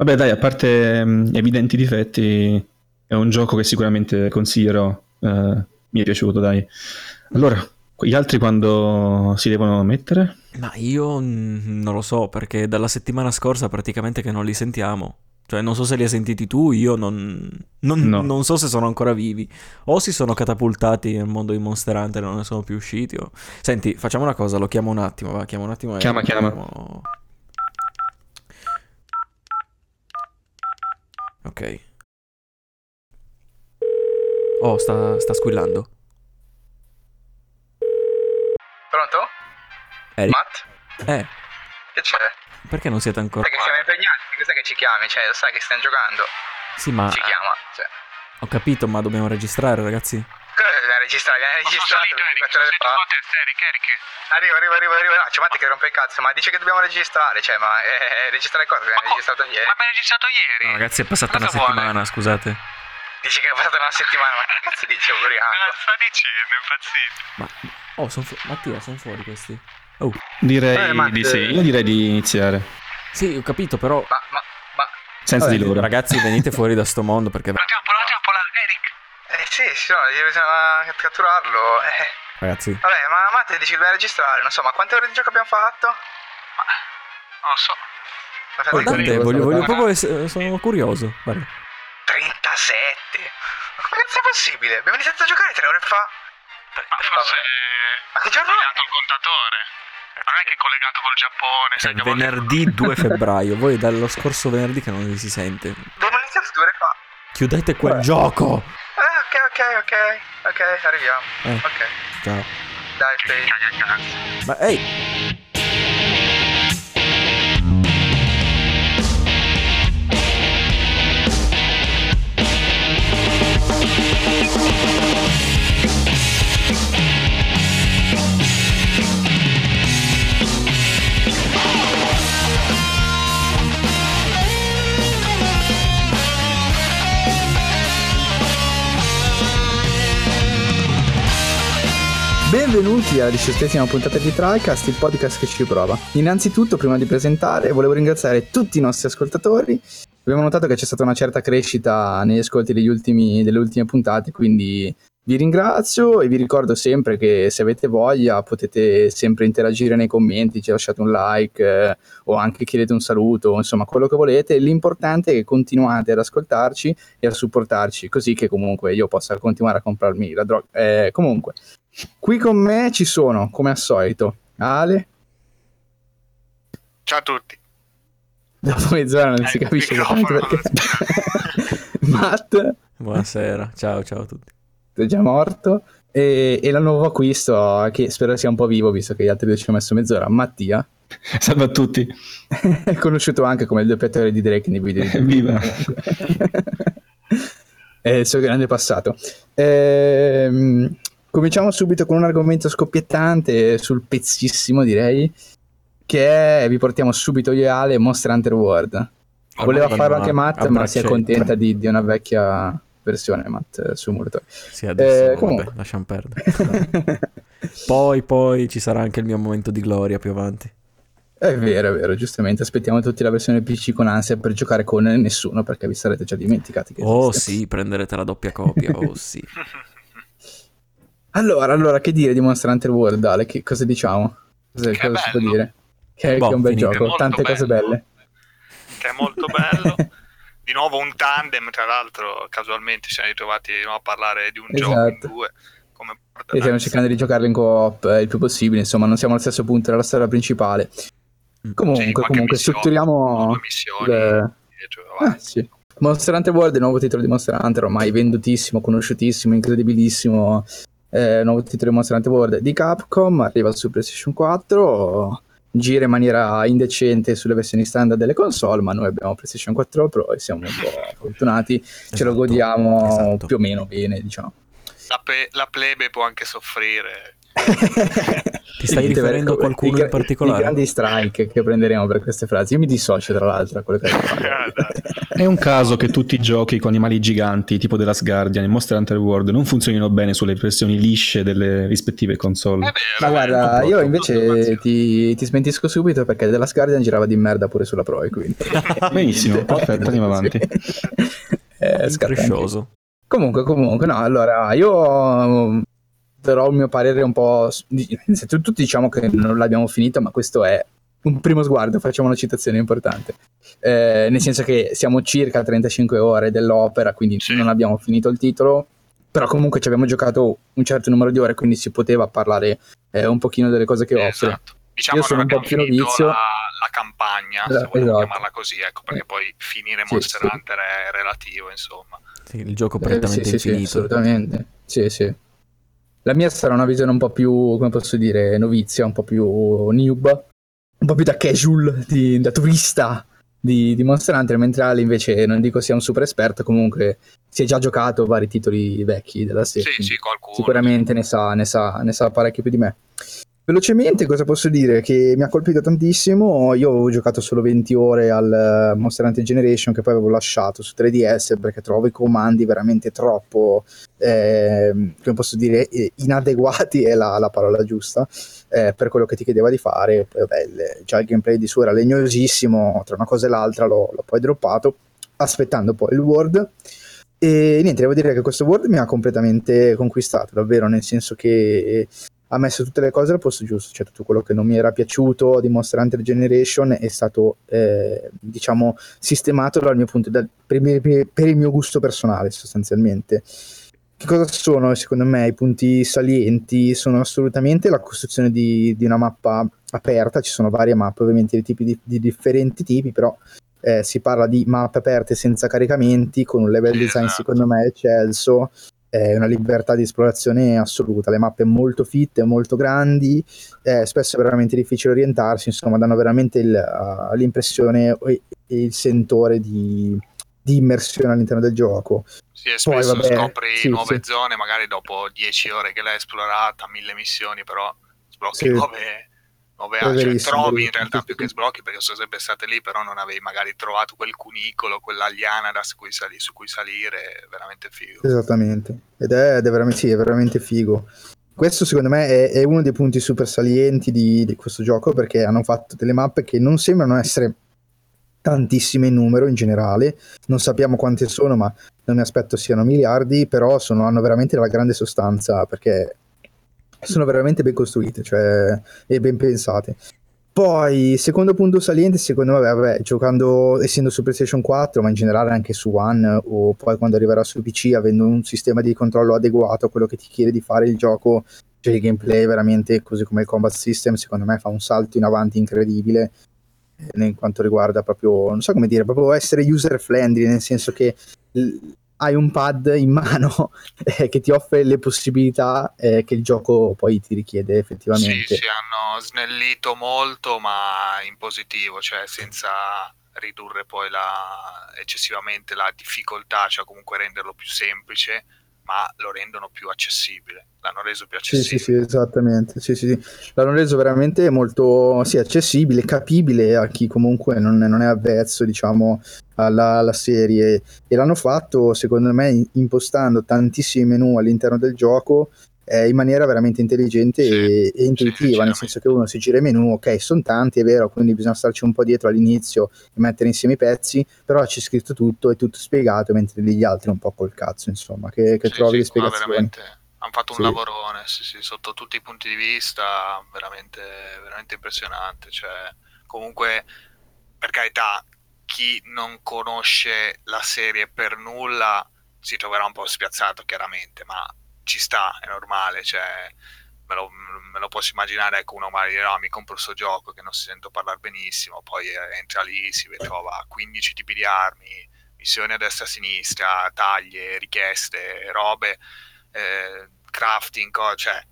Vabbè, dai, a parte mh, evidenti difetti, è un gioco che sicuramente consiglierò. eh, mi è piaciuto, dai. Allora, gli altri quando si devono mettere? Ma io mm, non lo so, perché dalla settimana scorsa praticamente che non li sentiamo. Cioè, non so se li hai sentiti tu, io non, non- No. non so se sono ancora vivi. O si sono catapultati nel mondo di Monster Hunter e non ne sono più usciti. o- Senti, facciamo una cosa, lo chiamo un attimo, va, chiamo un attimo. Chiama, chiama. chiamo- Ok. Oh, sta, sta squillando. Pronto? Eric? Matt? Eh, Che c'è? perché non siete ancora... Perché siamo impegnati, cos'è che ci chiami? Cioè, lo sai che stiamo giocando? Sì, ma Ci chiama, cioè. ho capito, ma dobbiamo registrare, ragazzi. Cosa viene registrato? Viene registrato 24 ore fa. Eric, Eric. Arriva, arriva, arriva, arriva. No, c'è Matte che rompe il cazzo, ma dice che dobbiamo registrare, cioè, ma eh, eh, registrare cosa? Viene registrato ieri. Ma abbiamo registrato ieri. No, ragazzi, è passata Cosa una vuole? settimana, scusate. Dici che è passata una settimana, ma che cazzo dice Cosa ubriaco? sta dicendo, impazzito? Ma... Oh, sono fu- Mattia, sono fuori questi. Oh, Direi Eh, Matt, di sì. eh. Io direi di iniziare. sì, ho capito, però... Ma, ma, ma... Senza Vabbè, di loro. Ragazzi, venite fuori da sto mondo perché... La trappola, la trappola, Eric. Eh sì, sì, no, bisogna catturarlo. Eh. Ragazzi, Vabbè, ma Matte dice che dobbiamo registrare, non so, ma quante ore di gioco abbiamo fatto? Non lo so. Ma guardate, vedere. voglio, voglio proprio essere... Sono curioso. Guarda. 37! Ma come cazzo è possibile? Abbiamo iniziato a giocare tre ore fa. Ma forse Ma che giorno ha è? collegato il contatore. Ma non è che è collegato col Giappone, Cioè, a volte- venerdì 2 febbraio. Voi dallo scorso venerdì che non vi si sente. Abbiamo iniziato due ore fa. Chiudete quel gioco! Eh, ok, ok, ok. Ok, arriviamo. Eh. Ok. Ciao. Dai, play. Ma ehi! Benvenuti alla diciottesima puntata di TriCast, il podcast che ci prova. Innanzitutto, prima di presentare, volevo ringraziare tutti i nostri ascoltatori. Abbiamo notato che c'è stata una certa crescita negli ascolti ultimi- delle ultime puntate, quindi vi ringrazio e vi ricordo sempre che se avete voglia potete sempre interagire nei commenti, ci lasciate un like eh, o anche chiedete un saluto, insomma quello che volete. L'importante è che continuate ad ascoltarci e a supportarci, così che comunque io possa continuare a comprarmi la droga. Eh, comunque, Qui con me ci sono, come al solito, Ale. Ciao a tutti. Dopo mezz'ora non Eh, si capisce microfono perché. Matt, Buonasera, ciao, ciao a tutti. È già morto. E, e la nuovo acquisto, che spero sia un po' vivo, visto che gli altri due ci hanno messo mezz'ora, Mattia. Salve a tutti. È conosciuto anche come il doppiatore di Drake nei video di Viva. È il suo grande passato. Ehm, cominciamo subito con un argomento scoppiettante sul pezzissimo, direi. Che è, vi portiamo subito io e Ale Monster Hunter World. Voleva farlo anche Matt, ma si è contenta di, di una vecchia versione Matt eh, su emulatore. Sì, adesso Eh, vabbè, comunque. lasciamo perdere. Poi, poi ci sarà anche il mio momento di gloria più avanti. È vero, è vero, giustamente aspettiamo tutti la versione PC con ansia per giocare con nessuno perché vi sarete già dimenticati che Oh esiste. sì, prenderete la doppia copia, oh sì. Allora, allora, che dire di Monster Hunter World, Ale? Che cosa diciamo? Cosa, cosa si può dire? Che, Boh, che è un bel finito. gioco, tante cose bello. belle. Che è molto bello. Di nuovo un tandem, tra l'altro, casualmente ci siamo ritrovati di nuovo a parlare di un gioco in Esatto. due. Come E stiamo cercando di giocarlo in co-op eh, il più possibile, insomma, non siamo allo stesso punto della storia principale. Mm. Comunque, Sì, comunque, missione, strutturiamo... missioni. le- e giù Ah, sì. Monster Hunter World il nuovo titolo di Monster Hunter, ormai vendutissimo, conosciutissimo, incredibilissimo. Eh, nuovo titolo di Monster Hunter World di Capcom, arriva su PlayStation 4, gira in maniera indecente sulle versioni standard delle console, ma noi abbiamo PlayStation 4 Pro e siamo un po' fortunati, ce lo Esatto, godiamo esatto. più o meno bene, diciamo. La, pe- la plebe può anche soffrire. Ti stai riferendo a qualcuno I- in particolare? I grandi strike che prenderemo per queste frasi. Io mi dissocio, tra l'altro, da quello che hai fatto. Eh, dai. È un caso che tutti i giochi con animali giganti, tipo The Last Guardian e Monster Hunter World, non funzionino bene sulle versioni lisce delle rispettive console. È vero, Ma è guarda, io invece ti, ti smentisco subito perché The Last Guardian girava di merda pure sulla Pro e quindi... Benissimo, perfetto, andiamo avanti. Eh, anche. Increscioso. Comunque, comunque, no, allora, io darò il mio parere un po'... se Tutti diciamo che non l'abbiamo finito, ma questo è un primo sguardo, facciamo una citazione importante. Eh, nel senso che siamo circa a 35 ore dell'opera, quindi Sì. non abbiamo finito il titolo, però comunque ci abbiamo giocato un certo numero di ore, quindi si poteva parlare eh, un pochino delle cose che offre. Esatto. Diciamo Io sono un po' più novizio. la, la campagna, se Esatto, vogliamo esatto. chiamarla così, ecco, perché poi finire Sì, Monster sì. Hunter è relativo, insomma. Sì, il gioco Eh, prettamente sì, sì, sì, infinito. assolutamente. Sì, sì. La mia sarà una visione un po' più, come posso dire, novizia, un po' più noob, un po' più da casual, di- da turista di, di Monster Hunter, mentre Ali invece non dico sia un super esperto, comunque si è già giocato vari titoli vecchi della serie. Sì, sì, qualcuno. sicuramente ne sa, ne, sa, ne sa parecchio più di me. Velocemente, cosa posso dire? Che mi ha colpito tantissimo. Io avevo giocato solo 20 ore al eh, Monster Hunter Generation, che poi avevo lasciato su 3DS perché trovo i comandi veramente troppo, ehm, come posso dire, eh, inadeguati è la, la parola giusta eh, per quello che ti chiedeva di fare. Poi, vabbè, già il gameplay di su era legnosissimo, tra una cosa e l'altra l'ho, l'ho poi droppato, aspettando poi il World. E niente, devo dire che questo World mi ha completamente conquistato, davvero, nel senso che ha messo tutte le cose al posto giusto, cioè tutto quello che non mi era piaciuto di Monster Hunter Generation è stato, eh, diciamo, sistemato dal mio punto, dal- per, il mio- per il mio gusto personale sostanzialmente. Che cosa sono secondo me i punti salienti? Sono assolutamente la costruzione di, di una mappa aperta, ci sono varie mappe ovviamente di, tipi di, di differenti tipi, però eh, si parla di mappe aperte senza caricamenti, con un level design esatto. secondo me eccelso, eh, una libertà di esplorazione assoluta, le mappe molto fitte, molto grandi, eh, spesso è veramente difficile orientarsi, insomma danno veramente il, uh, l'impressione e e il sentore di, di immersione all'interno del gioco. Sì, e Poi, spesso vabbè, scopri sì, nuove sì. zone, magari dopo 10 ore che l'hai esplorata, mille missioni, però sblocchi Sì. nuove, nuove È aree. Cioè, verissimo, trovi in realtà più che sblocchi perché sono sempre state lì, però non avevi magari trovato quel cunicolo, quell'aliana da su cui, sali- su cui salire, veramente figo. Esattamente, ed è, ed è veramente, sì, è veramente figo. Questo secondo me è, è uno dei punti super salienti di, di questo gioco perché hanno fatto delle mappe che non sembrano essere tantissime in numero in generale, non sappiamo quante sono ma non mi aspetto siano miliardi, però sono- hanno veramente la grande sostanza perché sono veramente ben costruite cioè, e ben pensate. Poi, secondo punto saliente, secondo me, vabbè, giocando, essendo su PlayStation 4, ma in generale anche su One, o poi quando arriverà su PC, avendo un sistema di controllo adeguato a quello che ti chiede di fare il gioco, cioè il gameplay veramente, così come il combat system, secondo me fa un salto in avanti incredibile, eh, in quanto riguarda proprio, non so come dire, proprio essere user friendly, nel senso che hai un pad in mano eh, che ti offre le possibilità eh, che il gioco poi ti richiede effettivamente. Sì, sì, hanno snellito molto, ma in positivo, cioè senza ridurre poi la- eccessivamente la difficoltà, cioè comunque renderlo più semplice, ma lo rendono più accessibile. L'hanno reso più Sì, sì, accessibile. sì, esattamente. Sì, sì, sì. L'hanno reso veramente molto sì, accessibile, capibile a chi comunque non, non è avvezzo, diciamo, alla, alla serie. E l'hanno fatto, secondo me, impostando tantissimi menu all'interno del gioco eh, in maniera veramente intelligente Sì, e, e intuitiva, nel decisamente. senso che uno si gira i menu, ok, sono tanti, è vero, quindi bisogna starci un po' dietro all'inizio e mettere insieme i pezzi, però c'è scritto tutto, è tutto spiegato, mentre gli altri un po' col cazzo, insomma, che, che Sì, trovi sì, le spiegazioni. hanno fatto un Sì. lavorone, sì, sì, sotto tutti i punti di vista, veramente, veramente impressionante. Cioè, comunque, per carità, chi non conosce la serie per nulla si troverà un po' spiazzato, chiaramente, ma ci sta, è normale, cioè, me lo, me lo posso immaginare, ecco, uno magari "No, mi compro questo gioco che non si sento parlare benissimo, poi eh, entra lì, si trova 15 tipi di armi, missioni a destra e a sinistra, taglie, richieste, robe, eh, crafting, co- cioè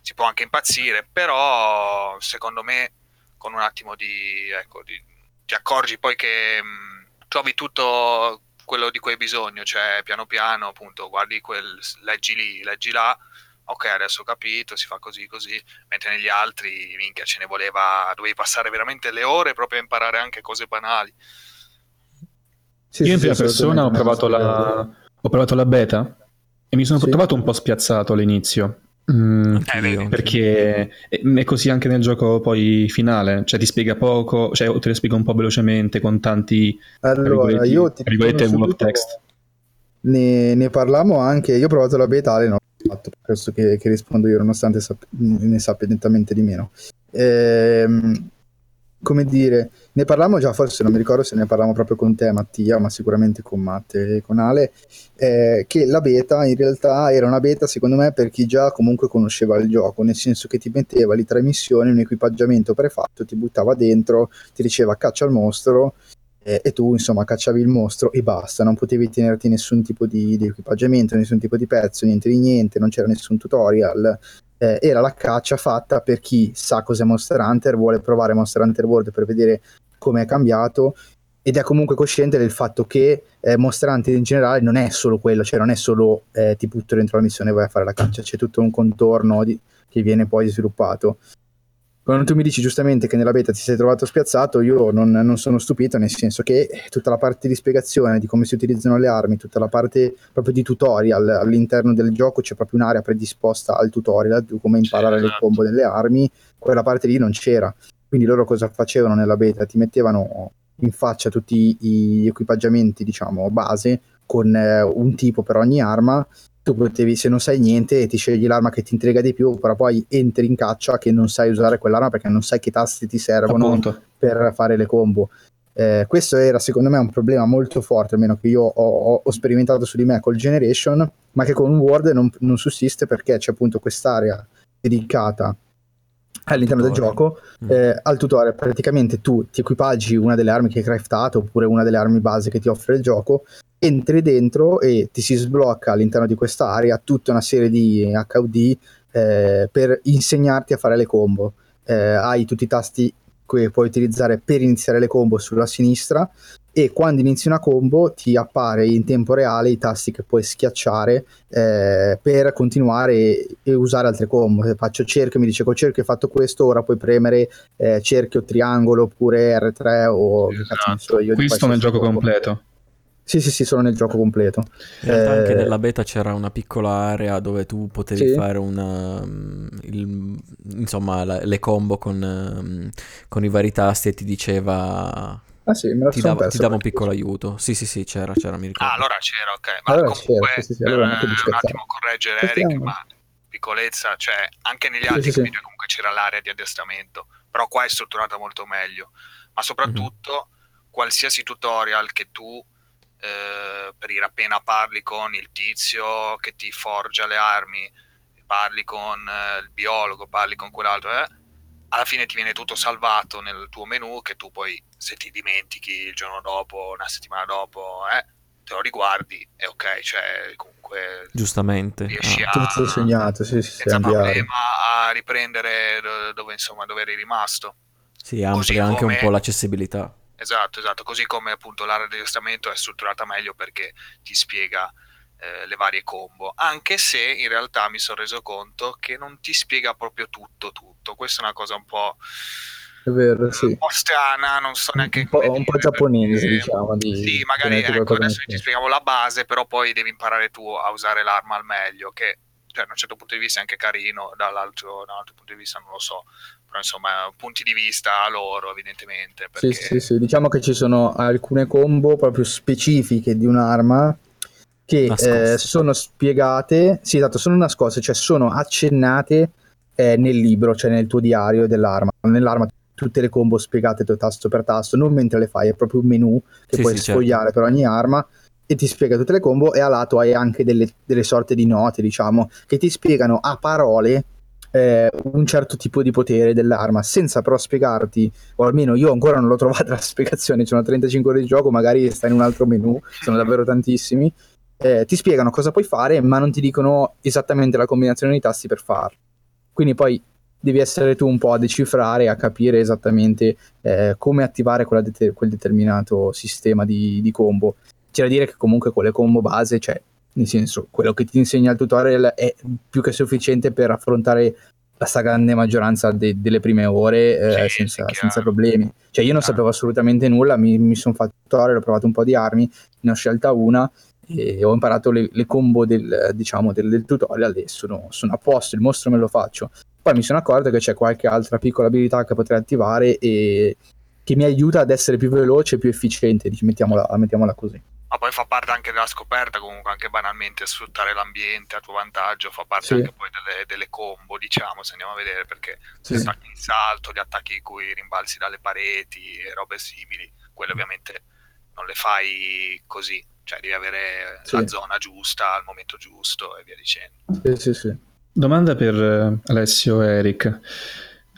si può anche impazzire, però secondo me con un attimo di, ecco, di- ti accorgi poi che mh, trovi tutto quello di cui hai bisogno, cioè piano piano appunto guardi quel, leggi lì, leggi là, ok, adesso ho capito, si fa così, così, mentre negli altri, minchia, ce ne voleva, dovevi passare veramente le ore proprio a imparare anche cose banali. Sì, Io in prima sì, persona ho provato, la, ho provato la beta e mi sono Sì. trovato un po' spiazzato all'inizio. Mm, anch'io. perché è così anche nel gioco poi finale, cioè ti spiega poco, cioè te lo spiega un po' velocemente con tanti Allora, io ti of subito- text. Ne, ne parlammo anche, io ho provato la beta, l'ho fatto, questo che, che rispondo io, nonostante sap- ne sappia nettamente di meno. Ehm, come dire, ne parlammo già, forse non mi ricordo se ne parlavamo proprio con te Mattia, ma sicuramente con Matte e con Ale, eh, che la beta in realtà era una beta secondo me per chi già comunque conosceva il gioco, nel senso che ti metteva lì tre missioni, un equipaggiamento prefatto, ti buttava dentro, ti diceva caccia al mostro eh, e tu insomma cacciavi il mostro e basta, non potevi tenerti nessun tipo di, di equipaggiamento, nessun tipo di pezzo, niente di niente, non c'era nessun tutorial. Eh, era la caccia fatta per chi sa cos'è Monster Hunter, vuole provare Monster Hunter World per vedere come è cambiato ed è comunque cosciente del fatto che eh, Monster Hunter in generale non è solo quello, cioè non è solo eh, ti butto dentro la missione e vai a fare la caccia, c'è tutto un contorno di- che viene poi sviluppato. Quando tu mi dici giustamente che nella beta ti sei trovato spiazzato, io non, non sono stupito, nel senso che tutta la parte di spiegazione di come si utilizzano le armi, tutta la parte proprio di tutorial all'interno del gioco, c'è proprio un'area predisposta al tutorial, di come imparare le esatto. combo delle armi, quella parte lì non c'era. Quindi loro cosa facevano nella beta? Ti mettevano in faccia tutti gli equipaggiamenti, diciamo, base, con eh, un tipo per ogni arma tu potevi, se non sai niente, ti scegli l'arma che ti intriga di più, però poi entri in caccia che non sai usare quell'arma perché non sai che tasti ti servono Appunto. per fare le combo. Eh, questo era secondo me un problema molto forte, almeno che io ho, ho- sperimentato su di me col Generation, ma che con Word non, non sussiste perché c'è appunto quest'area dedicata all'interno del gioco Mm. eh, al tutorial praticamente tu ti equipaggi una delle armi che hai craftato oppure una delle armi base che ti offre il gioco entri dentro e ti si sblocca all'interno di questa area tutta una serie di HUD eh, per insegnarti a fare le combo Eh, hai tutti i tasti che puoi utilizzare per iniziare le combo sulla sinistra e quando inizi una combo ti appare in tempo reale i tasti che puoi schiacciare eh, per continuare e, e usare altre combo. Se faccio cerchio, mi dice col cerchio hai fatto questo, ora puoi premere eh, cerchio, triangolo oppure R3 o ne so io Questo nel gioco combo. completo. Sì, sì, sì, sono nel gioco completo. In realtà anche Eh, nella beta c'era una piccola area dove tu potevi Sì. fare una, mm, il- insomma, la- le combo con, ehm, con i vari tasti e ti diceva... Ah sì, me la Ti dava, ti dava un piccolo cosa. aiuto. Sì, sì, sì, c'era, c'era, mi ricordo. Ah, allora c'era, ok. Ma Allora comunque, c'era, sì, sì, sì, per allora ti eh, un attimo correggere Eric, ma piccolezza, cioè anche negli Sì, altri sì, sì. video comunque c'era l'area di addestramento, però qua è strutturata molto meglio. Ma soprattutto qualsiasi tutorial che tu eh, per dire appena parli con il tizio che ti forgia le armi, parli con eh, il biologo, parli con quell'altro, eh, alla fine ti viene tutto salvato nel tuo menu che tu poi se ti dimentichi il giorno dopo, una settimana dopo, eh, te lo riguardi e ok, cioè comunque Giustamente. riesci ah. a Tutto segnato, sì, sì, senza problema a riprendere do- dove insomma dove eri rimasto. Sì, amplia anche un come- po' l'accessibilità. Esatto, esatto, così come appunto l'area di addestramento è strutturata meglio perché ti spiega eh, le varie combo, anche se in realtà mi sono reso conto che non ti spiega proprio tutto tutto. Questa è una cosa un po', È vero, un sì. po' strana, non so neanche Un po', come un po' giapponese, perché- diciamo. Di Sì, magari ecco, adesso ti spieghiamo la base, però poi devi imparare tu a usare l'arma al meglio, che cioè, da un certo punto di vista è anche carino, dall'altro, da un altro punto di vista non lo so, però insomma punti di vista loro evidentemente. Sì, Perché... sì, sì, diciamo che ci sono alcune combo proprio specifiche di un'arma che eh, sono spiegate, sì, esatto, sono nascoste, cioè sono accennate eh, nel libro, cioè nel tuo diario dell'arma. Nell'arma tutte le combo spiegate tasto per tasto, non mentre le fai, è proprio un menu che Sì, puoi sì, certo. sfogliare per ogni arma e ti spiega tutte le combo e a lato hai anche delle, delle sorte di note, diciamo, che ti spiegano a parole eh, un certo tipo di potere dell'arma, senza però spiegarti, o almeno io ancora non l'ho trovata la spiegazione, sono 35 ore di gioco, magari sta in un altro menu, sono davvero tantissimi, eh, ti spiegano cosa puoi fare, ma non ti dicono esattamente la combinazione di tasti per farlo. Quindi poi devi essere tu un po' a decifrare e a capire esattamente eh, come attivare dete- quel determinato sistema di, di combo. C'è da dire che comunque con le combo base, cioè, nel senso, quello che ti insegna il tutorial è più che sufficiente per affrontare la stragrande maggioranza de- delle prime ore eh, Sì, senza, senza problemi. Cioè io non sapevo assolutamente nulla, mi, mi sono fatto il tutorial, ho provato un po' di armi, ne ho scelta una e ho imparato le, le combo del, diciamo, del, del tutorial e sono, sono a posto, il mostro me lo faccio. Poi mi sono accorto che c'è qualche altra piccola abilità che potrei attivare e che mi aiuta ad essere più veloce e più efficiente, mettiamola, mettiamola così. Ma poi fa parte anche della scoperta, comunque anche banalmente sfruttare l'ambiente a tuo vantaggio, fa parte Sì. anche poi delle, delle combo, diciamo, se andiamo a vedere, perché Sì. gli attacchi in salto, gli attacchi in cui rimbalzi dalle pareti e robe simili, quelle ovviamente non le fai così, cioè devi avere Sì. la zona giusta al momento giusto e via dicendo. Sì, sì, sì. Domanda per eh, Alessio e Eric.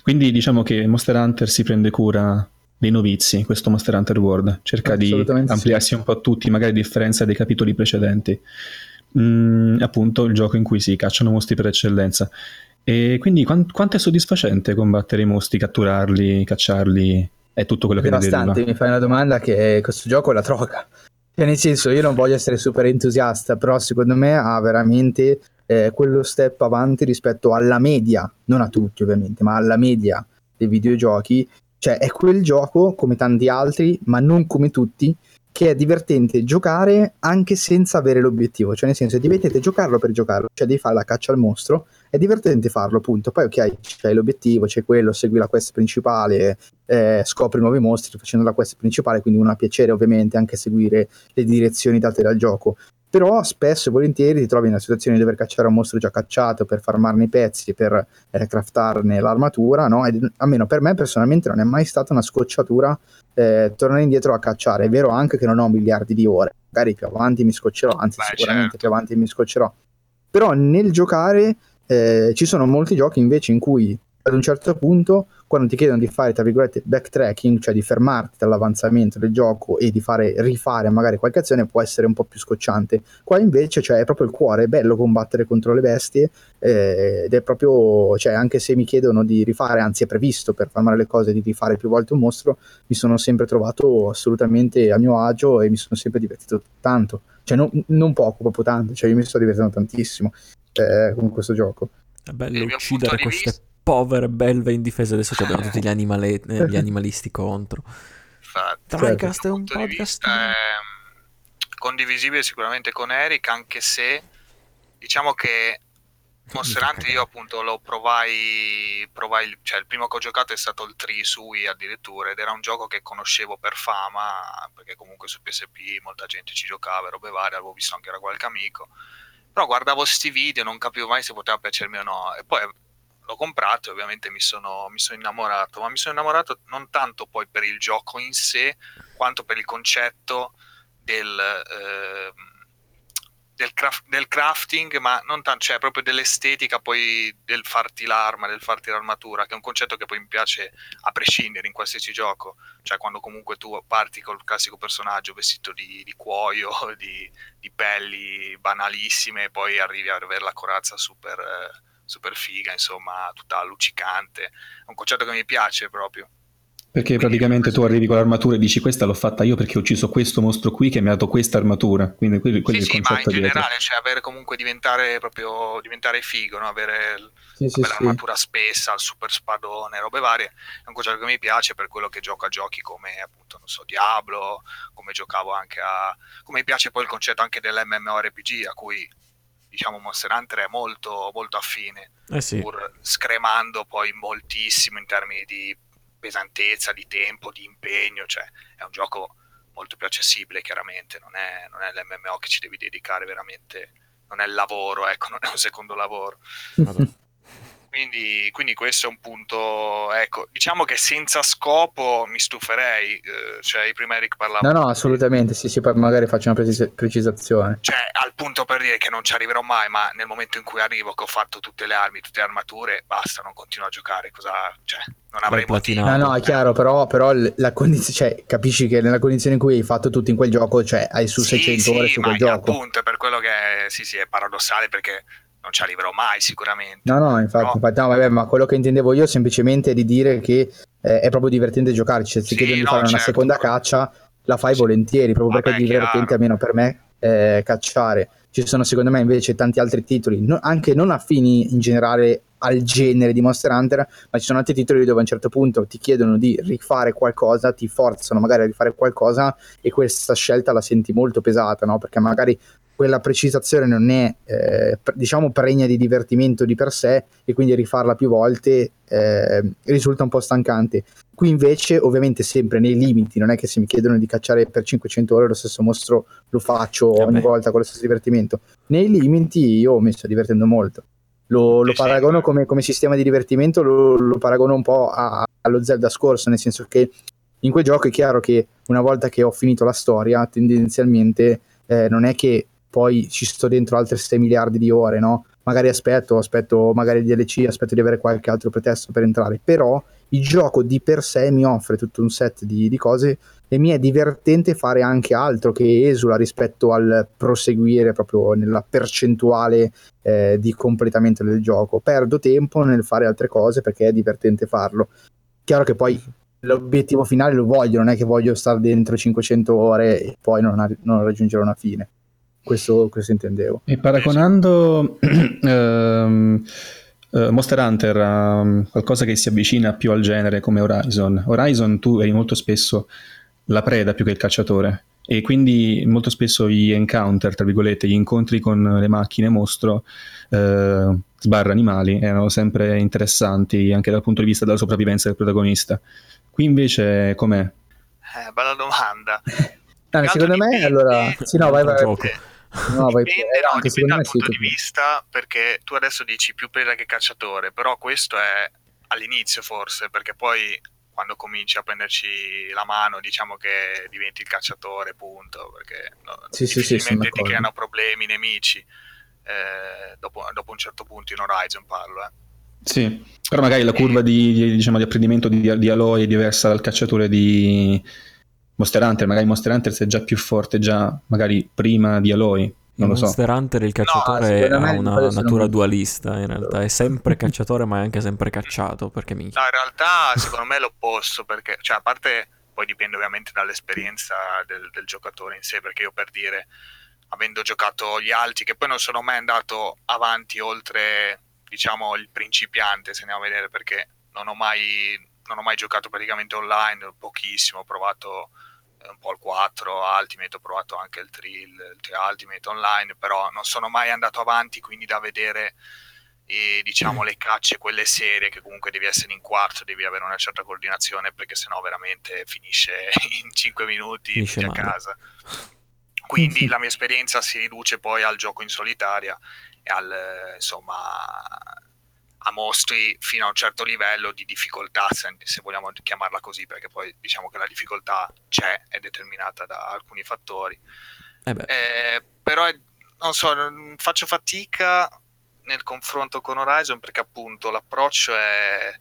Quindi diciamo che Monster Hunter si prende cura dei novizi, questo Monster Hunter World, cerca di Assolutamente sì. ampliarsi un po' tutti, magari a differenza dei capitoli precedenti. Mm, appunto il gioco in cui si cacciano mostri per eccellenza. E quindi quan- quanto è soddisfacente combattere i mostri, catturarli, cacciarli e tutto quello che? Devastante, mi fai una domanda che questo gioco è la droga. Cioè, nel senso, io non voglio essere super entusiasta, però secondo me ha veramente eh, quello step avanti rispetto alla media, non a tutti ovviamente, ma alla media dei videogiochi. Cioè, è quel gioco, come tanti altri, ma non come tutti, che è divertente giocare anche senza avere l'obiettivo. Cioè, nel senso, è divertente giocarlo per giocarlo, cioè devi fare la caccia al mostro, è divertente farlo, appunto. Poi, ok, c'è l'obiettivo, c'è quello, segui la quest principale, eh, scopri nuovi mostri facendo la quest principale, quindi uno ha piacere ovviamente anche seguire le direzioni date dal gioco. Però spesso e volentieri ti trovi nella situazione di dover cacciare un mostro già cacciato per farmarne i pezzi, per eh, craftarne l'armatura, no? Ed, almeno per me personalmente non è mai stata una scocciatura eh, tornare indietro a cacciare. È vero anche che non ho miliardi di ore, magari più avanti mi scoccerò, anzi Beh, sicuramente certo. più avanti mi scoccerò. Però nel giocare eh, ci sono molti giochi invece in cui ad un certo punto, quando ti chiedono di fare, tra virgolette, backtracking, cioè di fermarti dall'avanzamento del gioco e di fare rifare magari qualche azione, può essere un po' più scocciante. Qua invece cioè, è proprio il cuore, è bello combattere contro le bestie eh, ed è proprio, cioè, anche se mi chiedono di rifare, anzi è previsto per farmare le cose di rifare più volte un mostro, mi sono sempre trovato assolutamente a mio agio e mi sono sempre divertito tanto. Cioè non, non poco, proprio tanto, cioè io mi sto divertendo tantissimo eh, con questo gioco. È bello uccidere queste vista- povere belve indifese. Adesso ci abbiamo tutti gli, animale- eh, gli animalisti contro. Infatti, Tricast è dal un podcast. è mm, condivisibile sicuramente con Eric, anche se diciamo che Monster Hunter io appunto lo provai, provai, cioè il primo che ho giocato è stato il 3 su Wii addirittura ed era un gioco che conoscevo per fama perché comunque su PSP molta gente ci giocava robe varie, avevo visto anche da qualche amico però guardavo sti video non capivo mai se poteva piacermi o no. E poi l'ho comprato e ovviamente mi sono, mi sono innamorato. Ma mi sono innamorato non tanto poi per il gioco in sé quanto per il concetto del, ehm, del, craft- del crafting, ma non tanto, cioè proprio dell'estetica poi del farti l'arma, del farti l'armatura, che è un concetto che poi mi piace a prescindere in qualsiasi gioco, cioè quando comunque tu parti col classico personaggio vestito di, di cuoio, di, di pelli banalissime e poi arrivi ad avere la corazza super, super figa, insomma, tutta luccicante, è un concetto che mi piace proprio. Perché Quindi- praticamente tu arrivi con l'armatura e dici questa l'ho fatta io perché ho ucciso questo mostro qui che mi ha dato questa armatura. Quindi quello, quello Sì, è il sì, ma in dietro. generale, cioè avere comunque diventare proprio diventare figo, no? avere Sì, sì, l'armatura spessa, il super spadone, robe varie, è un concetto che mi piace per quello che gioco a giochi come appunto, non so, Diablo, come giocavo anche a... come mi piace poi il concetto anche dell'MMORPG a cui diciamo Monster Hunter è molto, molto affine, Eh sì. pur scremando poi moltissimo in termini di pesantezza, di tempo, di impegno, cioè è un gioco molto più accessibile chiaramente, non è, non è l'MMO che ci devi dedicare veramente, non è il lavoro, ecco, non è un secondo lavoro. Quindi, quindi questo è un punto, ecco, diciamo che senza scopo mi stuferei, eh, cioè prima Eric parlava... No, no, assolutamente, sì, sì, poi magari faccio una precis- precisazione. Cioè, al punto per dire che non ci arriverò mai, ma nel momento in cui arrivo, che ho fatto tutte le armi, tutte le armature, basta, non continuo a giocare. Cosa, cioè, non avrei motivo. platinato. No, no, è chiaro, però, però la condizione, cioè, capisci che nella condizione in cui hai fatto tutto in quel gioco, cioè hai su Sì, 600 sì, ore su quel gioco. appunto è per quello che sì, sì, è paradossale perché non ci arriverò mai sicuramente. No, no, infatti, No. infatti, no, vabbè, ma quello che intendevo io semplicemente è di dire che eh, è proprio divertente giocarci, se ti Sì, chiedono di no, fare una certo. seconda caccia, la fai Sì. volentieri, proprio Vabbè, perché è divertente, chiaro. almeno per me, eh, cacciare. Ci sono secondo me invece tanti altri titoli, no- anche non affini in generale al genere di Monster Hunter, ma ci sono altri titoli dove a un certo punto ti chiedono di rifare qualcosa, ti forzano magari a rifare qualcosa e questa scelta la senti molto pesata, no? Perché magari quella precisazione non è, eh, diciamo, pregna di divertimento di per sé e quindi rifarla più volte eh, risulta un po' stancante. Qui invece, ovviamente, sempre nei limiti, non è che se mi chiedono di cacciare per 500 ore lo stesso mostro lo faccio Eh ogni beh. volta con lo stesso divertimento. Nei limiti io mi sto divertendo molto. Lo, lo paragono come, come sistema di divertimento, lo, lo paragono un po' a- allo Zelda scorso, nel senso che in quel gioco è chiaro che una volta che ho finito la storia, tendenzialmente eh, non è che poi ci sto dentro altre 6 miliardi di ore, no? Magari aspetto, aspetto magari il DLC, aspetto di avere qualche altro pretesto per entrare, però il gioco di per sé mi offre tutto un set di, di cose e mi è divertente fare anche altro che esula rispetto al proseguire proprio nella percentuale eh, di completamento del gioco. Perdo tempo nel fare altre cose perché è divertente farlo. Chiaro che poi l'obiettivo finale lo voglio, non è che voglio stare dentro 500 ore e poi non, non raggiungere una fine. Questo, questo intendevo. E paragonando ehm, eh, Monster Hunter a um, qualcosa che si avvicina più al genere come Horizon, Horizon tu eri molto spesso la preda più che il cacciatore e quindi molto spesso gli encounter, tra virgolette, gli incontri con le macchine mostro eh, sbarra animali erano sempre interessanti anche dal punto di vista della sopravvivenza del protagonista. Qui invece com'è? Eh, bella domanda. Ah, Tanto secondo me, dipende- allora... Sì, no, vai, vai. Gioco. No, vai dipende, no, anche dipende dal me sì, punto di vista perché tu adesso dici più preda che cacciatore, però questo è all'inizio forse, perché poi quando cominci a prenderci la mano diciamo che diventi il cacciatore, punto, perché no, Sì, sì, sì, difficilmente ti creano problemi, nemici, eh, dopo, dopo un certo punto in Horizon parlo, eh. Sì, però magari la curva di, di- diciamo, di apprendimento di, di Aloy è diversa dal cacciatore di Monster Hunter. Magari Monster Hunter sei già più forte già magari prima di Aloy, non lo so. Monster Hunter il cacciatore me ha una natura molto- dualista, in realtà è sempre cacciatore ma è anche sempre cacciato, perché minchia. No, in realtà secondo me è l'opposto, perché, cioè, a parte poi dipende ovviamente dall'esperienza del, del giocatore in sé, perché io per dire, avendo giocato gli alti, che poi non sono mai andato avanti oltre, diciamo, il principiante, se andiamo a vedere, perché non ho mai, non ho mai giocato praticamente online, pochissimo, ho provato un po' il 4 Ultimate, ho provato anche il 3, il, il 3 Ultimate online, però non sono mai andato avanti, quindi da vedere e diciamo le cacce, quelle serie che comunque devi essere in quarto, devi avere una certa coordinazione perché sennò veramente finisce in 5 minuti Finisce a casa. Quindi la mia esperienza si riduce poi al gioco in solitaria e al insomma a mostri fino a un certo livello di difficoltà, se, se vogliamo chiamarla così, perché poi diciamo che la difficoltà c'è, è determinata da alcuni fattori. Eh Eh, però è- non so, faccio fatica nel confronto con Horizon perché appunto l'approccio è,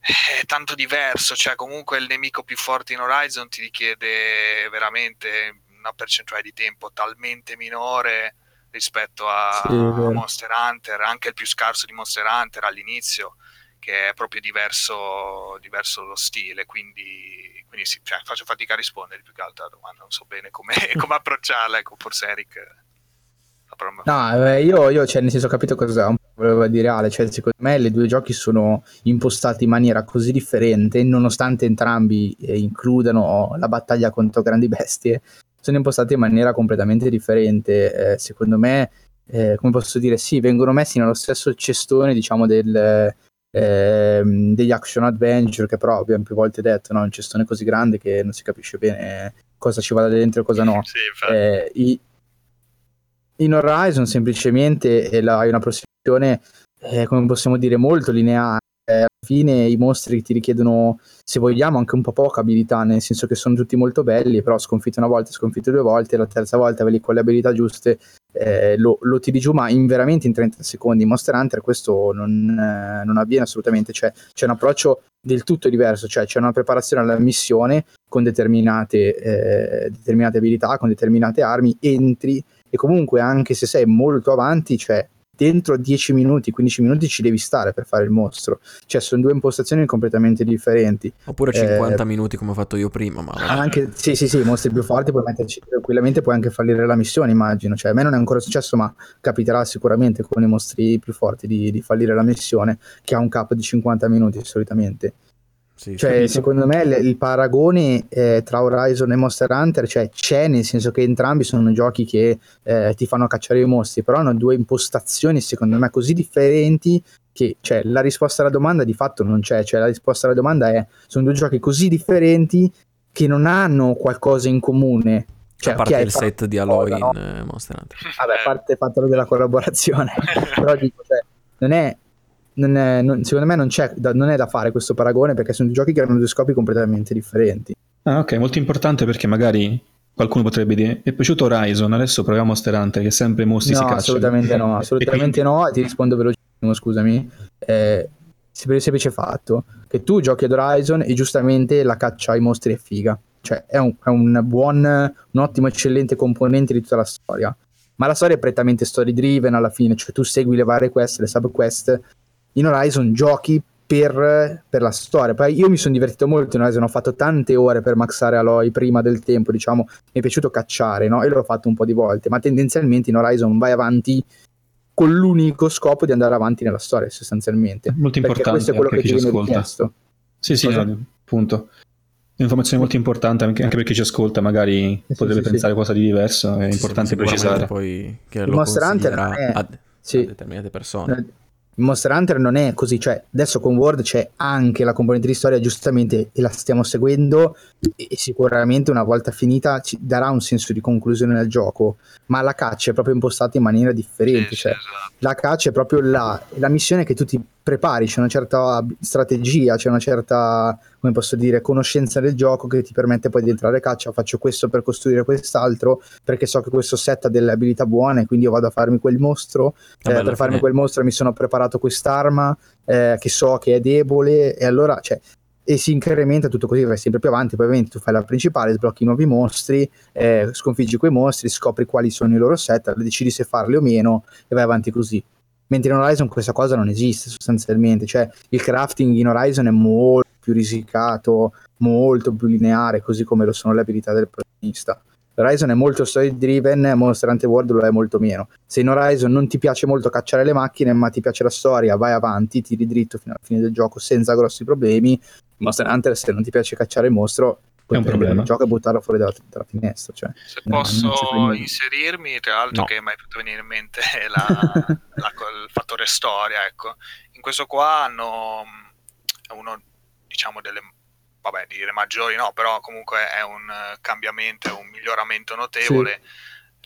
è tanto diverso, cioè comunque il nemico più forte in Horizon ti richiede veramente una percentuale di tempo talmente minore rispetto a, Sì, a Monster Hunter, anche il più scarso di Monster Hunter all'inizio che è proprio diverso, diverso lo stile, quindi, quindi sì, cioè, faccio fatica a rispondere più che altro alla domanda, non so bene come, approcciarla, ecco, forse Eric. No, eh, io, io, cioè, nel senso, ho capito cosa voleva dire Ale. Cioè, secondo me, le due giochi sono impostati in maniera così differente, nonostante entrambi eh, includano la battaglia contro grandi bestie, sono impostati in maniera completamente differente. Eh, secondo me, eh, come posso dire, sì, vengono messi nello stesso cestone, diciamo, del, ehm, degli action adventure, che però abbiamo più volte detto, no? un cestone così grande che non si capisce bene cosa ci vada dentro e cosa no. Sì. Eh, i- in Horizon semplicemente hai una prosecuzione, eh, come possiamo dire, molto lineare. Fine i mostri ti richiedono, se vogliamo, anche un po' poca abilità, nel senso che sono tutti molto belli, però sconfitto una volta, sconfitto due volte, la terza volta quelli con le abilità giuste eh, lo, lo tiri giù, ma in veramente in 30 secondi. In Monster Hunter questo non, eh, non avviene assolutamente, cioè c'è un approccio del tutto diverso, cioè c'è una preparazione alla missione con determinate, eh, determinate abilità, con determinate armi, entri e comunque anche se sei molto avanti, cioè dentro 10 minuti, 15 minuti ci devi stare per fare il mostro. Cioè, sono due impostazioni completamente differenti. Oppure Eh, 50 minuti come ho fatto io prima, ma. Anche, sì, sì, sì, mostri più forti puoi metterci tranquillamente, puoi anche fallire la missione, immagino. Cioè, a me non è ancora successo, ma capiterà sicuramente con i mostri più forti di, di fallire la missione, che ha un cap di 50 minuti solitamente. Sì, Cioè, capito. secondo me il, il paragone eh, tra Horizon e Monster Hunter cioè, c'è, nel senso che entrambi sono giochi che eh, ti fanno cacciare i mostri, però hanno due impostazioni, secondo me, così differenti che cioè, la risposta alla domanda di fatto non c'è. Cioè, la risposta alla domanda è: sono due giochi così differenti che non hanno qualcosa in comune. Cioè, a parte ok, il set di Aloy no? in eh, Monster Hunter. Vabbè, a parte il fatto della collaborazione, però dico, cioè, non è, non è- non- secondo me non, c'è da, non è da fare questo paragone perché sono due giochi che hanno due scopi completamente differenti. Ah, ok, molto importante perché magari qualcuno potrebbe dire: è piaciuto Horizon, adesso proviamo Monster Hunter, che sempre i mostri si no, cacciano. assolutamente no, assolutamente quindi- no, e ti rispondo velocissimo, scusami. Eh, per il semplice fatto che tu giochi ad Horizon e giustamente la caccia ai mostri è figa. Cioè, è un, è un buon, un ottimo, eccellente componente di tutta la storia. Ma la storia è prettamente story driven alla fine, cioè tu segui le varie quest, le sub quest. In Horizon giochi per, per la storia. Poi io mi sono divertito molto in Horizon, ho fatto tante ore per maxare Aloy prima del tempo, diciamo, mi è piaciuto cacciare, no? E l'ho fatto un po' di volte, ma tendenzialmente in Horizon vai avanti con l'unico scopo di andare avanti nella storia, sostanzialmente. Molto Perché importante questo è quello che ci viene ascolta. richiesto. Sì, sì, Cosa? no, appunto. Un'informazione molto importante anche, anche per chi ci ascolta, magari Sì, potrebbe sì, pensare qualcosa di diverso, è importante Sì, precisare. poi che Il lo Monster Hunter è- a, Sì. a determinate persone. Monster Hunter non è così, cioè adesso con World c'è anche la componente di storia giustamente e la stiamo seguendo e sicuramente una volta finita ci darà un senso di conclusione al gioco, ma la caccia è proprio impostata in maniera differente, cioè esatto. la caccia è proprio la, la missione che tu ti prepari, c'è una certa strategia, c'è una certa, come posso dire, conoscenza del gioco che ti permette poi di entrare a caccia, faccio questo per costruire quest'altro, perché so che questo set ha delle abilità buone, quindi io vado a farmi quel mostro, eh, per farmi fine- quel mostro mi sono preparato quest'arma eh, che so che è debole e allora cioè, e si incrementa tutto così vai sempre più avanti poi ovviamente tu fai la principale sblocchi nuovi mostri eh, sconfiggi quei mostri scopri quali sono i loro set decidi se farli o meno e vai avanti così. Mentre in Horizon questa cosa non esiste sostanzialmente cioè il crafting in Horizon è molto più risicato molto più lineare così come lo sono le abilità del protagonista Horizon è molto story driven, Monster Hunter World lo è molto meno. Se in Horizon non ti piace molto cacciare le macchine, ma ti piace la storia, vai avanti, tiri dritto fino alla fine del gioco senza grossi problemi. In Monster Hunter, se non ti piace cacciare il mostro, puoi un problema. il gioco e buttarlo fuori dalla, dalla finestra. Cioè. Se No, non posso inserirmi, tra l'altro, No. che mi è fatto venire in mente la, la- il fattore storia, ecco. In questo qua hanno è uno, diciamo, delle vabbè, dire maggiori, no, però comunque è un eh, cambiamento, è un miglioramento notevole,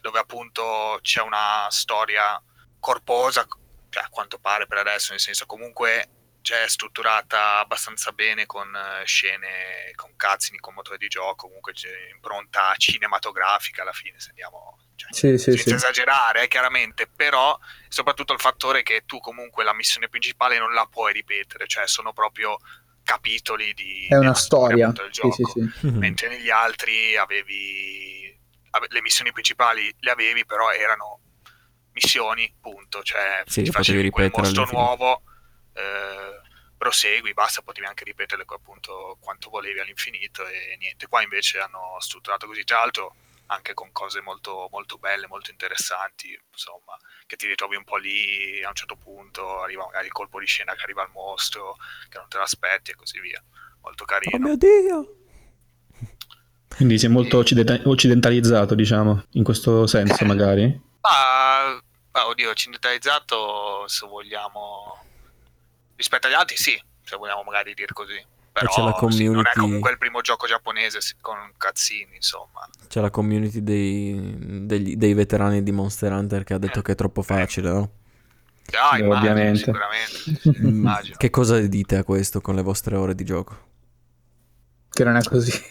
dove appunto c'è una storia corposa, cioè a quanto pare per adesso, nel senso comunque c'è strutturata abbastanza bene con eh, scene, con cutscene, con motore di gioco, comunque c'è impronta cinematografica alla fine, se andiamo... Cioè, Sì, sì, senza sì. esagerare, eh, chiaramente, però soprattutto il fattore che tu comunque la missione principale non la puoi ripetere, cioè sono proprio capitoli di... È una storia. del Sì, sì, gioco. sì. Mhm. Mentre negli altri avevi... ave- Le missioni principali le avevi, però erano missioni, punto. Cioè, Sì, facevi quel ripetere mostro nuovo, eh, prosegui, basta, potevi anche ripeterle appunto quanto volevi all'infinito e niente. Qua invece hanno strutturato così, tra l'altro anche con cose molto, molto belle, molto interessanti, insomma, che ti ritrovi un po' lì a un certo punto, arriva magari il colpo di scena che arriva il mostro, che non te l'aspetti e così via. Molto Oh carino. mio Dio! Quindi si è molto occidenta- occidentalizzato, diciamo, in questo senso magari. Ah, ah, oddio, occidentalizzato se vogliamo rispetto agli altri sì, se vogliamo magari dire così. Però c'è la sì, non è community- comunque il primo gioco giapponese con cazzini, insomma. C'è la community dei, degli- dei veterani di Monster Hunter che ha detto che è troppo facile, no? Ah, Beh, immagino, ovviamente. sicuramente. Immagino. Che cosa dite a questo con le vostre ore di gioco? che non è così.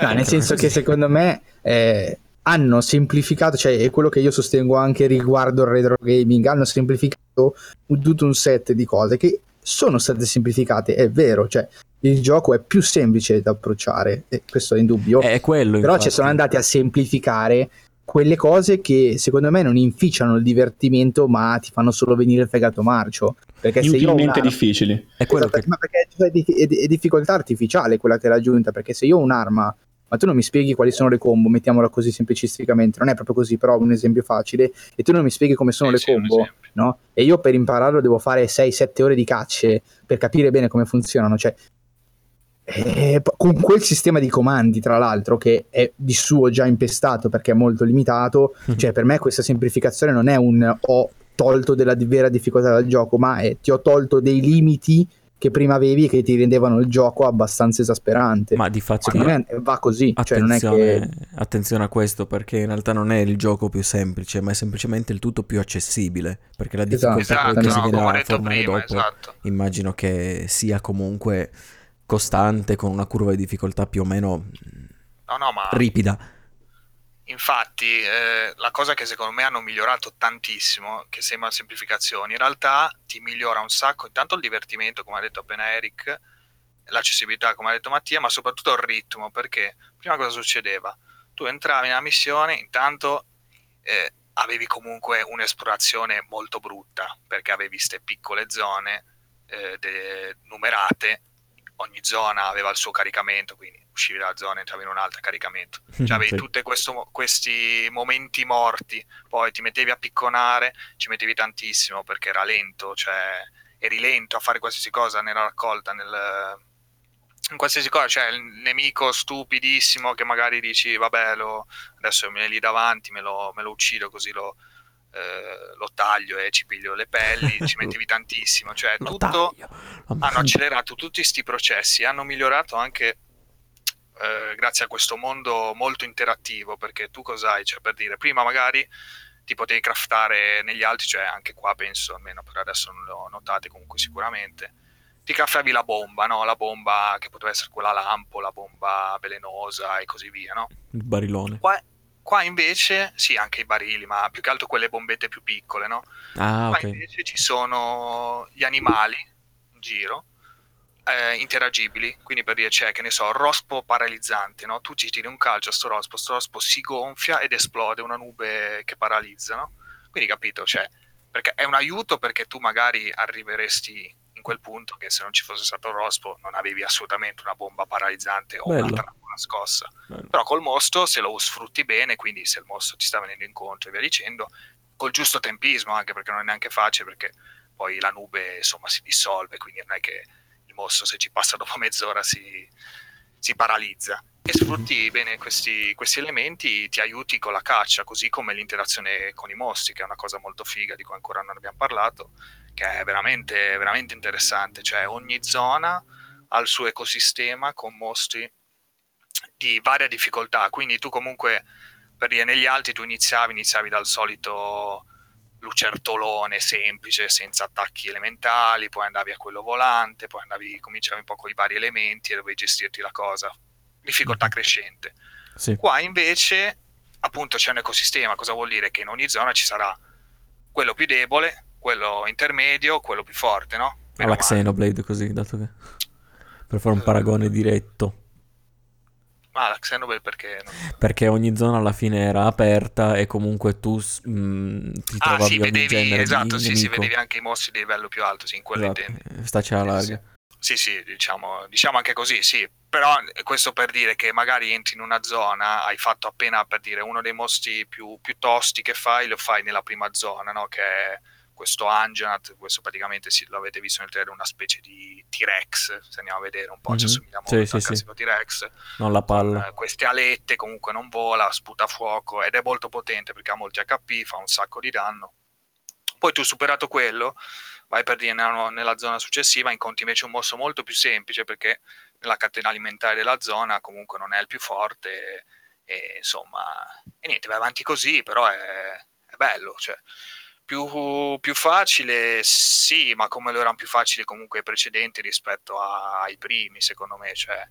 no, nel senso che secondo me eh, hanno semplificato, cioè è quello che io sostengo anche riguardo il retro gaming, hanno semplificato tutto un set di cose che sono state semplificate, è vero, cioè il gioco è più semplice da approcciare, e questo è indubbio. È quello, Però infatti. ci sono andati a semplificare quelle cose che secondo me non inficiano il divertimento, ma ti fanno solo venire il fegato marcio. Perché se Inutilmente un'arma- difficili. È quello Esatto, che... ma perché cioè, è, di- è di- è difficoltà artificiale quella che l'ha aggiunta, perché se io ho un'arma, ma tu non mi spieghi quali sono le combo, mettiamola così semplicisticamente, non è proprio così, però un esempio facile, e tu non mi spieghi come sono Sì, le sì, combo, no? E io per impararlo devo fare 6-7 ore di cacce per capire bene come funzionano, cioè eh, con quel sistema di comandi, tra l'altro, che è di suo già impestato perché è molto limitato, cioè per me questa semplificazione non è un ho tolto della vera difficoltà del gioco, ma è ti ho tolto dei limiti che prima avevi e che ti rendevano il gioco abbastanza esasperante. Ma di fatto me va così, cioè non è attenzione, che... attenzione a questo perché in realtà non è il gioco più semplice, ma è semplicemente il tutto più accessibile. Perché la Esatto. difficoltà Esatto, poi che si no, viene come ho a formare prima, dopo, esatto. immagino che sia comunque costante con una curva di difficoltà più o meno No, no, ma ripida. Infatti, eh, la cosa che secondo me hanno migliorato tantissimo, che sembra semplificazioni, in realtà ti migliora un sacco, intanto il divertimento, come ha detto appena Eric, l'accessibilità, come ha detto Mattia, ma soprattutto il ritmo, perché prima cosa succedeva? Tu entravi nella missione, intanto eh, avevi comunque un'esplorazione molto brutta, perché avevi queste piccole zone eh, de- numerate, ogni zona aveva il suo caricamento, quindi uscivi dalla zona, entravi in un'altra caricamento. Cioè avevi Sì. tutti questi momenti morti, poi ti mettevi a picconare, ci mettevi tantissimo perché era lento, cioè eri lento a fare qualsiasi cosa nella raccolta, nel, in qualsiasi cosa, cioè il nemico stupidissimo che magari dici vabbè lo, adesso me lì davanti, me lo, me lo uccido così lo, eh, lo taglio e ci piglio le pelli, ci mettevi tantissimo, cioè Lo tutto hanno accelerato tutti questi processi, hanno migliorato anche eh, grazie a questo mondo molto interattivo, perché tu cos'hai? Cioè, per dire, prima magari ti potevi craftare negli altri, cioè anche qua penso, almeno per adesso non l'ho notate comunque sicuramente, ti craftavi la bomba, no? La bomba che poteva essere quella lampo, la bomba velenosa e così via, no? Il barilone. Qua, qua invece, sì, anche i barili, ma più che altro quelle bombette più piccole, no? Ah, Qua ok. invece ci sono gli animali in giro eh, interagibili, quindi per dire c'è, che ne so, rospo paralizzante, no? Tu ci tiri un calcio a sto rospo, sto rospo si gonfia ed esplode una nube che paralizza, no? Quindi capito, cioè, perché è un aiuto perché tu magari arriveresti in quel punto che se non ci fosse stato rospo non avevi assolutamente una bomba paralizzante o Bello. una trappola scossa. Bello. Però col mostro, se lo sfrutti bene, quindi se il mostro ti sta venendo incontro e via dicendo, col giusto tempismo, anche perché non è neanche facile, perché poi la nube insomma si dissolve, quindi non è che il mostro se ci passa dopo mezz'ora si, si paralizza. E sfrutti bene questi, questi elementi, ti aiuti con la caccia, così come l'interazione con i mostri, che è una cosa molto figa di cui ancora non abbiamo parlato, che è veramente, veramente interessante. Cioè ogni zona ha il suo ecosistema con mostri di varia difficoltà, quindi tu comunque per dire negli altri tu iniziavi, iniziavi dal solito lucertolone semplice senza attacchi elementali, poi andavi a quello volante, poi andavi, cominciavi un po' con i vari elementi e dovevi gestirti la cosa, difficoltà crescente. Sì. Qua invece appunto c'è un ecosistema, cosa vuol dire? Che in ogni zona ci sarà quello più debole, quello intermedio, quello più forte, no? Meno Alla. Xenoblade così, dato che... Per fare un paragone diretto. Ma la Xenoblade perché... non- Perché ogni zona alla fine era aperta e comunque tu mh, ti Ah trovavi sì, vedevi, genere esatto, sì, sì, vedevi anche i mostri di livello più alto, sì, in quello Esatto, intendi. eh, Staci alla Sì, larga. Sì, sì, diciamo, diciamo anche così, sì. Però eh, questo per dire che magari entri in una zona, hai fatto appena per dire uno dei mostri più, più tosti che fai, lo fai nella prima zona, no? Che è questo Anjanat, questo praticamente sì, lo avete visto nel trailer, una specie di T-Rex, se andiamo a vedere un po', ci Mhm. assomiglia Sì, molto sì, al sì. classico T-Rex. Non la palla. Eh, queste alette comunque non vola, sputa fuoco ed è molto potente perché ha molti HP, fa un sacco di danno. Poi tu superato quello, vai per dire nella, nella zona successiva, incontri invece un mostro molto più semplice perché nella catena alimentare della zona comunque non è il più forte e, e, insomma, e niente, vai avanti così, però è, è bello, cioè più, più facile sì, ma come lo erano più facili comunque i precedenti rispetto a- ai primi, secondo me, cioè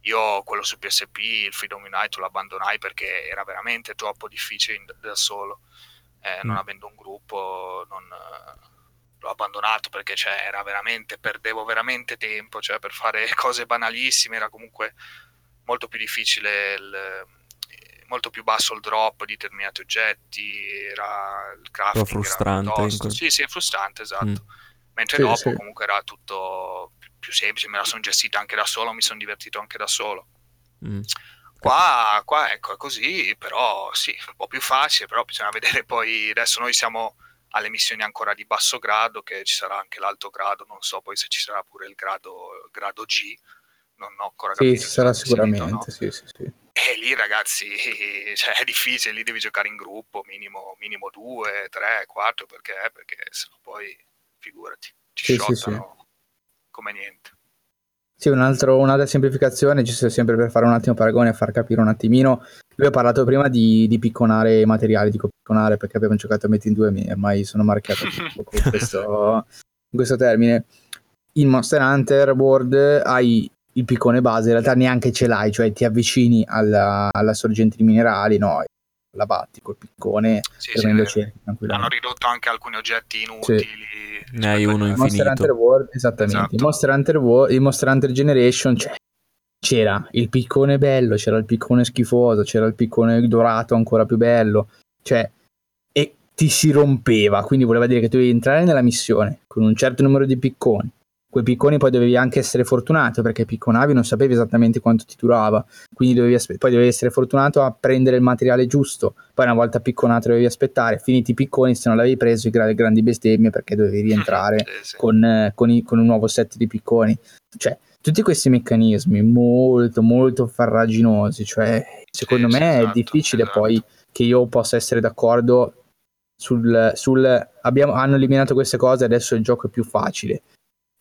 io quello su PSP, il Freedom Unite, lo abbandonai perché era veramente troppo difficile da solo. Eh, non Mm. avendo un gruppo, non, l'ho abbandonato perché cioè, era veramente, perdevo veramente tempo cioè, per fare cose banalissime, era comunque molto più difficile il- molto più basso il drop di determinati oggetti, era il crafting Un po' frustrante, era quel- Sì, sì, è frustrante, esatto. Mm. Mentre Sì, dopo sì. comunque era tutto più- più semplice, me la sono gestita anche da solo, mi sono divertito anche da solo. Mm. Qua, qua ecco, è così, però sì, è un po' più facile, però bisogna vedere poi, adesso noi siamo alle missioni ancora di basso grado, che ci sarà anche l'alto grado, non so poi se ci sarà pure il grado, il grado G, non ho ancora Sì, capito ci se sarà o no. sicuramente, sì, sì, sì. E lì ragazzi, cioè, è difficile, lì devi giocare in gruppo, minimo, minimo due, tre, quattro, perché, perché sennò poi figurati, ci Sì, sì, shottano come niente. Sì, un altro- un'altra semplificazione, giusto sempre per fare un attimo paragone e far capire un attimino. Lui ha parlato prima di, di picconare i materiali, dico picconare perché abbiamo giocato a Metin 2 e ormai sono marchiato con questo, questo termine. In Monster Hunter World hai il piccone base, in realtà neanche ce l'hai, cioè ti avvicini alla, alla sorgente di minerali, no, la batti col piccone, Sì, sì, hanno ridotto anche alcuni oggetti inutili. Ne hai uno infinito. Monster Hunter World, esattamente. Esatto. Monster Hunter World, in Monster Hunter Generation cioè, c'era il piccone bello, c'era il piccone schifoso, c'era il piccone dorato ancora più bello, cioè, e ti si rompeva, quindi voleva dire che tu devi entrare nella missione con un certo numero di picconi. Quei picconi poi dovevi anche essere fortunato perché picconavi non sapevi esattamente quanto ti durava, quindi dovevi aspe- poi dovevi essere fortunato a prendere il materiale giusto, poi una volta picconato dovevi aspettare, finiti i picconi se non l'avevi preso i gra- grandi bestemmie perché dovevi rientrare Sì, sì. con, eh, con i- con un nuovo set di picconi. Cioè, tutti questi meccanismi molto, molto farraginosi. Cioè, secondo Sì, me sì, è esatto, difficile esatto. poi che io possa essere d'accordo sul... sul abbiamo, hanno eliminato queste cose, adesso il gioco è più facile.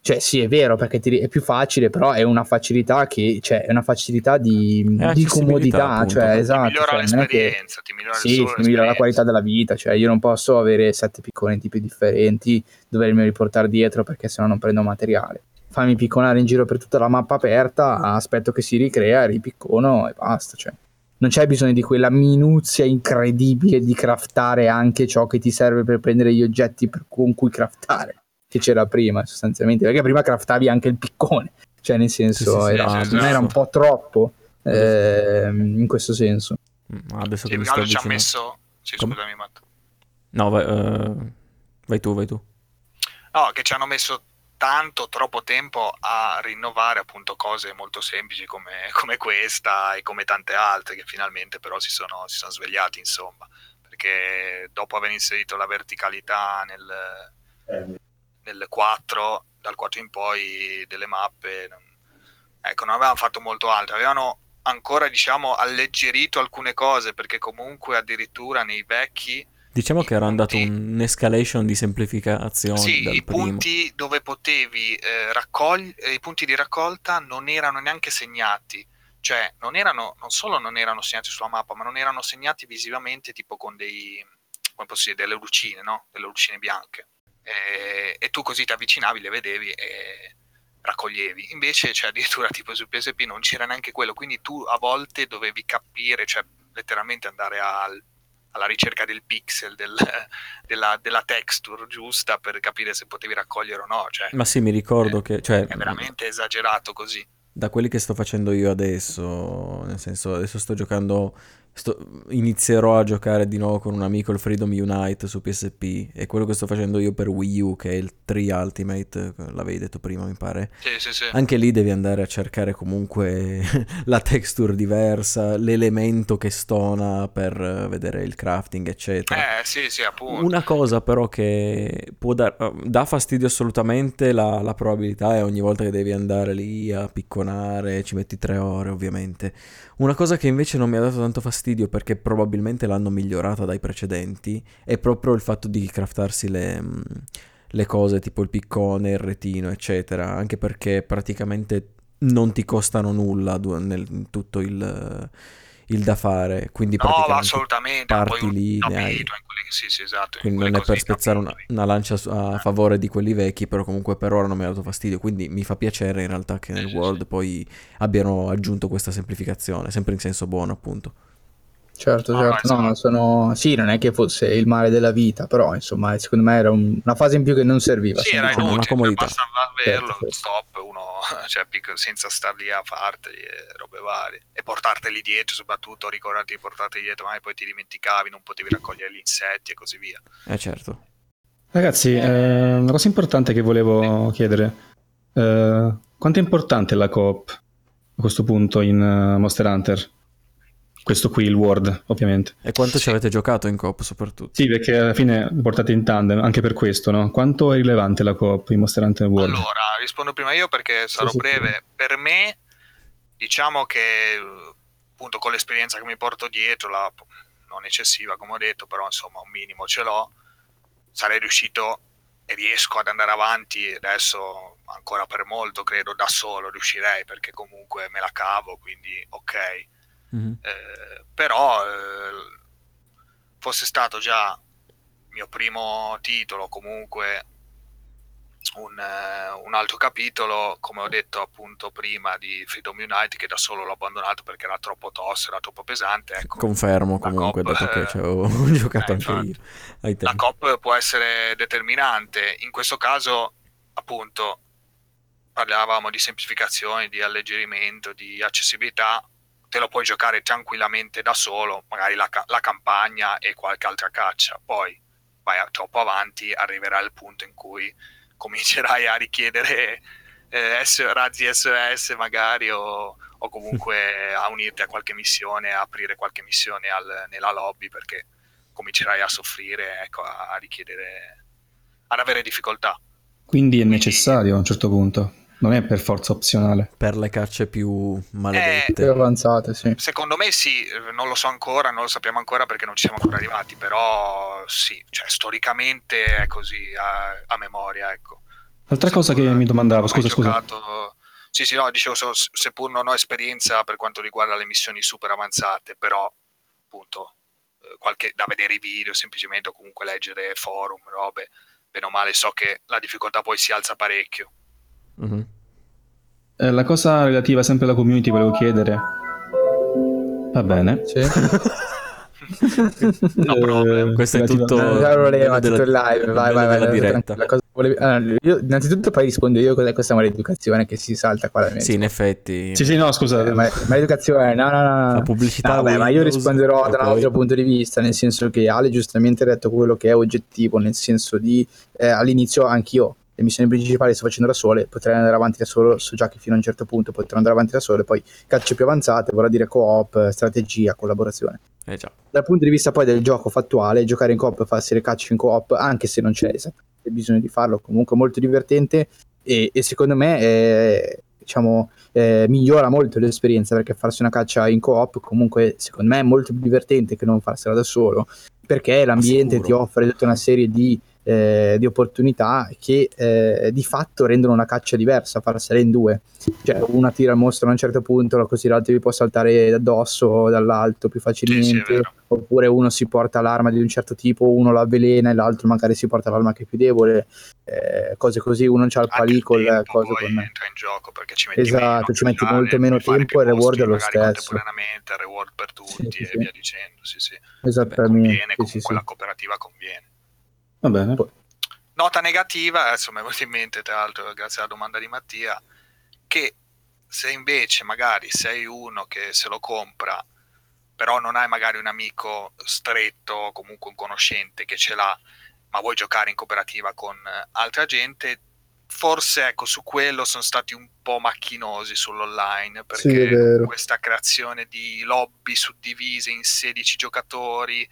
Cioè, sì, è vero, perché ti- è più facile, però è una facilità che, cioè, è una facilità di, È di comodità, appunto. cioè, Ti esatto. ti migliora cioè, è che- l'esperienza, ti migliora sì, ti migliora la l'esperienza. qualità della vita, cioè io non posso avere sette picconi tipi differenti, dovermi riportare dietro perché sennò non prendo materiale. Fammi picconare in giro per tutta la mappa aperta, aspetto che si ricrea, ripiccono e basta, cioè. Non c'è bisogno di quella minuzia incredibile di craftare anche ciò che ti serve per prendere gli oggetti per- con cui craftare, che c'era prima sostanzialmente, perché prima craftavi anche il piccone, cioè nel senso Sì, sì, era, esatto. era un po' troppo ehm, in questo senso. Mm, Adesso che sto ci ha messo... Sì, scusami Matt. No, vai, eh, vai tu, vai tu. No, che ci hanno messo tanto, troppo tempo a rinnovare appunto cose molto semplici come, come questa e come tante altre che finalmente però si sono, si sono svegliati insomma perché dopo aver inserito la verticalità nel, nel 4 dal 4 in poi delle mappe ecco non avevano fatto molto altro avevano ancora diciamo alleggerito alcune cose perché comunque addirittura nei vecchi Diciamo che era andato un'escalation di semplificazioni Sì, i primo. punti dove potevi eh, raccogliere, i punti di raccolta non erano neanche segnati, cioè non erano, non solo non erano segnati sulla mappa, ma non erano segnati visivamente tipo con dei, come posso dire, delle lucine, no? Delle lucine bianche. E, e tu così ti avvicinavi, le vedevi e raccoglievi. Invece, cioè, addirittura tipo su PSP non c'era neanche quello, quindi tu a volte dovevi capire, cioè letteralmente andare al- alla ricerca del pixel, del, della, della texture giusta per capire se potevi raccogliere o no. Cioè, Ma sì, mi ricordo Eh, che, cioè, è veramente esagerato così. da quelli che sto facendo io adesso, nel senso, adesso sto giocando, sto- inizierò a giocare di nuovo con un amico il Freedom Unite su PSP e quello che sto facendo io per Wii U, che è il 3 Ultimate, l'avevi detto prima, mi pare. Sì, sì, sì. Anche lì devi andare a cercare comunque la texture diversa, l'elemento che stona per eh, vedere il crafting, eccetera. Eh, sì, sì, appunto. Una cosa però che può dar, dà fastidio assolutamente la, la probabilità è ogni volta che devi andare lì a picconare, ci metti tre ore ovviamente. Una cosa che invece non mi ha dato tanto fastidio perché probabilmente l'hanno migliorata dai precedenti è proprio il fatto di craftarsi le, mm, le cose tipo il piccone, il retino, eccetera, anche perché praticamente non ti costano nulla nel tutto il, il da fare, quindi No, assolutamente. parti lì, ne hai- Sì, sì, esatto. in quindi non è per spezzare una, una lancia a favore di quelli vecchi, però comunque per ora non mi ha dato fastidio, quindi mi fa piacere in realtà che nel World poi abbiano aggiunto questa semplificazione, sempre in senso buono appunto. Certo, No, certo, no, no, no, sono... Sì, non è che fosse il male della vita, però insomma, secondo me era un- una fase in più che non serviva. Sì, era Diciamo, una inutile, comodità. basta averlo, Certo, stop, uno, cioè, senza star lì a farteli e robe varie. E portarteli dietro, soprattutto, ricordarti di portarteli dietro, magari poi ti dimenticavi, non potevi raccogliere gli insetti e così via. Eh certo. Ragazzi, eh, una cosa importante che volevo chiedere. Eh, quanto è importante la coop a questo punto in eh, Monster Hunter? Questo qui, il World, ovviamente. E quanto Sì. ci avete giocato in coop soprattutto? Sì, perché alla fine portate in tandem, anche per questo, no? Quanto è rilevante la coop in Monster Hunter World? Allora, rispondo prima io perché sarò sì, breve. Per me, diciamo che appunto con l'esperienza che mi porto dietro, la, non eccessiva come ho detto, però insomma un minimo ce l'ho, sarei riuscito e riesco ad andare avanti adesso ancora per molto, credo da solo riuscirei perché comunque me la cavo, quindi ok. Mhm. Eh, però eh, fosse stato già mio primo titolo, comunque un, eh, un altro capitolo, come ho detto appunto prima di Freedom Unite, che da solo l'ho abbandonato perché era troppo tosto, era troppo pesante. Ecco, Confermo comunque, coop, dato che ci avevo giocato eh, anche infatti. io la. COP può essere determinante. In questo caso, appunto, parlavamo di semplificazione, di alleggerimento, di accessibilità. Te lo puoi giocare tranquillamente da solo, magari la, la campagna e qualche altra caccia. Poi vai a- troppo avanti, arriverà il punto in cui comincerai a richiedere eh, S- razzi SOS magari o, o comunque a unirti a qualche missione, a aprire qualche missione al- nella lobby perché comincerai a soffrire, ecco, a, a richiedere, ad avere difficoltà. Quindi è necessario a un certo punto, non è per forza opzionale. Per le cacce più Più maledette. avanzate, sì. Secondo me sì, eh, non lo so ancora, non lo sappiamo ancora perché non ci siamo ancora arrivati, però sì, cioè storicamente è così a, a memoria, ecco. Altra cosa che Seppur mi domandavo, scusa, scusa. giocato- Sì, sì, no, dicevo, so- seppur non ho esperienza per quanto riguarda le missioni super avanzate, però appunto eh, qualche, da vedere i video semplicemente o comunque leggere forum, robe, bene o male so che la difficoltà poi si alza parecchio. Mhm. Eh, la cosa relativa sempre alla community volevo chiedere. Va bene. Sì. No problem. Eh, Questo è tutto- c'è problema, della- tutto live, vai, vai, vai. diretta. cosa volevi- allora, io, innanzitutto poi rispondo io cos'è questa maleducazione che si salta qua. Sì, in effetti. Sì, sì, no, scusa. Eh, ma- maleducazione, no, no, no. no. La pubblicità No, vabbè, ma io risponderò da un poi- altro punto di vista, nel senso che Ale giustamente ha detto quello che è oggettivo, nel senso di eh, all'inizio anch'io le missioni principali le sto facendo da sole, potrei andare avanti da solo, so già che fino a un certo punto potrò andare avanti da sole, poi cacce più avanzate, vorrà dire co-op, strategia, collaborazione. Eh già. Dal punto di vista poi del gioco fattuale, giocare in coop e farsi le cacce in coop, anche se non c'è esattamente bisogno di farlo, comunque è molto divertente e, e secondo me eh, diciamo, eh, migliora molto l'esperienza perché farsi una caccia in coop comunque secondo me è molto più divertente che non farsela da solo perché l'ambiente Sicuro. ti offre tutta una serie di, eh, di opportunità che eh, di fatto rendono una caccia diversa farsela in due cioè una tira il mostro a un certo punto così l'altro vi può saltare addosso o dall'alto più Sì, sì, facilmente vero. oppure uno si porta l'arma di un certo tipo, uno la avvelena e l'altro magari si porta l'arma che è più debole, eh, cose così, uno c'ha il tempo cose poi con... entra in gioco perché ci metti Esatto, meno ci metti molto meno tempo e il reward è lo stesso. contemporaneamente, il reward per tutti Sì, e sì. via dicendo, sì sì. Esattamente. Conviene, sì, comunque sì, sì. la cooperativa conviene. Va bene. Nota negativa, adesso mi è venuto in mente tra l'altro grazie alla domanda di Mattia, che se invece magari sei uno che se lo compra però non hai magari un amico stretto o comunque un conoscente che ce l'ha ma vuoi giocare in cooperativa con eh, altra gente forse ecco su quello sono stati un po' macchinosi sull'online Sì, perché vero. questa creazione di lobby suddivise in 16 giocatori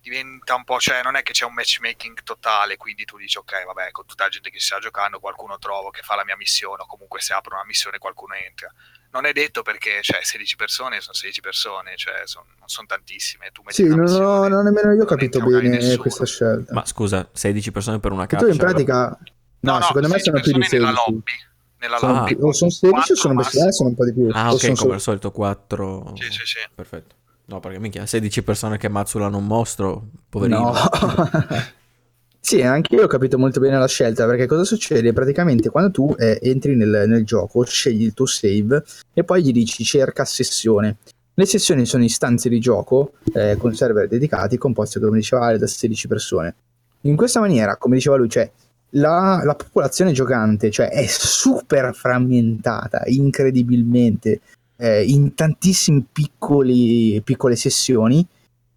diventa un po', cioè non è che c'è un matchmaking totale, quindi tu dici ok, vabbè, con tutta la gente che si sta giocando qualcuno trovo che fa la mia missione o comunque se apro una missione qualcuno entra. Non è detto perché, cioè, 16 persone sono 16 persone, cioè, son- non sono tantissime. Tu metti Sì, una non, ho, missione, non ho nemmeno io non capito bene questa scelta. Ma scusa, 16 persone per una Che caccia. tu in pratica... No, secondo me 16 sono più di persone 16. nella lobby. Nella Sono Ah. lobby. più- o sono 16 o sono, sono un po' di più. Ah, ok, sono come solo- al solito 4. Sì, sì, sì. Perfetto. No, perché minchia, 16 persone che mazzolano un mostro, poverino. No. sì, anche io ho capito molto bene la scelta perché cosa succede? Praticamente quando tu eh, entri nel, nel gioco, scegli il tuo save e poi gli dici cerca sessione. Le sessioni sono istanze di gioco eh, con server dedicati composti, come diceva Ale, da 16 persone. In questa maniera, come diceva lui, cioè, la, la popolazione giocante cioè, è super frammentata, incredibilmente, eh, in tantissime piccole sessioni.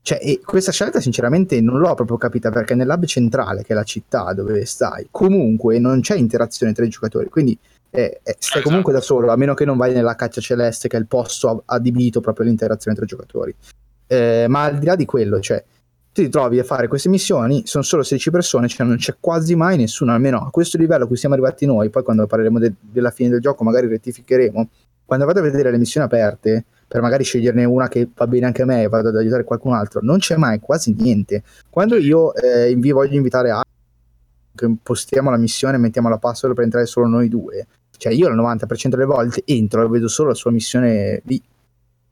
Cioè, e questa scelta sinceramente non l'ho proprio capita perché nell'hub centrale, che è la città dove stai, comunque non c'è interazione tra i giocatori, quindi eh, eh, stai Esatto. comunque da solo, a meno che non vai nella caccia celeste, che è il posto adibito proprio all'interazione tra i giocatori. Eh, ma al di là di quello, cioè, ti trovi a fare queste missioni, sono solo 16 persone, cioè non c'è quasi mai nessuno, almeno a questo livello a cui siamo arrivati noi, poi quando parleremo de- della fine del gioco magari rettificheremo, quando vado a vedere le missioni aperte, per magari sceglierne una che va bene anche a me e vado ad aiutare qualcun altro, non c'è mai quasi niente. Quando io eh, invi- voglio invitare a che postiamo la missione mettiamo la password per entrare solo noi due, cioè io il 90% delle volte entro e vedo solo la sua missione lì,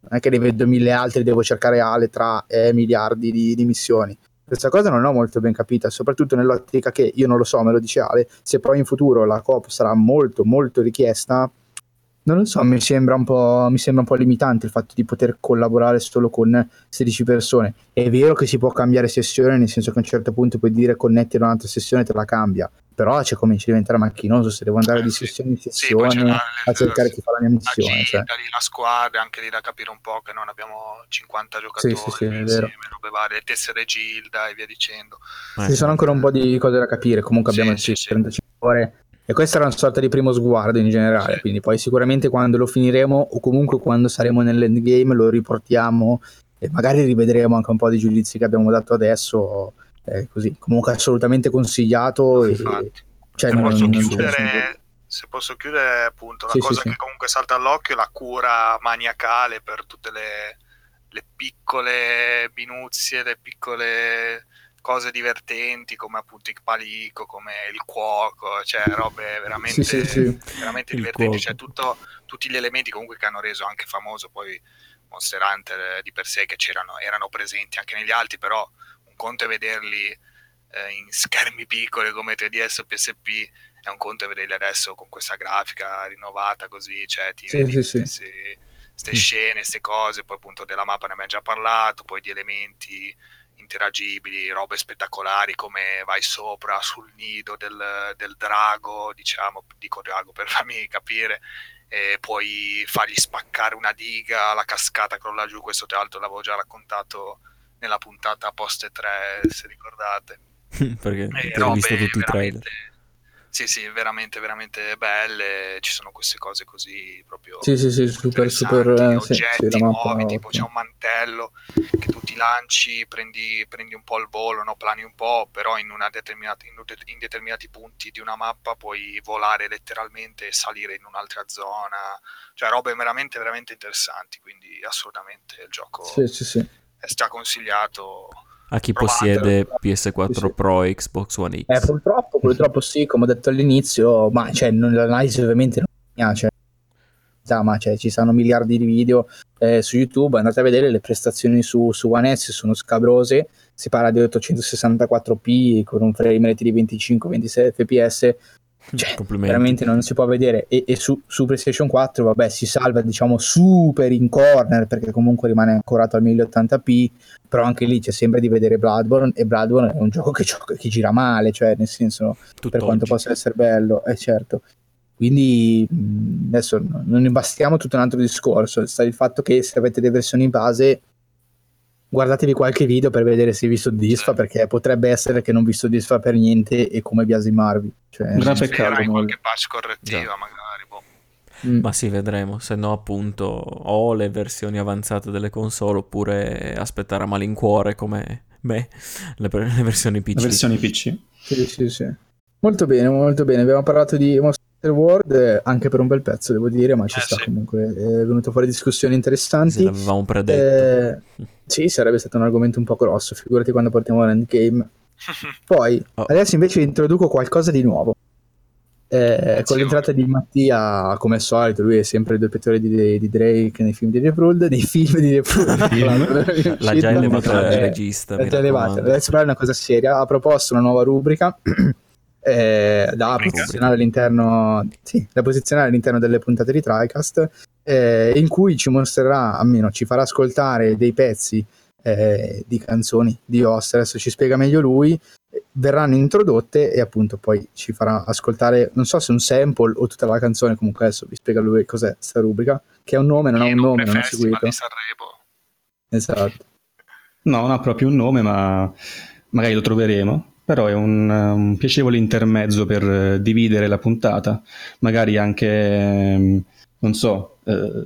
non è che ne vedo mille altre, devo cercare Ale tra eh, miliardi di, di missioni. Questa cosa non l'ho molto ben capita, soprattutto nell'ottica che io non lo so, me lo dice Ale, se poi in futuro la coop sarà molto molto richiesta, non lo so, mi sembra un po', mi sembra un po' limitante il fatto di poter collaborare solo con 16 persone. È vero che si può cambiare sessione, nel senso che a un certo punto puoi dire connetti ad un'altra sessione e te la cambia, però cioè, comincia a diventare macchinoso se devo andare Eh, di sì. sessione in Sì, sessione c'è la- a cercare chi fa la mia la missione. Cioè. gita, lì, la squadra, anche lì da capire un po' che non abbiamo 50 giocatori sì, sì, è insieme, robe varie, le tessere Gilda e via dicendo. Eh, Ci sono ancora un po' di cose da capire. Comunque Sì, abbiamo sì, sì, sì. 35 ore. E questo era una sorta di primo sguardo in generale. Sì. Quindi poi sicuramente quando lo finiremo, o comunque quando saremo nell'endgame, lo riportiamo e magari rivedremo anche un po' di giudizi che abbiamo dato adesso. eh, così. Comunque assolutamente consigliato. E, Infatti. cioè, se, non- posso non chiudere, se posso chiudere, appunto, la sì, cosa sì. che comunque salta all'occhio è la cura maniacale per tutte le, le piccole minuzie, le piccole cose divertenti come appunto il palico, come il cuoco, cioè robe veramente, Sì, sì, sì. veramente divertenti, cioè tutto, tutti gli elementi comunque che hanno reso anche famoso poi Monster Hunter eh, di per sé che c'erano, erano presenti anche negli altri, però un conto è vederli eh, in schermi piccoli come 3DS o PSP è un conto è vederli adesso con questa grafica rinnovata così, cioè ti Sì, vedi sì, queste scene, queste cose, poi appunto della mappa ne abbiamo già parlato, poi di elementi interagibili, robe spettacolari come vai sopra sul nido del, del drago, diciamo, dico drago per farmi capire, e puoi fargli spaccare una diga, la cascata crolla giù, questo tra l'altro l'avevo già raccontato nella puntata post 3 se ricordate. Perché ho visto tutti i trailer. Sì, sì, veramente, veramente belle. Ci sono queste cose così proprio. Sì, sì, sì, super, super. interessanti, eh, sì, oggetti sì, mappa nuovi, tipo c'è un mantello che tu ti lanci, prendi, prendi un po' il volo, no? plani un po', però in, una determinata, in, in determinati punti di una mappa puoi volare letteralmente e salire in un'altra zona, cioè robe veramente, veramente interessanti, quindi assolutamente il gioco Sì, sì, sì. è straconsigliato. A chi possiede PS4 Sì, sì. Pro e Xbox One X. Eh, purtroppo, purtroppo sì, come ho detto all'inizio, ma cioè, non, l'analisi ovviamente non mi piace. Sa, ma cioè, ci sono miliardi di video eh, su YouTube, andate a vedere le prestazioni su, su One S sono scabrose, si parla di 864p con un frame rate di 25-26 fps, cioè, veramente non si può vedere. E, e su, su PlayStation 4 vabbè si salva diciamo super in corner perché comunque rimane ancorato al 1080p però anche lì c'è sempre di vedere Bloodborne e Bloodborne è un gioco che, gioca- che gira male cioè nel senso per Tutt'oggi. quanto possa essere bello è certo. Quindi mh, adesso no- non imbastiamo tutto un altro discorso sta il fatto che se avete le versioni base guardatevi qualche video per vedere se vi soddisfa perché potrebbe essere che non vi soddisfa per niente e come biasimarvi cioè, Gran Si peccato, qualche patch correttiva, Già. magari. Boh. mm. Ma sì, vedremo. Se no, appunto, o le versioni avanzate delle console oppure aspettare a malincuore come me le, le versioni PC. La versione PC. Sì, sì, sì. Molto bene, molto bene. Abbiamo parlato di World eh, anche per un bel pezzo, devo dire, ma ci Eh, sta sì. comunque. È venuto fuori discussioni Se interessanti. l'avevamo predetto. Eh, sì, sarebbe stato un argomento un po' grosso, figurati quando portiamo l'endgame. Poi, Oh. adesso invece introduco qualcosa di nuovo. Eh, con l'entrata di Mattia, come al solito, lui è sempre il doppiatore di, di Drake nei film di The Prud, nei film di The. Film? L'ha già elevato il regista. L'ha già elevato. Adesso però è una cosa seria. Ha proposto una nuova rubrica eh, da posizionare all'interno, sì, da posizionare all'interno delle puntate di TriCast eh, in cui ci mostrerà, almeno ci farà ascoltare dei pezzi eh, di canzoni di Host, adesso ci spiega meglio lui, verranno introdotte e appunto poi ci farà ascoltare, non so se un sample o tutta la canzone, comunque adesso vi spiega lui cos'è questa rubrica, che ha un nome, non ha un nome, non è seguito. Esatto. No, non ha proprio un nome, ma magari lo troveremo. Però è un, un piacevole intermezzo per eh, dividere la puntata, magari anche, ehm, non so, eh,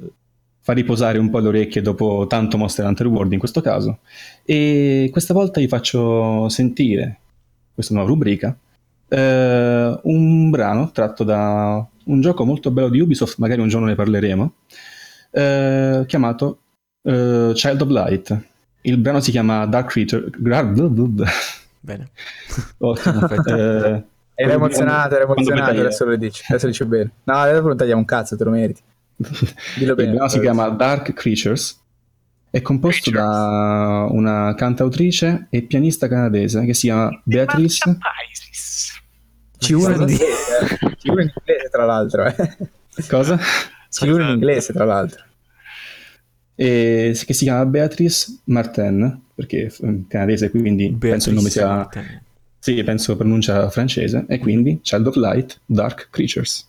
far riposare un po' le orecchie dopo tanto Monster Hunter World in questo caso. E questa volta vi faccio sentire questa nuova rubrica eh, un brano tratto da un gioco molto bello di Ubisoft, magari un giorno ne parleremo, eh, chiamato eh, Child of Light. Il brano si chiama Dark Creature. Bene. Ottimo. eh, Era emozionato, era emozionato, adesso lo dici, adesso lo dici bene. No, adesso non tagliamo un cazzo, te lo meriti. Dillo Il bene. brano si chiama Dark Creatures. È composto Creatures. da una cantautrice e pianista canadese che si chiama Beatrice. C1 in inglese, eh. C1 in inglese tra l'altro, eh. Cosa? C1 in inglese tra l'altro. E che si chiama Beatrice Martin, perché è canadese, quindi penso il nome sia. Martin. Sì, penso pronuncia francese. E quindi Child of Light, Dark Creatures.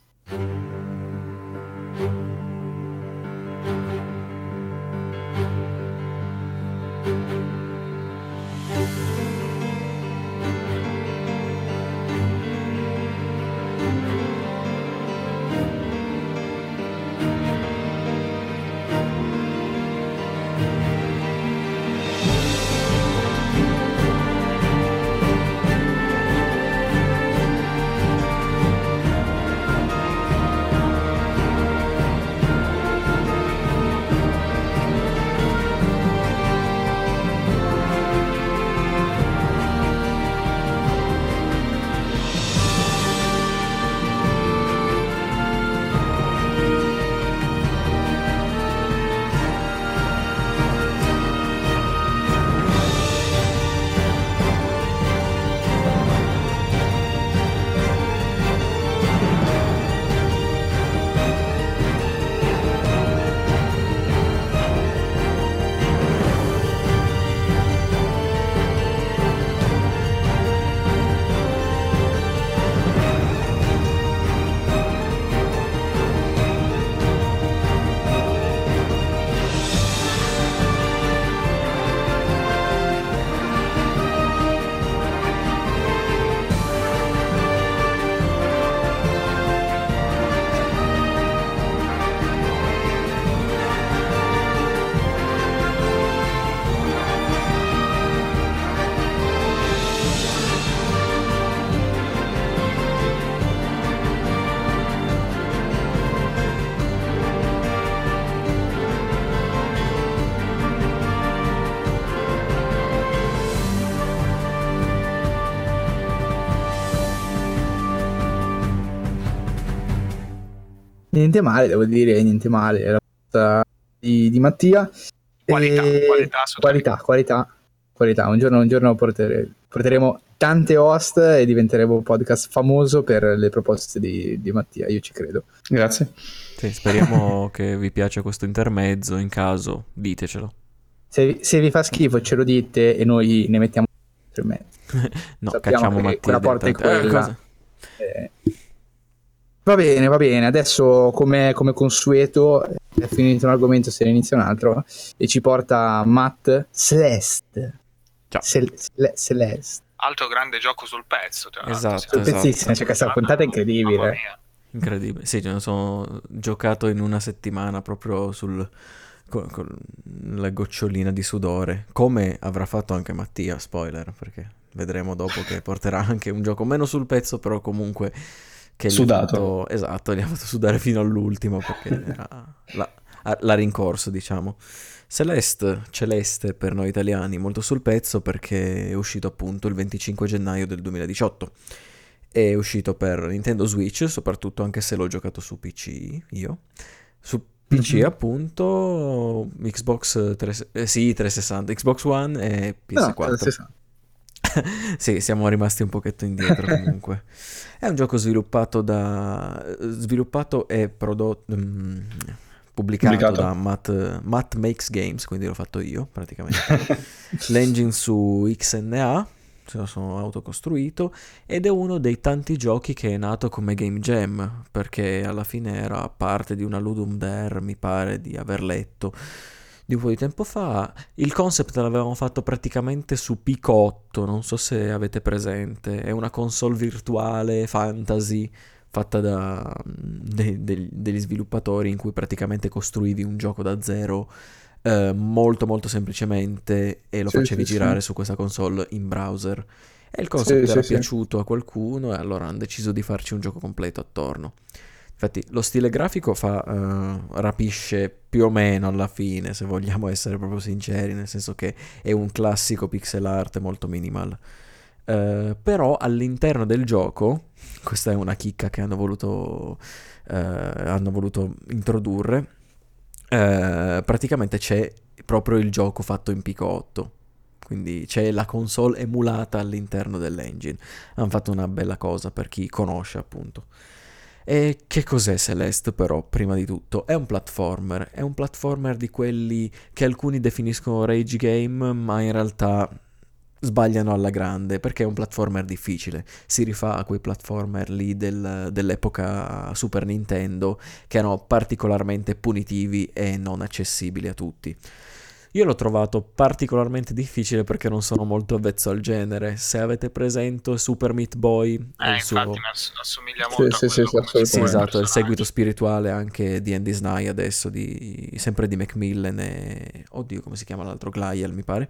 Niente male, devo dire, niente male. La volta di, di Mattia. Qualità, E- qualità, qualità, qualità, qualità. Un giorno, un giorno portere- porteremo tante host e diventeremo un podcast famoso per le proposte di, di Mattia, io ci credo. Grazie. Sì, speriamo che vi piaccia questo intermezzo. In caso, ditecelo. Se, se vi fa schifo ce lo dite e noi ne mettiamo in mezzo. No, Sappiamo cacciamo Mattia. quella porta è quella. Eh, Va bene, va bene. Adesso, come, come consueto, è finito un argomento, se ne inizia un altro. E ci porta Matt Celeste. Ciao. Cel- Cele- Celeste. Altro grande gioco sul pezzo. tra Esatto, sì. esatto. Pezzissima, cioè questa puntata è incredibile. Incredibile. Sì, ce ne sono giocato in una settimana proprio sul con, con la gocciolina di sudore, come avrà fatto anche Mattia, spoiler, perché vedremo dopo che porterà anche un gioco meno sul pezzo, però comunque che Sudato. fatto- esatto, gli ha fatto sudare fino all'ultimo perché era la, l'ha rincorso, diciamo. Celeste, Celeste per noi italiani, molto sul pezzo perché è uscito appunto il 25 gennaio del 2018. È uscito per Nintendo Switch, soprattutto anche se l'ho giocato su PC io. Su PC Mhm. appunto, Xbox 3, eh, sì, 360, Xbox One e No, PS4. sì, sì. siamo rimasti un pochetto indietro comunque. È un gioco sviluppato da... sviluppato e prodotto... mm, pubblicato, Pubblicato. da Matt, Matt Makes Games, quindi l'ho fatto io praticamente. L'engine su XNA, se lo sono autocostruito, ed è uno dei tanti giochi che è nato come game jam, perché alla fine era parte di una Ludum Dare, mi pare di aver letto di un po' di tempo fa. Il concept l'avevamo fatto praticamente su Pico 8, non so se avete presente, è una console virtuale fantasy fatta da mm, de- de- degli sviluppatori in cui praticamente costruivi un gioco da zero eh, molto molto semplicemente e lo Sì, facevi sì, girare sì. su questa console in browser. E il concept era piaciuto a qualcuno e allora hanno deciso di farci un gioco completo attorno. Infatti lo stile grafico fa, eh, rapisce più o meno alla fine, se vogliamo essere proprio sinceri, nel senso che è un classico pixel art molto minimal. Eh, però all'interno del gioco, questa è una chicca che hanno voluto, eh, hanno voluto introdurre, praticamente c'è proprio il gioco fatto in Pico 8. Quindi c'è la console emulata all'interno dell'engine. Hanno fatto una bella cosa per chi conosce appunto. E che cos'è Celeste però, prima di tutto? È un platformer, è un platformer di quelli che alcuni definiscono rage game, ma in realtà sbagliano alla grande, perché è un platformer difficile. Si rifà a quei platformer lì del- dell'epoca Super Nintendo, che erano particolarmente punitivi e non accessibili a tutti. Io l'ho trovato particolarmente difficile perché non sono molto avvezzo al genere. Se avete presente Super Meat Boy, Eh, il suo... ass- assomiglia Sì, molto sì, a sì, quello sì. Sì, esatto, è il seguito spirituale anche di Andy Sny adesso, di, sempre di Macmillan e... Oddio, come si chiama l'altro? Glyel, mi pare.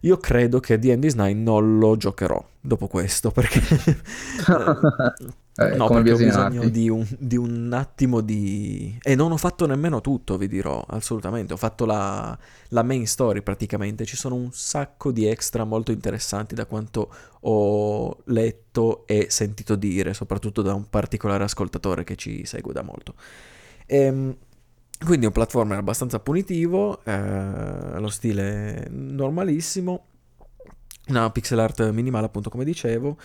Io credo che di Andy Sny non lo giocherò dopo questo, perché... Eh, no, come perché ho bisogno di un, di un attimo di... E non ho fatto nemmeno tutto, vi dirò, assolutamente. Ho fatto la, la main story praticamente. Ci sono un sacco di extra molto interessanti da quanto ho letto e sentito dire, soprattutto da un particolare ascoltatore che ci segue da molto. Ehm, quindi un platformer abbastanza punitivo, eh, lo stile normalissimo, una pixel art minimale appunto come dicevo.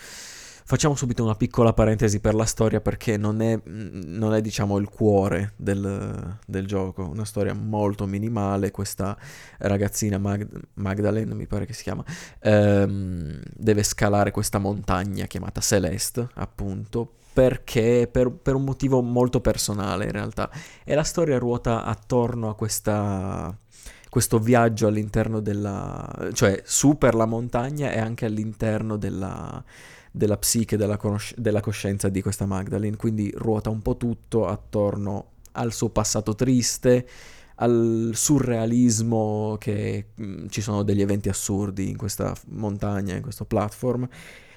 Facciamo subito una piccola parentesi per la storia perché non è, non è diciamo il cuore del, del gioco, una storia molto minimale, questa ragazzina Mag- Magdalene mi pare che si chiama, ehm, deve scalare questa montagna chiamata Celeste appunto perché per, per un motivo molto personale in realtà. E la storia ruota attorno a questa questo viaggio all'interno della cioè su per la montagna e anche all'interno della della psiche, della, conosc- della coscienza di questa Magdalene, quindi ruota un po' tutto attorno al suo passato triste, al surrealismo che mh, ci sono degli eventi assurdi in questa montagna, in questo platform,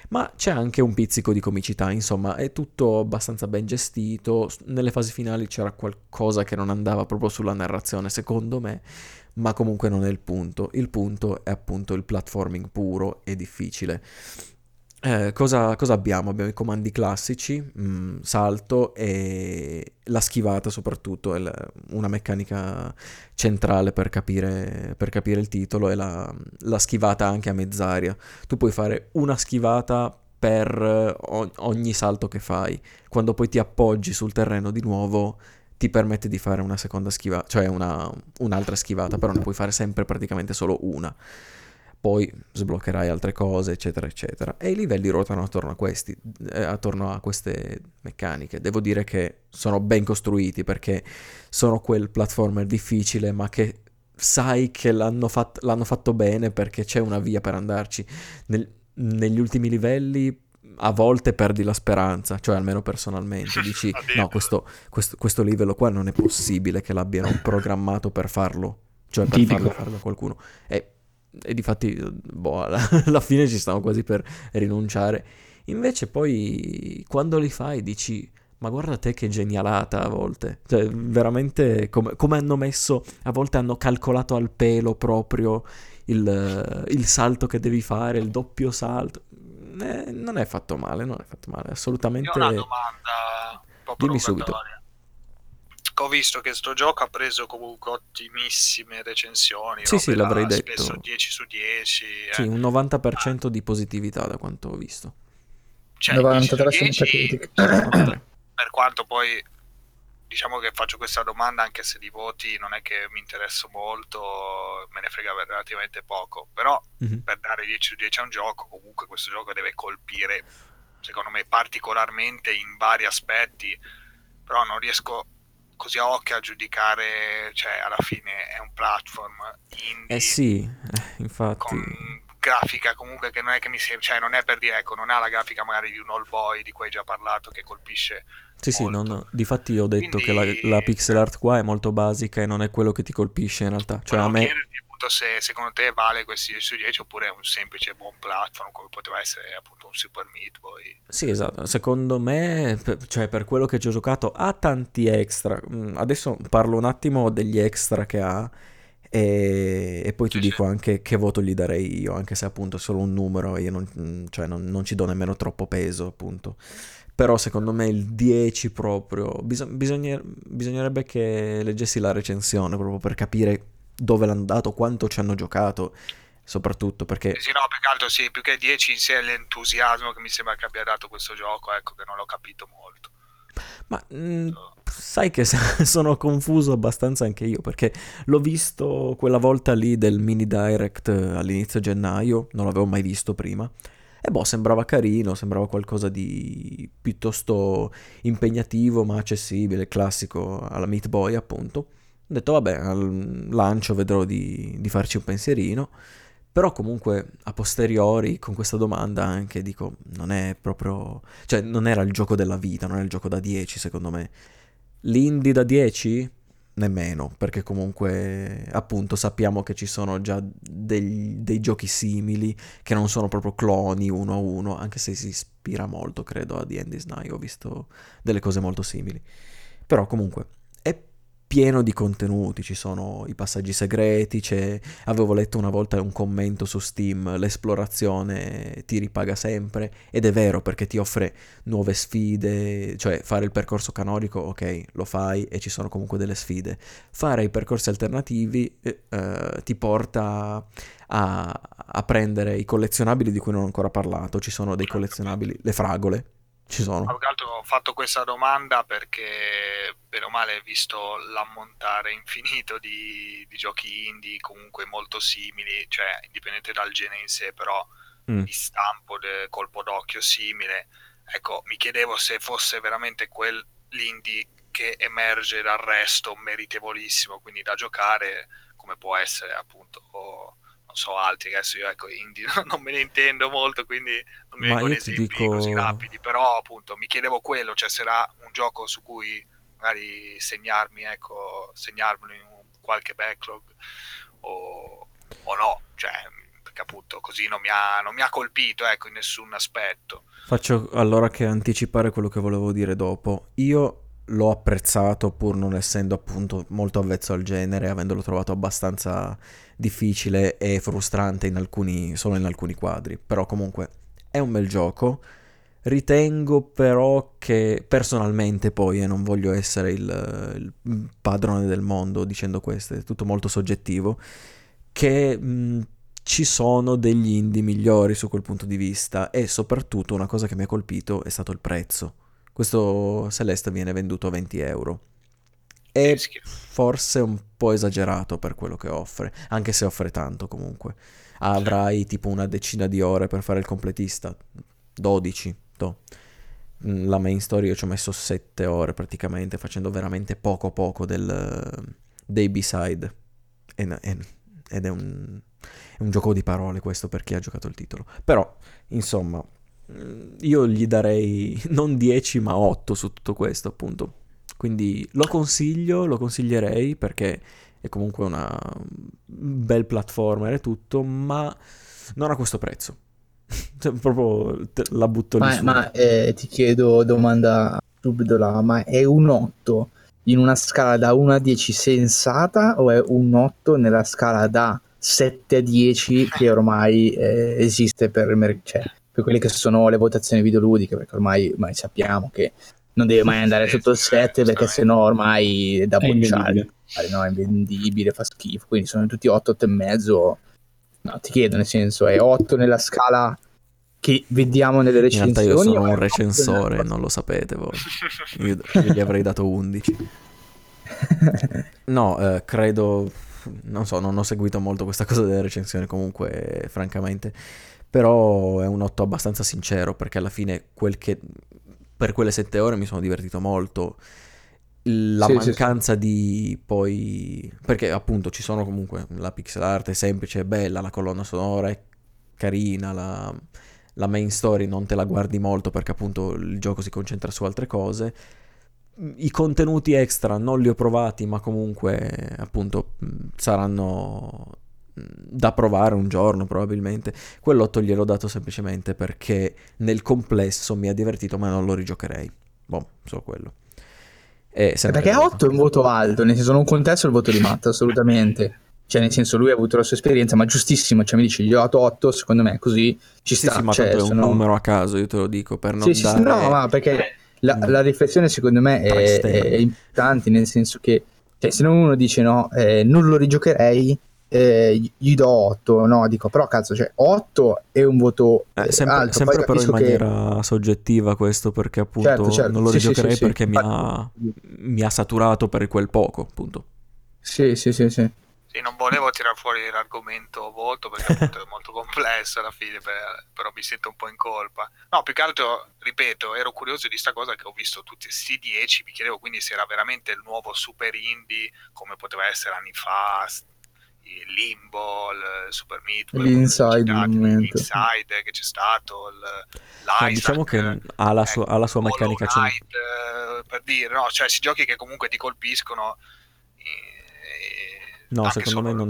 ma c'è anche un pizzico di comicità, insomma, è tutto abbastanza ben gestito, nelle fasi finali c'era qualcosa che non andava proprio sulla narrazione, secondo me, ma comunque non è il punto, il punto è appunto il platforming puro e difficile. Eh, cosa, cosa abbiamo? Abbiamo i comandi classici, mm, salto e la schivata soprattutto, è la- una meccanica centrale per capire, per capire il titolo, è la, la schivata anche a mezz'aria. Tu puoi fare una schivata per eh, ogni salto che fai. Quando poi ti appoggi sul terreno di nuovo ti permette di fare una seconda schivata, cioè una- un'altra schivata, però ne puoi fare sempre praticamente solo una poi sbloccherai altre cose, eccetera, eccetera. E i livelli ruotano attorno a questi, eh, attorno a queste meccaniche. Devo dire che sono ben costruiti perché sono quel platformer difficile, ma che sai che l'hanno, fat- l'hanno fatto bene perché c'è una via per andarci. Nel- negli ultimi livelli a volte perdi la speranza, cioè almeno personalmente, dici no, questo, questo, questo livello qua non è possibile che l'abbiano programmato per farlo, cioè per farlo, farlo a qualcuno. E e difatti, boh, alla, alla fine ci stavo quasi per rinunciare. Invece poi quando li fai dici, ma guarda te che genialata a volte. Cioè, veramente come, come hanno messo, a volte hanno calcolato al pelo proprio il, il salto che devi fare, il doppio salto. Eh, non è fatto male, non è fatto male, assolutamente... Io ho una domanda un po' Dimmi subito. Ho visto che sto gioco ha preso comunque ottimissime recensioni. Sì, sì, l'avrei detto. Spesso 10 su 10. eh. Sì, un 90% di positività da quanto ho visto. Cioè, 10 su 93 10, critica. Guarda, per quanto poi diciamo che faccio questa domanda anche se di voti non è che mi interesso molto, me ne frega relativamente poco, però Mhm. per dare 10 su 10 a un gioco, comunque questo gioco deve colpire, secondo me, particolarmente in vari aspetti, però non riesco così a occhio a giudicare, cioè alla fine è un platform indie Eh sì, eh, infatti. con grafica comunque che non è che mi sembra, cioè non è per dire, ecco, non ha la grafica magari di un All Boy di cui hai già parlato che colpisce Sì, sì, molto. non- difatti ho detto che Quindi- la, la pixel art qua è molto basica e non è quello che ti colpisce in realtà. Cioè a Volevo me... chiederti appunto se secondo te vale questi 10 su 10 oppure è un semplice buon platform come poteva essere appunto un Super Meat Boy. Sì, esatto. Secondo me, per- cioè per quello che ci ho giocato, ha tanti extra. Mm, Adesso parlo un attimo degli extra che ha e, e poi ti Sì, dico anche che voto gli darei io, anche se appunto è solo un numero e io non, mm, cioè non- non ci do nemmeno troppo peso, appunto. Però secondo me il 10 proprio, biso- bisogna- bisognerebbe che leggessi la recensione proprio per capire dove l'hanno dato, quanto ci hanno giocato, soprattutto perché... Sì, no, più che altro sì, più che 10 in sé è l'entusiasmo che mi sembra che abbia dato questo gioco, ecco che non l'ho capito molto. Ma mm, sai che sono confuso abbastanza anche io perché l'ho visto quella volta lì del mini direct eh, all'inizio gennaio, non l'avevo mai visto prima. E boh, sembrava carino, sembrava qualcosa di piuttosto impegnativo ma accessibile, classico alla Meat Boy appunto. Ho detto vabbè, al lancio vedrò di, di farci un pensierino. Però comunque a posteriori con questa domanda anche dico, non è proprio... Cioè non era il gioco della vita, non è il gioco da 10 secondo me. L'indie da 10? Nemmeno, perché comunque appunto sappiamo che ci sono già degli- dei giochi simili che non sono proprio cloni uno a uno, anche se si ispira molto, credo, a The End is Nigh, ho visto delle cose molto simili. Però comunque pieno di contenuti, ci sono i passaggi segreti, c'è... avevo letto una volta un commento su Steam, l'esplorazione ti ripaga sempre, ed è vero perché ti offre nuove sfide, cioè fare il percorso canonico, ok, lo fai e ci sono comunque delle sfide. Fare i percorsi alternativi eh, eh, ti porta a, a prendere i collezionabili di cui non ho ancora parlato, ci sono dei collezionabili, le fragole, ci sono. Più che altro ho fatto questa domanda perché, bene o male, visto l'ammontare infinito di, di giochi indie comunque molto simili, cioè indipendente dal genere in sé, però Mm. di stampo, de- colpo d'occhio simile, ecco, mi chiedevo se fosse veramente quel l'indie che emerge dal resto meritevolissimo, quindi da giocare, come può essere appunto, o, non so, altri, adesso io ecco, indie non me ne intendo molto, quindi non mi Ma vengono esempi dico- così rapidi, però appunto mi chiedevo quello, cioè era un gioco su cui magari segnarmi, ecco, segnarmelo in qualche backlog o, o no, cioè perché appunto così non mi ha, non mi ha colpito, ecco, in nessun aspetto. Faccio allora che anticipare quello che volevo dire dopo. Io l'ho apprezzato pur non essendo appunto molto avvezzo al genere, avendolo trovato abbastanza difficile e frustrante in alcuni, solo in alcuni quadri. Però comunque è un bel gioco. Ritengo però che personalmente poi, e non voglio essere il, il padrone del mondo dicendo questo, è tutto molto soggettivo, che mh, ci sono degli indie migliori su quel punto di vista e soprattutto una cosa che mi ha colpito è stato il prezzo. Questo Celeste viene venduto a 20 euro. Schifo. forse un po' esagerato per quello che offre, anche se offre tanto comunque. Avrai tipo una decina di ore per fare il completista, 12. toh. Mm, La main story io ci ho messo 7 ore praticamente, facendo veramente poco poco del, dei B-side. E- e- ed è un, è un gioco di parole questo per chi ha giocato il titolo. Però, insomma, mm, io gli darei non 10 ma 8 su tutto questo, appunto. Quindi lo consiglio, lo consiglierei perché è comunque una un bel platformer e tutto, ma non a questo prezzo. Cioè, proprio la butto lì Ma, su. ma, eh, ti chiedo domanda subito là, ma è un 8 in una scala da 1 a 10 sensata o è un 8 nella scala da 7 a 10 che ormai eh, esiste per, cioè, per quelle che sono le votazioni videoludiche, perché ormai, ormai sappiamo che non deve mai andare sotto il sì, 7 perché sennò ormai è da bocciare. No, è invendibile, fa schifo, quindi sono tutti 8, 8 e mezzo. No, ti chiedo nel senso, è 8 nella scala che vediamo nelle In realtà recensioni. io sono un recensore, una- non lo sapete voi. Io, io gli avrei dato 11. No, eh, credo, non so, non ho seguito molto questa cosa delle recensioni comunque, francamente, però è un 8 abbastanza sincero perché alla fine quel che, per quelle 7 ore mi sono divertito molto. La Sì, sì, mancanza di poi, perché appunto ci sono comunque, la pixel art è semplice, è bella, la colonna sonora è carina, la, la main story non te la guardi molto perché appunto il gioco si concentra su altre cose. I contenuti extra non li ho provati, ma comunque appunto saranno da provare un giorno probabilmente. Quell'8 gliel'ho dato semplicemente perché nel complesso mi ha divertito, ma non lo rigiocherei. Boh, solo quello. E Eh, Perché quello. 8 è un voto alto, nel senso non contesto il voto di Matt, assolutamente. Cioè, nel senso, lui ha avuto la sua esperienza, ma giustissimo. Cioè, mi dice, gli ho dato 8, secondo me, così ci Sì, sta. sì, ma cioè, è un sono- numero a caso, io te lo dico, per non Sì, sì, sì, dare... no, ma perché la, la riflessione secondo me è, è importante, nel senso che cioè, se non uno dice no, eh, non lo rigiocherei, eh, gli- do 8, no, dico però cazzo, cioè 8 è un voto Eh, eh, sempre, alto, sempre poi però in capisco che- maniera soggettiva questo perché appunto Certo, certo, non lo sì, rigiocherei sì, sì. perché mi ha, mi ha saturato per quel poco appunto. Sì, sì, sì, sì. Sì, non volevo tirar fuori l'argomento voto perché appunto è molto complesso alla fine, per- però mi sento un po' in colpa. No, più che altro, ripeto, ero curioso di sta cosa che ho visto tutti questi 10, mi chiedevo quindi se era veramente il nuovo super indie come poteva essere anni fa, Limbo, il Super Meat, L'Inside, l'Inside che c'è stato, l'Isaac, diciamo che ha la sua, ha la sua meccanica Knight, eh, per dire, no, cioè, si giochi che comunque ti colpiscono. eh, No, anche secondo solo me non,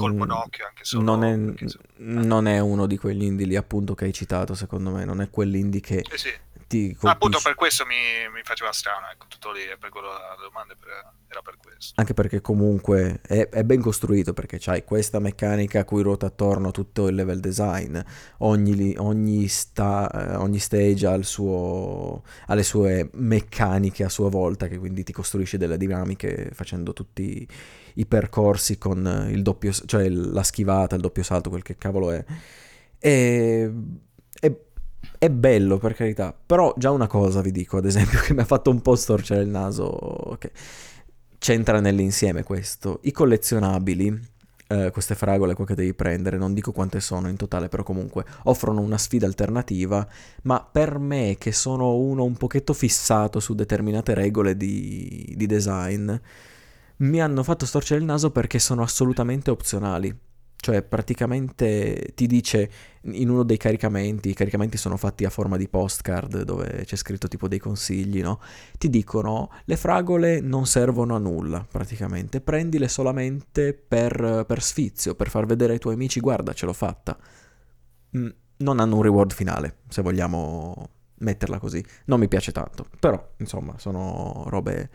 solo non, è, anche solo- non è uno di quegli indie lì appunto che hai citato, secondo me, non è quell'indie che Sì, sì. Ti Ma appunto colpisce. per questo mi, mi faceva strano, ecco, tutto lì, per quello la domanda per- era per questo. Anche perché comunque è, è ben costruito perché c'hai questa meccanica a cui ruota attorno tutto il level design, ogni, ogni, sta- eh, ogni stage ha, il suo, ha le sue meccaniche a sua volta che quindi ti costruisce delle dinamiche facendo tutti i percorsi con il doppio, cioè la schivata, il doppio salto, quel che cavolo è. E, è, bello per carità, però già una cosa vi dico, ad esempio, che mi ha fatto un po' storcere il naso, che c'entra nell'insieme questo. I collezionabili, eh, queste fragole qua che devi prendere, non dico quante sono in totale, però comunque offrono una sfida alternativa, ma per me che sono uno un pochetto fissato su determinate regole di, di design, mi hanno fatto storcere il naso perché sono assolutamente opzionali. Cioè, praticamente ti dice in uno dei caricamenti, i caricamenti sono fatti a forma di postcard dove c'è scritto tipo dei consigli, no? Ti dicono le fragole non servono a nulla, praticamente, prendile solamente per, per sfizio, per far vedere ai tuoi amici, guarda, ce l'ho fatta. Mm, non hanno un reward finale, se vogliamo metterla così. Non mi piace tanto, però, insomma, sono robe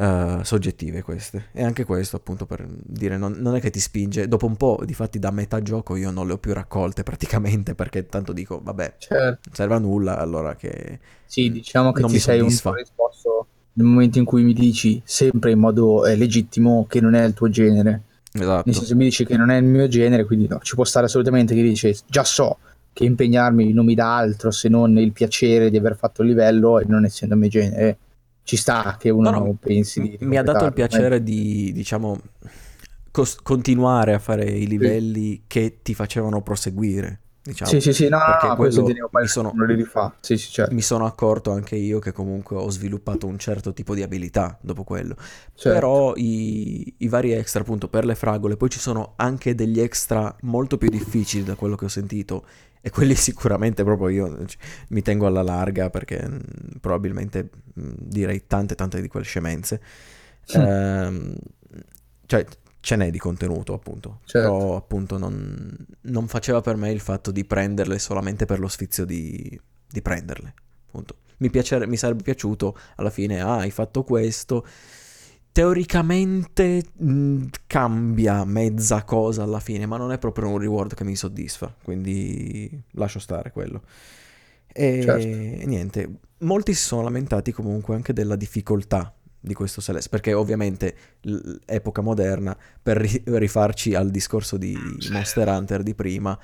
eh, soggettive queste. E anche questo, appunto, per dire, non, non è che ti spinge. Dopo un po', difatti, da metà gioco io non le ho più raccolte praticamente, perché tanto dico, vabbè, Certo. non serve a nulla, allora che... Sì, diciamo che Non ti mi sei un soddisfa. po' risposto nel momento in cui mi dici sempre in modo eh, legittimo che non è il tuo genere. Esatto. Nel senso mi dici che non è il mio genere, quindi no, ci può stare assolutamente che dici già so che impegnarmi non mi dà altro se non il piacere di aver fatto il livello e non essendo il mio genere. Ci sta che uno No, no, pensi di... mi ha dato il piacere di, diciamo, cos- continuare a fare i livelli che ti facevano proseguire, diciamo. Sì, sì, sì, no, no, questo poi mi sono- non li rifà. Sì, sì, certo. Mi sono accorto anche io che comunque ho sviluppato un certo tipo di abilità dopo quello. certo. Però i, i vari extra, appunto, per le fragole, poi ci sono anche degli extra molto più difficili da quello che ho sentito. E quelli sicuramente proprio io mi tengo alla larga perché mm, probabilmente mm, direi tante tante di quelle scemenze. Mm. Ehm, cioè ce n'è di contenuto appunto. Certo. Però appunto non, non faceva per me il fatto di prenderle solamente per lo sfizio di, di prenderle. Appunto. Mi, piacere- mi sarebbe piaciuto alla fine, ah, hai fatto questo. Teoricamente mh, cambia mezza cosa alla fine, ma non è proprio un reward che mi soddisfa, quindi lascio stare quello. E Certo. niente, molti si sono lamentati comunque anche della difficoltà di questo Celeste, perché ovviamente l'epoca moderna, per ri- rifarci al discorso di. Monster Hunter di prima,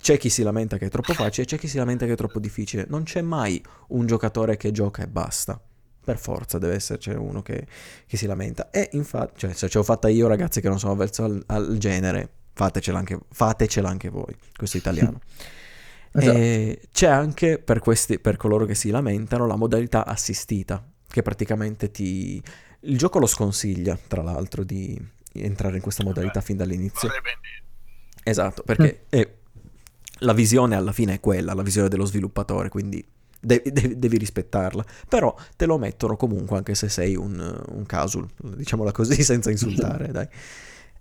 c'è chi si lamenta che è troppo facile, c'è chi si lamenta che è troppo difficile. Non c'è mai un giocatore che gioca e basta. Per forza deve esserci uno che, che si lamenta. E infatti, cioè, se ce l'ho fatta io, ragazzi, che non sono avverso al, al genere, fatecela anche, fatecela anche voi. Questo italiano. Esatto. E c'è anche per, questi, per coloro che si lamentano la modalità assistita, che praticamente ti... Il gioco lo sconsiglia, tra l'altro, di entrare in questa modalità fin dall'inizio. Esatto, perché è- la visione alla fine è quella, la visione dello sviluppatore, quindi devi, devi- devi rispettarla. Però te lo mettono comunque, anche se sei un, un casual, diciamola così, senza insultare, dai.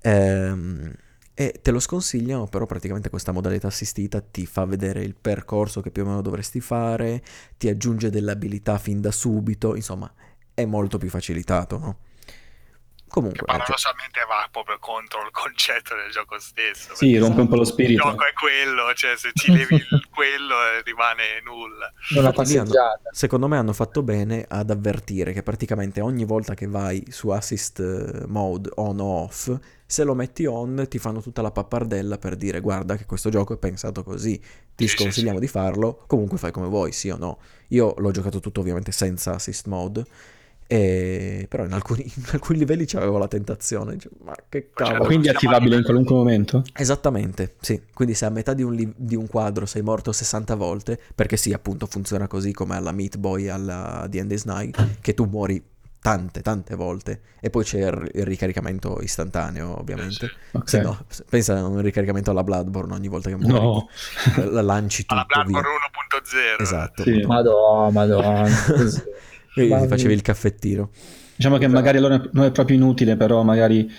Ehm, e te lo sconsigliano, però praticamente questa modalità assistita ti fa vedere il percorso che più o meno dovresti fare, ti aggiunge delle abilità fin da subito, insomma, è molto più facilitato, no? Che Comunque, cioè, paradossalmente va proprio contro il concetto del gioco stesso. Sì, rompe un po' lo Il spirito. gioco è quello, cioè se ci levi il- quello eh, rimane nulla. Una hanno- passeggiata. secondo me hanno fatto bene ad avvertire che praticamente ogni volta che vai su assist eh, mode on o off, se lo metti on ti fanno tutta la pappardella per dire guarda che questo gioco è pensato così, ti Sì, sì, sconsigliamo di farlo, comunque fai come vuoi, sì o no. Io l'ho giocato tutto ovviamente senza assist mode. E... Però in alcuni, in alcuni livelli c'avevo la tentazione, dicevo, ma che cavolo. Quindi è attivabile in qualunque momento? Esattamente, sì. Quindi se a metà di un, li- di un quadro sei morto 60 volte, perché sì, appunto funziona così come alla Meat Boy, alla The End is Night, che tu muori tante, tante volte e poi c'è il, ricaricamento istantaneo, ovviamente. Ok. Se no, pensa a un ricaricamento alla Bloodborne ogni volta che muori. No. La lanci tutto Alla Bloodborne via. 1.0. Esatto. Sì. Madonna, madonna. Quindi ti facevi il caffettino. Diciamo che magari allora non è proprio inutile, però magari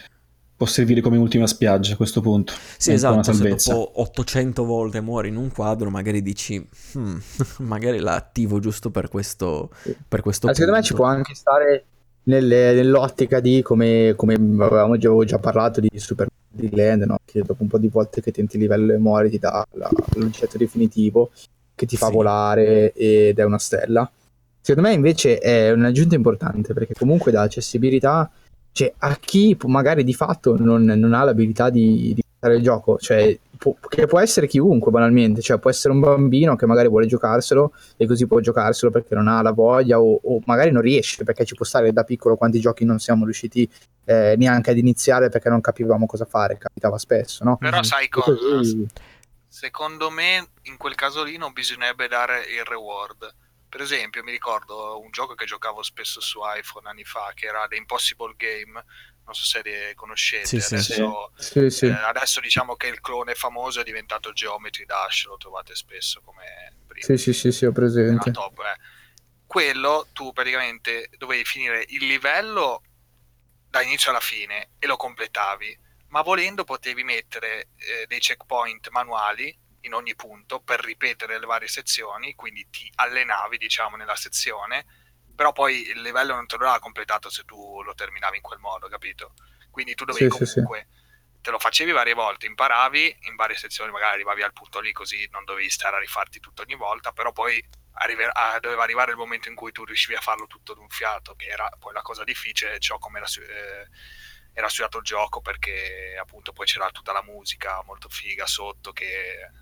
può servire come ultima spiaggia a questo punto. Sì, esatto, se dopo 800 volte muori in un quadro, magari dici, "Hmm, magari la attivo giusto per questo, per questo Ma secondo me ci punto." può anche stare nelle- nell'ottica di come, come avevamo già, avevo già parlato di Super di Land, no? che dopo un po' di volte che tenti il livello e muori ti dà la- l'oggetto definitivo che ti fa Sì. volare ed è una stella. Secondo me invece è un'aggiunta importante perché comunque dà accessibilità cioè, a chi magari di fatto non, non ha l'abilità di, di fare il gioco, cioè, può- che può essere chiunque banalmente, cioè può essere un bambino che magari vuole giocarselo e così può giocarselo perché non ha la voglia o, o magari non riesce perché ci può stare da piccolo quanti giochi non siamo riusciti eh, neanche ad iniziare perché non capivamo cosa fare, capitava spesso, no? Però sai cosa? Secondo me in quel caso lì non bisognerebbe dare il reward. Per esempio, mi ricordo un gioco che giocavo spesso su iPhone anni fa, che era The Impossible Game, non so se le conoscete. Sì, adesso, Sì, sì. eh, adesso diciamo che il clone famoso è diventato Geometry Dash, lo trovate spesso come prima. Sì, sì, sì, sì, ho presente. Top, eh. Quello tu praticamente dovevi finire il livello dall'inizio alla fine e lo completavi, ma volendo potevi mettere eh, dei checkpoint manuali in ogni punto per ripetere le varie sezioni, quindi ti allenavi diciamo nella sezione, però poi il livello non te lo aveva completato se tu lo terminavi in quel modo, capito? Quindi tu dovevi Sì, sì, comunque te lo facevi varie volte, imparavi in varie sezioni, magari arrivavi al punto lì così non dovevi stare a rifarti tutto ogni volta, però poi arrive- ah, doveva arrivare il momento in cui tu riuscivi a farlo tutto d'un fiato, che era poi la cosa difficile, ciò come era, eh, era studiato il gioco perché appunto poi c'era tutta la musica molto figa sotto che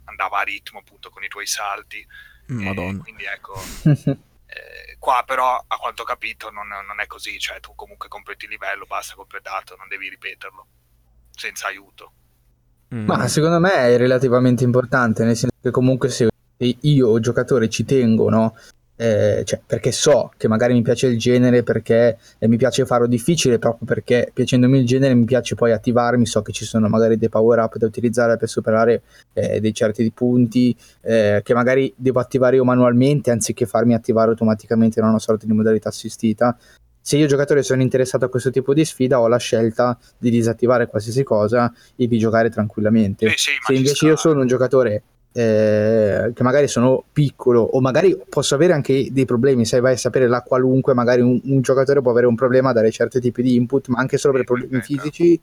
andava a ritmo appunto con i tuoi salti. e Madonna. quindi ecco, eh, qua però a quanto ho capito non, non è così, cioè tu comunque completi il livello, basta completato, non devi ripeterlo senza aiuto. Mm. Ma secondo me è relativamente importante, nel senso che comunque se io giocatore ci tengo, no? Eh, cioè, perché so che magari mi piace il genere, perché eh, mi piace farlo difficile, proprio perché piacendomi il genere mi piace poi attivarmi, so che ci sono magari dei power up da utilizzare per superare eh, dei certi punti eh, che magari devo attivare io manualmente anziché farmi attivare automaticamente in una sorta di modalità assistita. Se io giocatore sono interessato a questo tipo di sfida, ho la scelta di disattivare qualsiasi cosa e di giocare tranquillamente. Sì, sì, Se invece sta. io sono un giocatore eh, che magari sono piccolo o magari posso avere anche dei problemi, sai, vai a sapere la qualunque, magari un, un giocatore può avere un problema a dare certi tipi di input, ma anche solo per problemi fisici,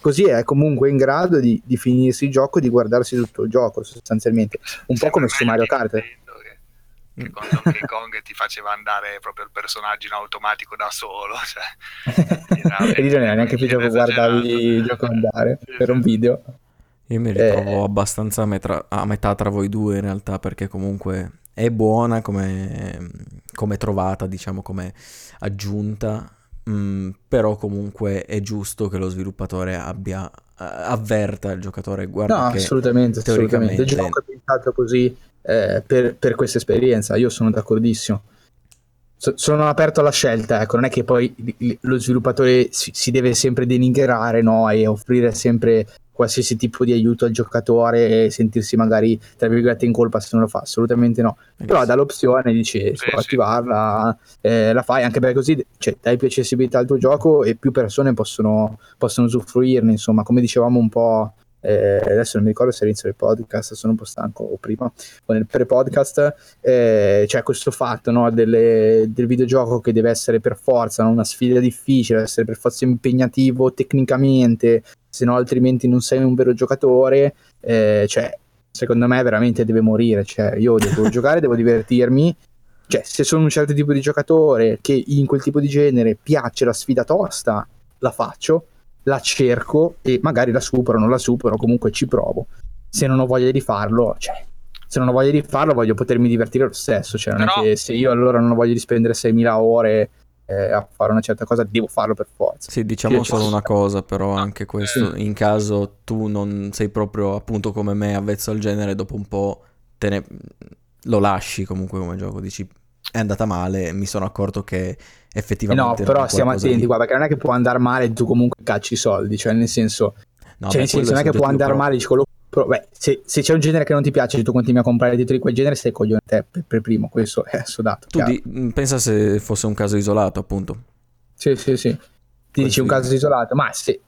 così è comunque in grado di, di finirsi il gioco e di guardarsi tutto il gioco sostanzialmente. Un po' come su Mario Kart. Che con Donkey Kong ti faceva andare proprio il personaggio in automatico da solo. Cioè, e lì non era neanche più gioco, guardavi il gioco andare per un video. Io mi ritrovo eh, abbastanza a, metra- a, metà tra voi due in realtà perché comunque è buona come, come trovata, diciamo come aggiunta, mh, mm, però comunque è giusto che lo sviluppatore abbia avverta il giocatore. Guarda no, che assolutamente, teoricamente assolutamente. il gioco è pensato così eh, per, per questa esperienza io sono d'accordissimo sono aperto alla scelta, ecco, non è che poi lo sviluppatore si, si deve sempre denigrare no? e offrire sempre qualsiasi tipo di aiuto al giocatore e sentirsi magari tra virgolette in colpa se non lo fa, assolutamente no. Eh, Però dà l'opzione, dici, sì, può sì. attivarla, eh, la fai anche perché così cioè, dai più accessibilità al tuo gioco e più persone possono, possono usufruirne, insomma, come dicevamo un po'. Eh, adesso non mi ricordo se all'inizio del podcast, sono un po' stanco o prima o nel pre-podcast, eh, c'è questo fatto no, delle, del videogioco che deve essere per forza no, una sfida difficile, deve essere per forza impegnativo tecnicamente, se no altrimenti non sei un vero giocatore, eh, cioè, secondo me veramente deve morire, cioè, io devo giocare, devo divertirmi, cioè, se sono un certo tipo di giocatore che in quel tipo di genere piace la sfida tosta, la faccio, la cerco e magari la supero, non la supero, comunque ci provo. Se non ho voglia di farlo, cioè, se non ho voglia di farlo voglio potermi divertire lo stesso, cioè non Però... è che se io allora non ho voglia di spendere 6.000 ore eh, a fare una certa cosa devo farlo per forza. Sì, diciamo Io solo una cosa, però anche questo, sì. in caso tu non sei proprio appunto come me avvezzo al genere, dopo un po' te ne... lo lasci comunque come gioco, dici è andata male, mi sono accorto che effettivamente... No, però stiamo attenti di... qua, perché non è che può andare male e tu comunque cacci i soldi, cioè nel senso... No, cioè, nel senso, non è che può andare però... male, dici quello beh, se, se, c'è un genere che non ti piace e tu continui a comprare titoli di quel genere, sei coglione te per, per primo, questo è assodato. Tu di, mm, pensa se fosse un caso isolato, appunto. Sì, sì, sì. Ti dici un caso isolato, ma se,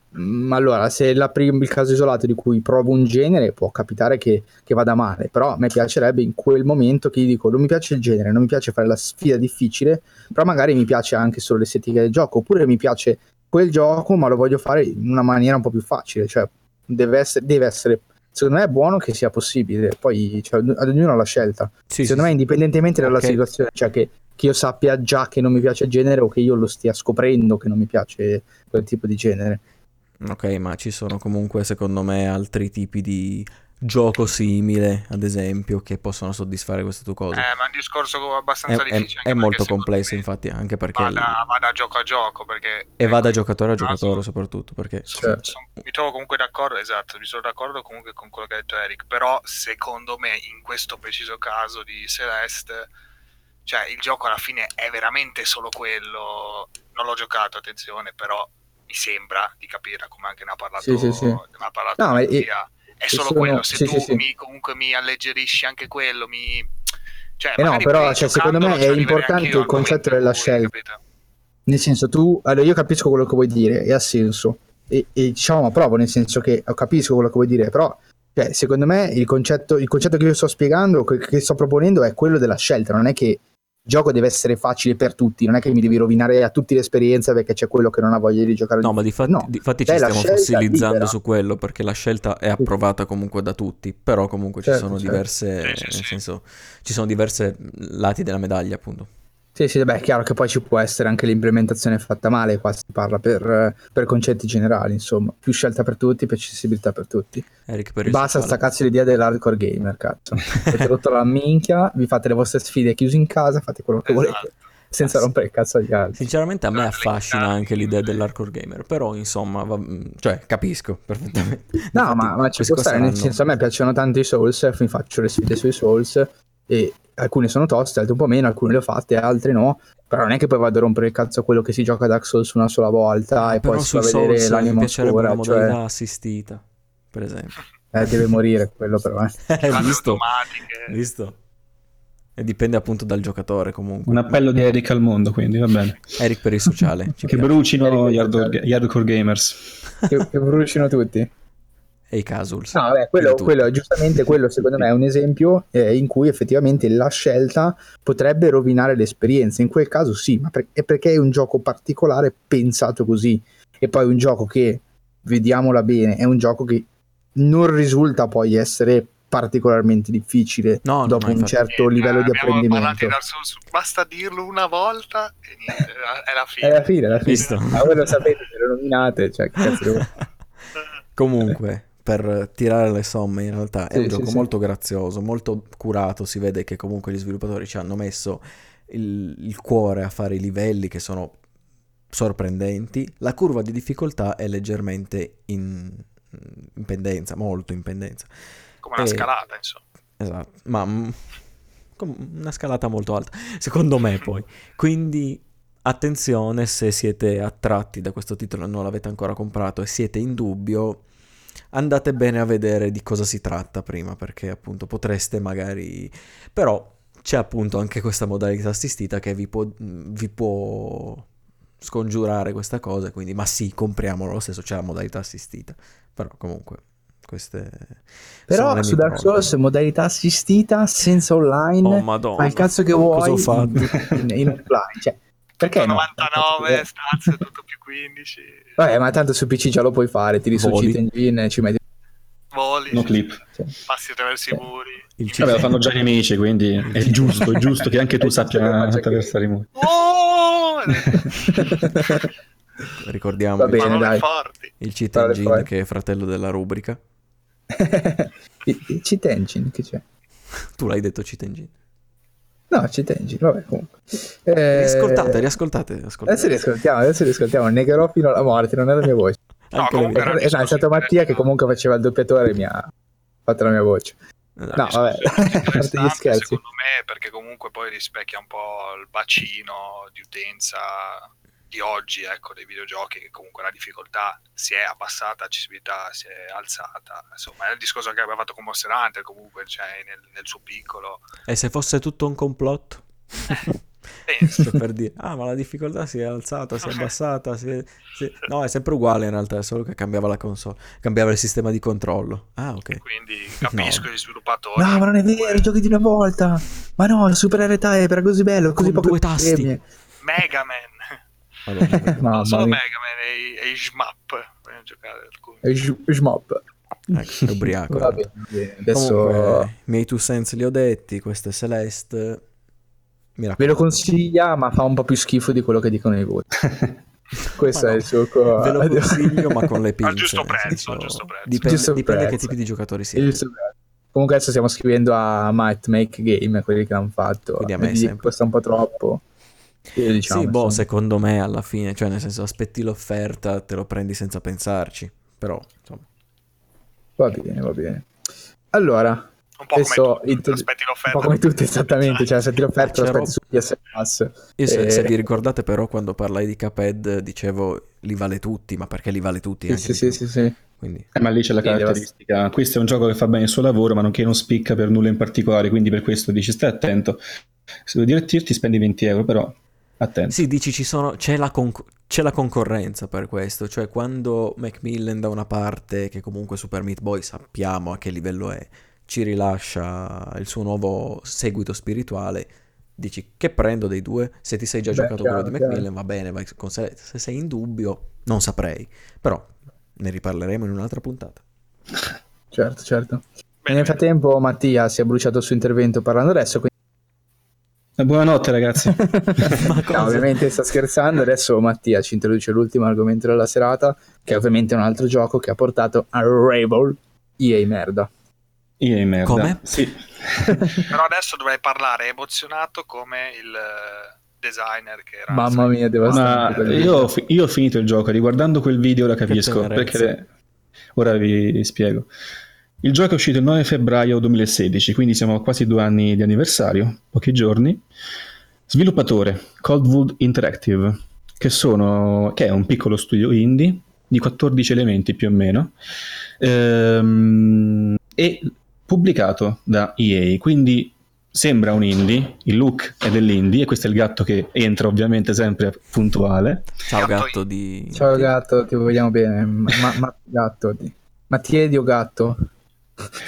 allora, se è prim- il caso isolato di cui provo un genere, può capitare che, che, vada male. Però a me piacerebbe in quel momento che gli dico: non mi piace il genere, non mi piace fare la sfida difficile, però magari mi piace anche solo l'estetica del gioco. Oppure mi piace quel gioco, ma lo voglio fare in una maniera un po' più facile. Cioè, deve essere, deve essere secondo me è buono che sia possibile, poi cioè, ad ognuno la scelta. Sì, secondo sì, me, indipendentemente dalla okay. situazione, cioè che, che, io sappia già che non mi piace il genere o che io lo stia scoprendo che non mi piace quel tipo di genere. Ok, ma ci sono comunque, secondo me, altri tipi di gioco simile, ad esempio, che possono soddisfare queste due cose. Eh, ma è un discorso abbastanza è, difficile. È, è molto complesso, infatti, anche perché... Vada, vada, gioco a gioco, perché... E va da giocatore a giocatore, soprattutto, perché... Sono, certo. sono, mi trovo comunque d'accordo, esatto, mi sono d'accordo comunque con quello che ha detto Eric, però secondo me, in questo preciso caso di Celeste, cioè, il gioco alla fine è veramente solo quello... Non l'ho giocato, attenzione, però mi sembra di capire, come anche ne ha parlato, sì, sì, sì. Ne ha parlato no, Mattia, è solo sono... quello. Se tu mi, comunque mi alleggerisci anche quello, mi... Cioè, eh no, però cioè, secondo me è importante il concetto della scelta. Capito? Nel senso, tu, allora io capisco quello che vuoi dire e ha senso. E, e diciamo, ma provo, nel senso che capisco quello che vuoi dire, però cioè, secondo me il concetto, il concetto che io sto spiegando, che, che sto proponendo è quello della scelta, non è che gioco deve essere facile per tutti, non è che mi devi rovinare a tutti l'esperienza perché c'è quello che non ha voglia di giocare. No, ma di fatti, no. Difatti ci stiamo fossilizzando libera. su quello perché la scelta è approvata comunque da tutti, però comunque certo, ci sono certo. diverse, nel senso, ci sono diverse lati della medaglia appunto. Sì, sì, beh, è chiaro che poi ci può essere anche l'implementazione fatta male, qua si parla per, per concetti generali, insomma, più scelta per tutti, più accessibilità per tutti. Eric, per Basta sta cazzo l'idea dell'hardcore gamer, cazzo. Avete rotto la minchia, vi fate le vostre sfide chiusi in casa, fate quello che esatto. volete senza rompere il cazzo agli altri. Sinceramente a me affascina anche l'idea dell'hardcore gamer, però insomma, va, cioè capisco perfettamente. No, Infatti, ma, ma ci può stare, nel senso a me piacciono tanto i Souls, mi faccio le sfide sui Souls e alcune sono toste, altre un po' meno, alcune le ho fatte, altre no. Però non è che poi vado a rompere il cazzo a quello che si gioca a Dark Souls una sola volta e poi si fa vedere Souls l'animo mi piacerebbe una modalità cioè... assistita, per esempio. Eh, deve morire quello però, eh. visto? visto? E dipende appunto dal giocatore comunque. Un appello di Eric al mondo, quindi va bene. Eric per il sociale. che brucino gli hardcore gamers. Che, che brucino tutti e i casuals. No, vabbè, quello, quello, giustamente quello secondo me è un esempio eh, in cui effettivamente la scelta potrebbe rovinare l'esperienza. In quel caso sì, ma per, è perché è un gioco particolare pensato così. E poi un gioco che, vediamola bene, è un gioco che non risulta poi essere particolarmente difficile no, dopo no, un certo eh, livello di apprendimento. Basta dirlo una volta e niente, è la fine. È la fine, è la fine. Ma voi lo sapete, se lo nominate, cioè che cazzo devo... Comunque, per tirare le somme in realtà è Sì, un sì, gioco sì. molto grazioso, molto curato, si vede che comunque gli sviluppatori ci hanno messo il, il cuore a fare i livelli che sono sorprendenti, la curva di difficoltà è leggermente in, in pendenza, molto in pendenza. Come una Eh, scalata, insomma. Esatto, ma com- una scalata molto alta, secondo me poi. Quindi attenzione se siete attratti da questo titolo e non l'avete ancora comprato e siete in dubbio, andate bene a vedere di cosa si tratta prima, perché appunto potreste magari... Però c'è appunto anche questa modalità assistita che vi può, vi può scongiurare questa cosa, quindi ma sì, compriamolo lo stesso, c'è la modalità assistita. Però comunque queste... Però su Dark. Souls modalità assistita, senza online, Oh madonna. fai il cazzo che vuoi Cosa ho fatto? in, in offline. Cioè, perché Tutto no? 99 stanze, tutto 15. Vabbè, ma tanto su PC già lo puoi fare, Voli. cheat engine e ci metti... Voli, No clip. passi attraverso i muri. Il Vabbè, lo fanno già i nemici, quindi è giusto, è giusto che anche tu sappia attraversare i muri. Oh! Ricordiamo Va il- bene, Parole dai. forti. il cheat engine che è fratello della rubrica. il, il cheat engine, che c'è? Tu l'hai detto cheat engine. No, cheat engine, vabbè, comunque. Eh, Riascoltate, riascoltate, ascoltate. Adesso riascoltiamo, adesso riascoltiamo. Negherò fino alla morte, non è la mia voce. No, comunque mie. era- Eh, no, è stato Mattia che comunque faceva il doppiatore e mi ha fatto la mia voce. No, vabbè, a parte gli scherzi. secondo me perché comunque poi rispecchia un po' il bacino di utenza di oggi ecco dei videogiochi che comunque la difficoltà si è abbassata l'accessibilità si è alzata insomma è il discorso che aveva fatto con Monster Hunter comunque cioè nel, nel suo piccolo E se fosse tutto un complotto? penso Sto per dire, ah, ma la difficoltà si è alzata, si è abbassata. si è- si- No, è sempre uguale in realtà, è solo che cambiava la console, cambiava il sistema di controllo. Ah, ok. quindi capisco No. gli sviluppatori No, ma non è vero, i giochi di una volta. Ma no, il Super R-Type era così bello, così Con poco due tasti. Mega Man Madonna, non solo. Mega Man e, e alcuni E sh- Shmop. ecco, ubriaco. Va bene, va bene. Adesso Comunque, i miei two cents li ho detti, questo è Celeste. Mi ve lo consiglia, ma fa un po' più schifo di quello che dicono i voti. Questo Ma è no, il suo Ve lo consiglio, ma con le pinze. Al giusto prezzo, al giusto prezzo. Dipende, Giusto dipende che prezzo. tipi di giocatori siete. Comunque adesso stiamo scrivendo a Might Make Game, quelli che l'hanno fatto. Quindi a me sempre. costa un po' troppo. Diciamo, sì, boh, insomma. secondo me alla fine, cioè nel senso aspetti l'offerta, te lo prendi senza pensarci. Però, insomma, Va bene, va bene. Allora, un po' Adesso come tu aspetti un l'offerta po' come tutti esattamente, cioè se ti l'offerta lo aspetti su PS Plus. io se, Eh, se vi ricordate però quando parlai di Cuphead dicevo li vale tutti, ma perché li vale tutti? Sì, sì, sì, sì. Quindi, Eh, ma lì c'è la deve caratteristica. Questo è un gioco che fa bene il suo lavoro, ma non che non spicca per nulla in particolare. Quindi per questo dici stai attento. Se vuoi divertirti, spendi 20 euro, però attento. sì, dici ci sono, c'è la, conc- c'è la concorrenza per questo, cioè quando Macmillan da una parte, che comunque Super Meat Boy sappiamo a che livello è, ci rilascia il suo nuovo seguito spirituale, dici che prendo dei due? Se ti sei già Beh, giocato chiaro, quello di chiaro. Macmillan va bene, vai con Select. Se sei in dubbio, non saprei, però ne riparleremo in un'altra puntata. Certo, certo. Bene, Nel frattempo Mattia si è bruciato il suo intervento parlando adesso, quindi... Buonanotte, ragazzi. Ma? No, ovviamente sta scherzando, adesso Mattia ci introduce l'ultimo argomento della serata, che è ovviamente un altro gioco che ha portato a Rabel, EA merda. Io merda. Come? Sì. Però adesso dovrei parlare emozionato come il eh, designer che era. Mamma mia, Ma devastante. quel io, video. ho fi- io ho finito il gioco, riguardando quel video ora capisco, perché ora vi spiego. Il gioco è uscito il 9 febbraio 2016, quindi siamo a quasi due anni di anniversario, pochi giorni. Sviluppatore Coldwood Interactive, che, sono, che è un piccolo studio indie di 14 elementi più o meno, ehm, e pubblicato da EA, quindi sembra un indie, il look è dell'indie, e questo è il gatto che entra ovviamente sempre puntuale. Ciao gatto di... Ciao gatto, ti vogliamo bene. Ma, ma- gatto. di- Mattiedi o gatto?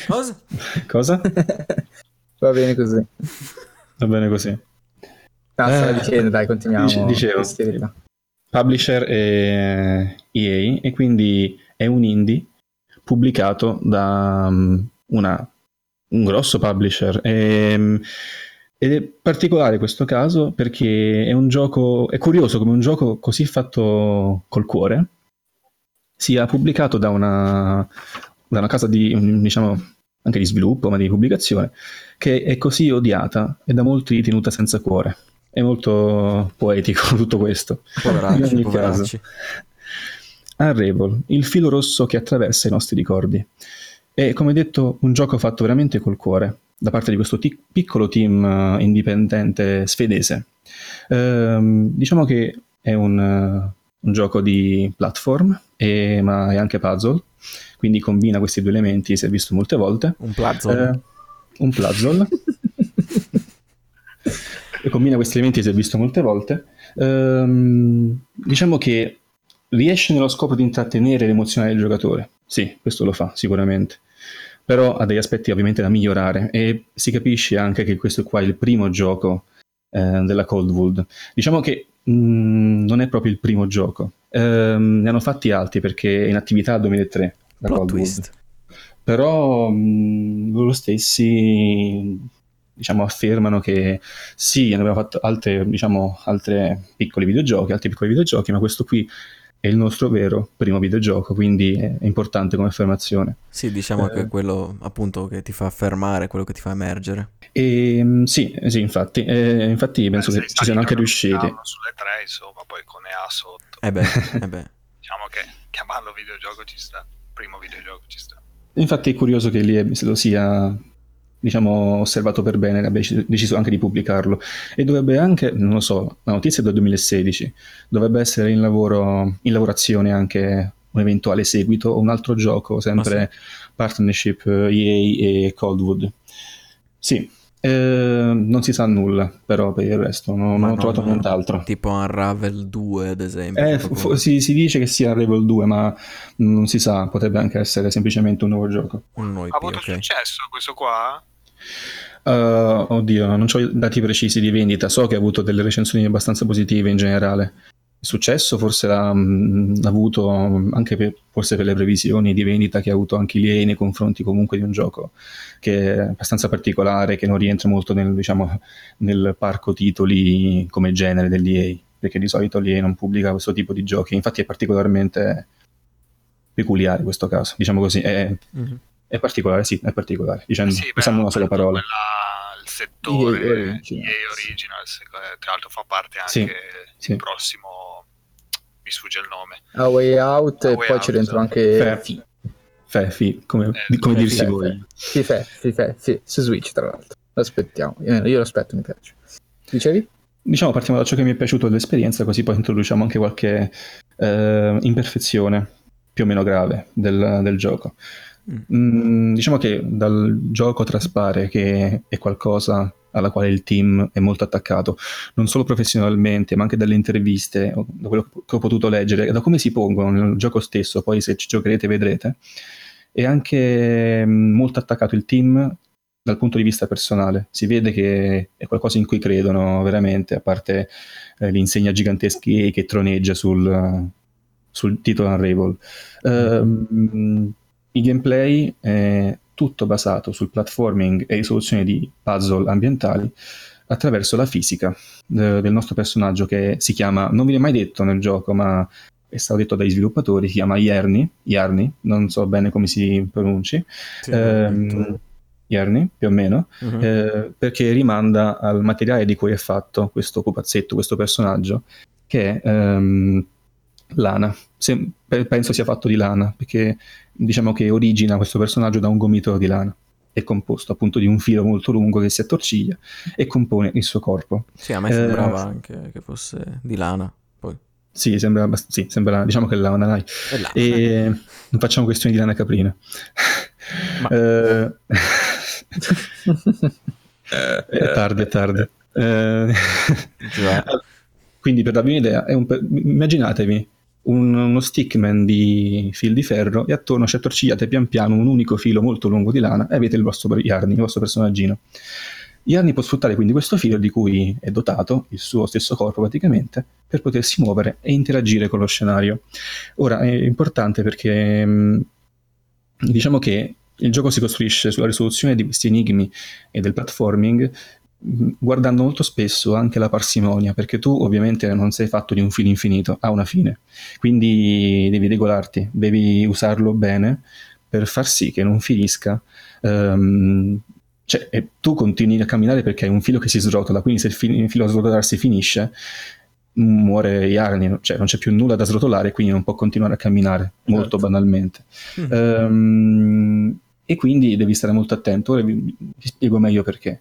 Cosa? Cosa? Va bene così. Va bene così. Stavo Eh, dicendo, dai, continuiamo. dice- dicevo. Publisher è EA e quindi è un indie pubblicato da um, una- un grosso publisher. Ehm, ed è particolare questo caso perché è un gioco, è curioso come un gioco così fatto col cuore sia pubblicato da una, da una casa di, diciamo, anche di sviluppo, ma di pubblicazione, che è così odiata e da molti tenuta senza cuore. È molto poetico tutto questo. Poveracci, In ogni poveracci. Unravel, il filo rosso che attraversa i nostri ricordi. È, come detto, un gioco fatto veramente col cuore, da parte di questo ti- piccolo team eh, indipendente svedese. Ehm, diciamo che è un, eh, un gioco di platform, e- ma è anche puzzle, quindi combina questi due elementi, si è visto molte volte. Un puzzle. Eh, un puzzle. E combina questi elementi, si è visto molte volte. Ehm, diciamo che riesce nello scopo di intrattenere l'emozione del giocatore. Sì, questo lo fa sicuramente. Però ha degli aspetti ovviamente da migliorare e si capisce anche che questo qua è il primo gioco eh, della Coldwood. Diciamo che mh, non è proprio il primo gioco. Ehm, ne hanno fatti altri perché è in attività dal 2003 la Plot twist. però mh, loro stessi diciamo affermano che sì, abbiamo fatto altre, diciamo, altre piccoli videogiochi, altri piccoli videogiochi, ma questo qui è il nostro vero primo videogioco, quindi è importante come affermazione. Sì, diciamo Eh. che è quello appunto che ti fa affermare, quello che ti fa emergere. E mh, sì, sì, infatti, eh, infatti penso Eh, che ci siano anche che riusciti. sulle tre, insomma, poi con EA sotto. Eh beh, eh beh. Diciamo che chiamarlo videogioco ci sta. Primo videogioco ci sta. Infatti è curioso che lì se lo sia diciamo osservato per bene, abbia deciso- deciso anche di pubblicarlo e dovrebbe anche, non lo so, la notizia è del 2016, dovrebbe essere in lavoro in lavorazione anche un eventuale seguito o un altro gioco, sempre partnership eh, EA e Coldwood. Sì, eh, non si sa nulla però per il resto, non, Ma non ho trovato nient'altro. Tipo Unravel 2, ad esempio. Eh, proprio- si, si dice che sia Unravel 2, ma non si sa, potrebbe anche essere semplicemente un nuovo gioco. un nuovo IP, Ha avuto ok. successo questo qua? Uh, oddio, non ho dati precisi di vendita, so che ha avuto delle recensioni abbastanza positive in generale. Il successo forse l'ha mh, avuto anche per, forse per le previsioni di vendita che ha avuto anche l'EA nei confronti comunque di un gioco che è abbastanza particolare, che non rientra molto nel, diciamo, nel parco titoli come genere dell'EA, perché di solito l'EA non pubblica questo tipo di giochi, infatti è particolarmente peculiare questo caso, diciamo così, è, Mhm. È particolare, sì, è particolare, dicendo, sì, beh, usando una sola parola. quella- il settore EA EA Originals. Originals, eh, tra l'altro fa parte anche Sì, il sì. prossimo, mi sfugge il nome. A Way Out A e Way poi Out, ci esatto. anche Fe- Fi. Fe, fi, come, Eh, come fe, dirsi Fe, voi. Fe. Fife, Fife, sì, su Switch tra l'altro. Aspettiamo, io, io lo aspetto, mi piace. Dicevi? Diciamo, partiamo da ciò che mi è piaciuto dell'esperienza, così poi introduciamo anche qualche eh, imperfezione più o meno grave del, del gioco. Mm, diciamo che dal gioco traspare che è qualcosa alla quale il team è molto attaccato, non solo professionalmente, ma anche dalle interviste, da quello che ho potuto leggere, da come si pongono nel gioco stesso, poi se ci giocherete vedrete, è anche mm, molto attaccato il team dal punto di vista personale. Si vede che è qualcosa in cui credono veramente, a parte eh, l'insegna giganteschi che troneggia sul, sul titolo Unravel. Ehm, il gameplay è tutto basato sul platforming e risoluzione di puzzle ambientali attraverso la fisica eh, del nostro personaggio che si chiama, non viene mai detto nel gioco, ma è stato detto dai sviluppatori, si chiama Yerni, Yarni, non so bene come si pronunci, Sì, ehm, più o meno, Mhm. eh, perché rimanda al materiale di cui è fatto questo pupazzetto, questo personaggio, che ehm, lana. Se- pe- penso sia fatto di lana, perché diciamo che origina questo personaggio da un gomitolo di lana. È composto appunto di un filo molto lungo che si attorciglia e compone il suo corpo. Sì, a me Eh, sembrava anche che fosse di lana. Poi Sì, sembra, abbast- sì, sembra diciamo che è lana, dai. è lana. E non facciamo questioni di lana caprina. Ma- Eh, è tardi, è tardi. Eh. Quindi per darvi un'idea, un per- immaginatevi un- uno stickman di fil di ferro e attorno ci attorcigliate pian piano un unico filo molto lungo di lana e avete il vostro Yarni, il vostro personaggino. Yarni può sfruttare quindi questo filo di cui è dotato, il suo stesso corpo praticamente, per potersi muovere e interagire con lo scenario. Ora è importante perché mh, diciamo che il gioco si costruisce sulla risoluzione di questi enigmi e del platforming guardando molto spesso anche la parsimonia, perché tu ovviamente non sei fatto di un filo infinito, ha una fine, quindi devi regolarti, devi usarlo bene per far sì che non finisca. ehm, cioè, e tu continui a camminare perché hai un filo che si srotola, quindi se il, fi- il filo a srotolarsi finisce, muore Yarni, cioè non c'è più nulla da srotolare, quindi non può continuare a camminare, molto Certo. banalmente. Mm. Ehm, e quindi devi stare molto attento. Ora vi, vi spiego meglio perché.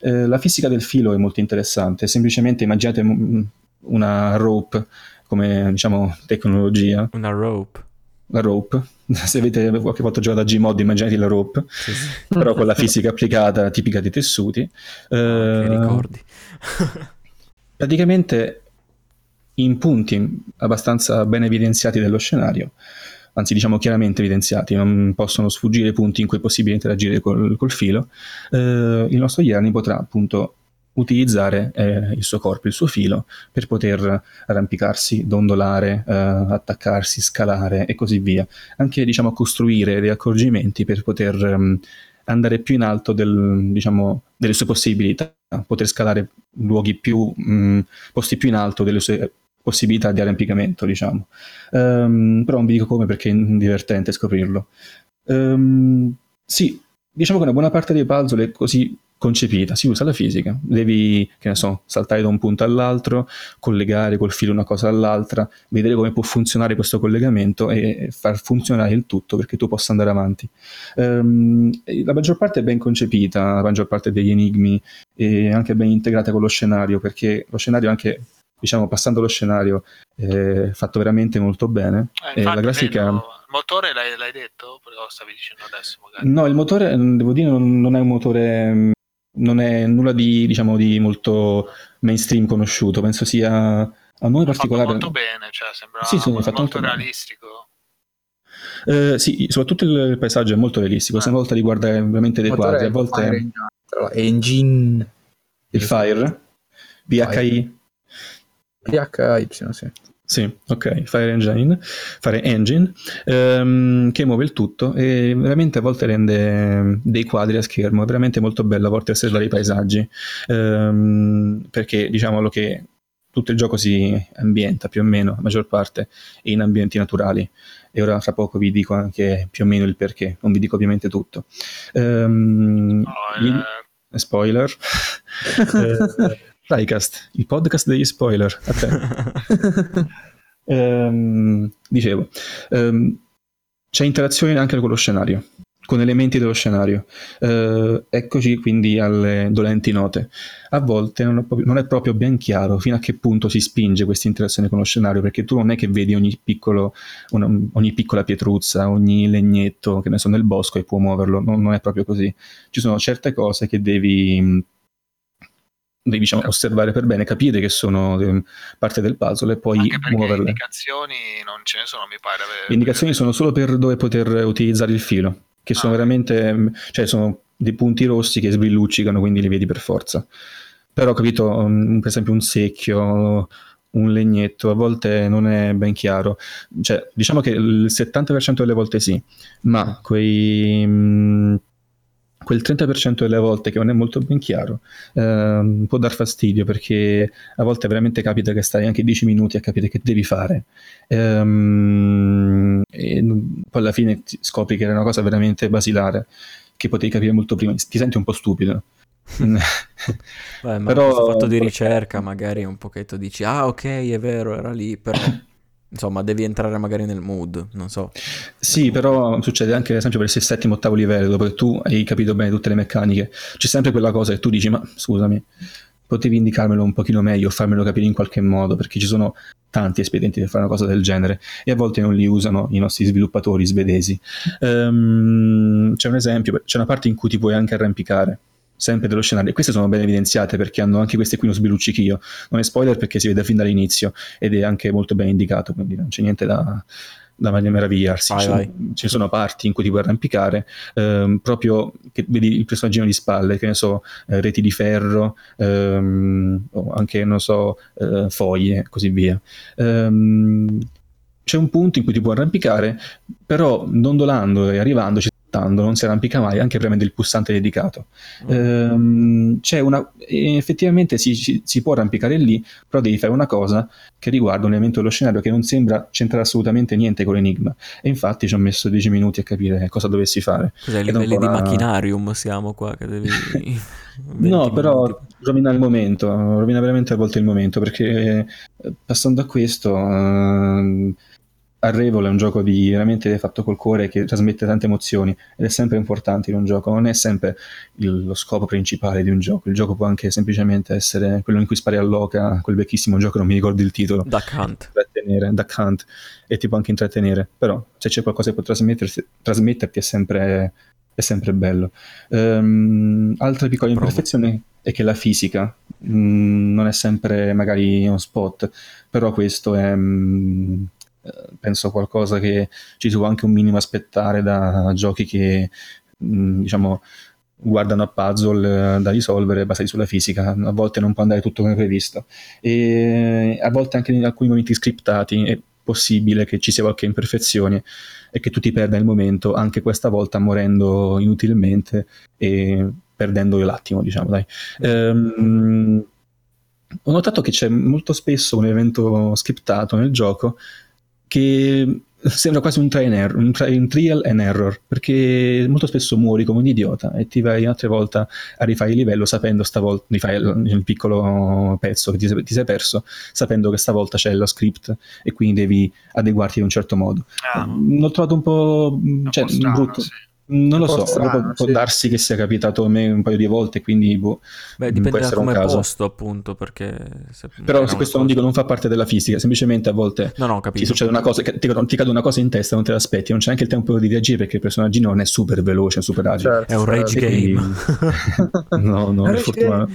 Eh, la fisica del filo è molto interessante. Semplicemente immaginate mm, una rope come diciamo tecnologia, Una rope. la rope. Se avete qualche volta giocato a Gmod, immaginate la rope, Sì, sì. però con la fisica applicata tipica dei tessuti. Che Eh, ricordi. praticamente in punti abbastanza ben evidenziati dello scenario, anzi diciamo chiaramente evidenziati, non possono sfuggire punti in cui è possibile interagire col, col filo, eh, il nostro Yerni potrà appunto utilizzare eh, il suo corpo, il suo filo, per poter arrampicarsi, dondolare, eh, attaccarsi, scalare e così via. Anche diciamo costruire dei accorgimenti per poter ehm, andare più in alto del, diciamo, delle sue possibilità, poter scalare luoghi più, mh, posti più in alto delle sue possibilità di arrampicamento, diciamo. Ehm, però non vi dico come perché è divertente scoprirlo. Ehm, sì, diciamo che una buona parte dei puzzle è così concepita, si usa la fisica, devi, che ne so, saltare da un punto all'altro, collegare col filo una cosa all'altra, vedere come può funzionare questo collegamento e far funzionare il tutto perché tu possa andare avanti. Ehm, la maggior parte è ben concepita, la maggior parte degli enigmi è anche ben integrata con lo scenario perché lo scenario anche diciamo passando lo scenario è fatto veramente molto bene. Eh, e la infatti, grafica vedo- il motore l'hai, l'hai detto? Però lo stavi dicendo adesso magari. no il motore devo dire non, non è un motore mh, non è nulla di diciamo di molto mainstream conosciuto. Penso sia a noi L'ha fatto particolare molto bene, cioè sembra Sì, sì, è fatto molto molto realistico. Eh, sì soprattutto il paesaggio è molto realistico se a volte riguarda veramente dei quadri a volte Fire Engine, il Fire? VHI PHY, sì. Sì, ok, Fire Engine, Fire Engine ehm, che muove il tutto e veramente a volte rende dei quadri a schermo, è veramente molto bello a volte osservare i paesaggi, ehm, perché diciamolo che tutto il gioco si ambienta più o meno, la maggior parte, in ambienti naturali e ora fra poco vi dico anche più o meno il perché, non vi dico ovviamente tutto. Ehm, il- il- spoiler. Eh, Diecast, il podcast degli spoiler. A te. Ehm, dicevo, ehm, c'è interazione anche con lo scenario, con elementi dello scenario. Eh, eccoci quindi alle dolenti note. A volte non è, proprio, non è proprio ben chiaro fino a che punto si spinge questa interazione con lo scenario, perché tu non è che vedi ogni, piccolo, una- ogni piccola pietruzza, ogni legnetto che ne so nel bosco e può muoverlo, non, non è proprio così. Ci sono certe cose che devi devi diciamo, osservare per bene, capire che sono eh, parte del puzzle e poi muoverle. indicazioni non ce ne sono, mi pare. Le indicazioni sono solo per dove poter utilizzare il filo, che sono Ah. veramente, mm, cioè sono dei punti rossi che sbrilluccicano, quindi li vedi per forza. Però ho capito, mm, per esempio un secchio, un legnetto, a volte non è ben chiaro. Cioè, diciamo che il 70% delle volte sì, ma quei, mm, quel 30% delle volte che non è molto ben chiaro ehm, può dar fastidio perché a volte veramente capita che stai anche 10 minuti a capire che devi fare. Ehm, e poi alla fine scopri che era una cosa veramente basilare che potevi capire molto prima. Ti senti un po' stupido. Beh, ma Però- fatto di ricerca magari un pochetto dici, ah ok, è vero, era lì, però insomma devi entrare magari nel mood, non so. Sì, però succede anche ad esempio per il settimo, ottavo livello, dopo che tu hai capito bene tutte le meccaniche, c'è sempre quella cosa che tu dici, ma scusami, potevi indicarmelo un pochino meglio, farmelo capire in qualche modo, perché ci sono tanti espedienti per fare una cosa del genere e a volte non li usano i nostri sviluppatori svedesi. Ehm, c'è un esempio, c'è una parte in cui ti puoi anche arrampicare, sempre dello scenario, e queste sono ben evidenziate perché hanno anche queste qui uno sbrilluccichio, non è spoiler perché si vede fin dall'inizio ed è anche molto ben indicato, quindi non c'è niente da, da meravigliarsi. Vai, Ci- vai. Ci sono parti in cui ti puoi arrampicare, ehm, proprio che vedi il personaggino di spalle, che ne so, eh, reti di ferro, ehm, o anche, non so, eh, foglie, e così via. Ehm, c'è un punto in cui ti puoi arrampicare, però dondolando e arrivando ci lottando, non si arrampica mai, anche premendo il pulsante dedicato. Ehm, c'è una, effettivamente si, si, può arrampicare lì, però devi fare una cosa che riguarda un elemento dello scenario che non sembra c'entrare assolutamente niente con l'enigma. E infatti ci ho messo 10 minuti a capire cosa dovessi fare. Cos'è, livelli di una- macchinarium siamo qua che devi... 20 No, però minuti. rovina il momento, rovina veramente a volte il momento, perché eh, passando a questo, ehm, Arrevol è un gioco di veramente fatto col cuore che trasmette tante emozioni ed è sempre importante in un gioco, non è sempre il- lo scopo principale di un gioco, il gioco può anche semplicemente essere quello in cui spari all'oca, quel vecchissimo gioco, non mi ricordo il titolo, Duck Hunt. Duck Hunt, e ti può anche intrattenere, però se c'è qualcosa che può trasmetterti è sempre, è sempre bello. Ehm, altra piccola imperfezione è che la fisica mm, non è sempre magari uno spot, però questo è, mm, eh, penso, qualcosa che ci si può anche un minimo aspettare da giochi che, mm, diciamo, guardano a puzzle eh, da risolvere basati sulla fisica. A volte non può andare tutto come previsto e a volte anche in alcuni momenti scriptati è possibile che ci sia qualche imperfezione e che tu ti perda il momento anche questa volta morendo inutilmente e perdendo l'attimo diciamo dai Ehm, ho notato che c'è molto spesso un evento scriptato nel gioco che sembra quasi un, error- un, try- un trial and error perché molto spesso muori come un idiota e ti vai un'altra volta a rifare il livello sapendo stavolta rifai il, il piccolo pezzo che ti, sei- ti sei perso sapendo che stavolta c'è lo script e quindi devi adeguarti in un certo modo. Ah, l'ho trovato un po', un cioè, po' strano, brutto. sì. Non lo so strano, può, può sì. darsi che sia capitato a me un paio di volte quindi boh, Beh, può dipende da come è posto, appunto, perché... Se però questo non dico non fa parte della fisica semplicemente a volte No, no, ho ti capito. succede una cosa, ti, ti cade una cosa in testa, non te l'aspetti, non c'è neanche il tempo di reagire perché il personaggino non è super veloce, super agile. Certo, È un rage. Quindi- game. no, no, per fortuna. A No,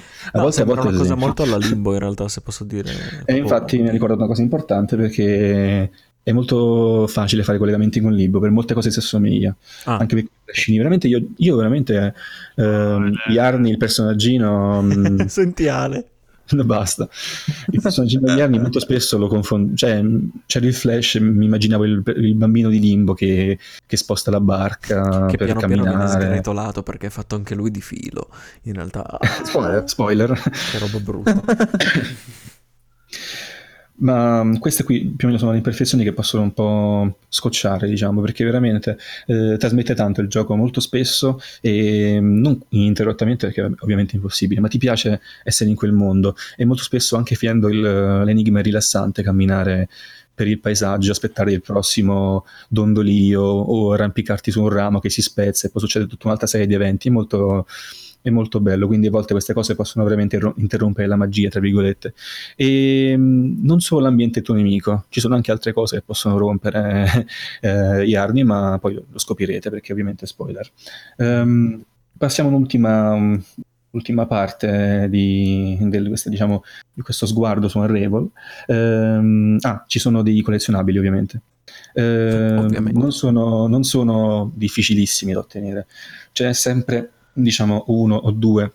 volte, a sembra volte una cosa molto alla limbo in realtà, se posso dire. E infatti mi ha ricordato una cosa importante perché è molto facile fare collegamenti con Libro, per molte cose si assomiglia, Ah, anche per scene. Veramente io, io veramente ehm, Yarny, il personaggino, mm, Senti Ale. No, basta. Il personaggio di anni molto spesso lo confondo. Cioè, c'era il flash, mi immaginavo il, il bambino di limbo che, che sposta la barca Che per piano piano viene camminare. sgretolato perché è fatto anche lui di filo. In realtà, Spoiler. Spoiler. che roba brutta. Ma mh, queste qui più o meno sono le imperfezioni che possono un po' scocciare, diciamo, perché veramente eh, trasmette tanto il gioco molto spesso e mh, non ininterrottamente perché ovviamente è impossibile, ma ti piace essere in quel mondo e molto spesso anche finendo il- l'enigma è rilassante camminare per il paesaggio, aspettare il prossimo dondolio o arrampicarti su un ramo che si spezza e poi succede tutta un'altra serie di eventi, è molto, è molto bello, quindi a volte queste cose possono veramente interrompere la magia, tra virgolette. E mh, non solo l'ambiente è tuo nemico, ci sono anche altre cose che possono rompere eh, gli armi, ma poi lo scoprirete perché ovviamente è spoiler. Ehm, passiamo all'ultima um, ultima parte di, del- questo, diciamo, di questo sguardo su Unravel. Ehm, ah, ci sono dei collezionabili ovviamente. Ehm, Ovviamente. Non, sono, non sono difficilissimi da ottenere, c'è sempre diciamo uno o due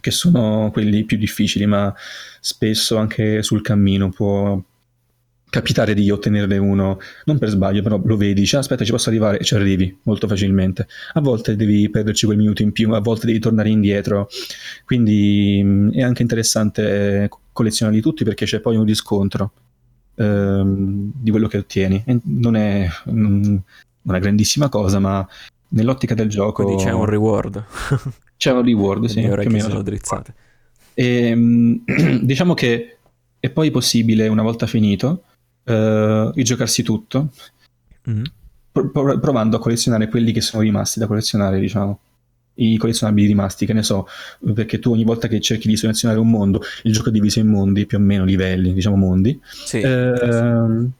che sono quelli più difficili, ma spesso anche sul cammino può capitare di ottenerne uno, non per sbaglio, però lo vedi, dici "Ah, aspetta ci posso arrivare e ci arrivi molto facilmente. A volte devi perderci quel minuto in più, a volte devi tornare indietro, quindi è anche interessante collezionarli tutti perché c'è poi un riscontro ehm, di quello che ottieni. Non è una grandissima cosa, ma nell'ottica del gioco Quindi c'è un reward. c'è un reward, sì, Le mie più o orecchie meno. sono drizzate. E, diciamo che è poi possibile, una volta finito, eh, rigiocarsi tutto, Mhm. pro- pro- provando a collezionare quelli che sono rimasti da collezionare, diciamo. I collezionabili rimasti, che ne so, perché tu ogni volta che cerchi di selezionare un mondo, il gioco è diviso in mondi, più o meno livelli, diciamo mondi, Sì, Ehm,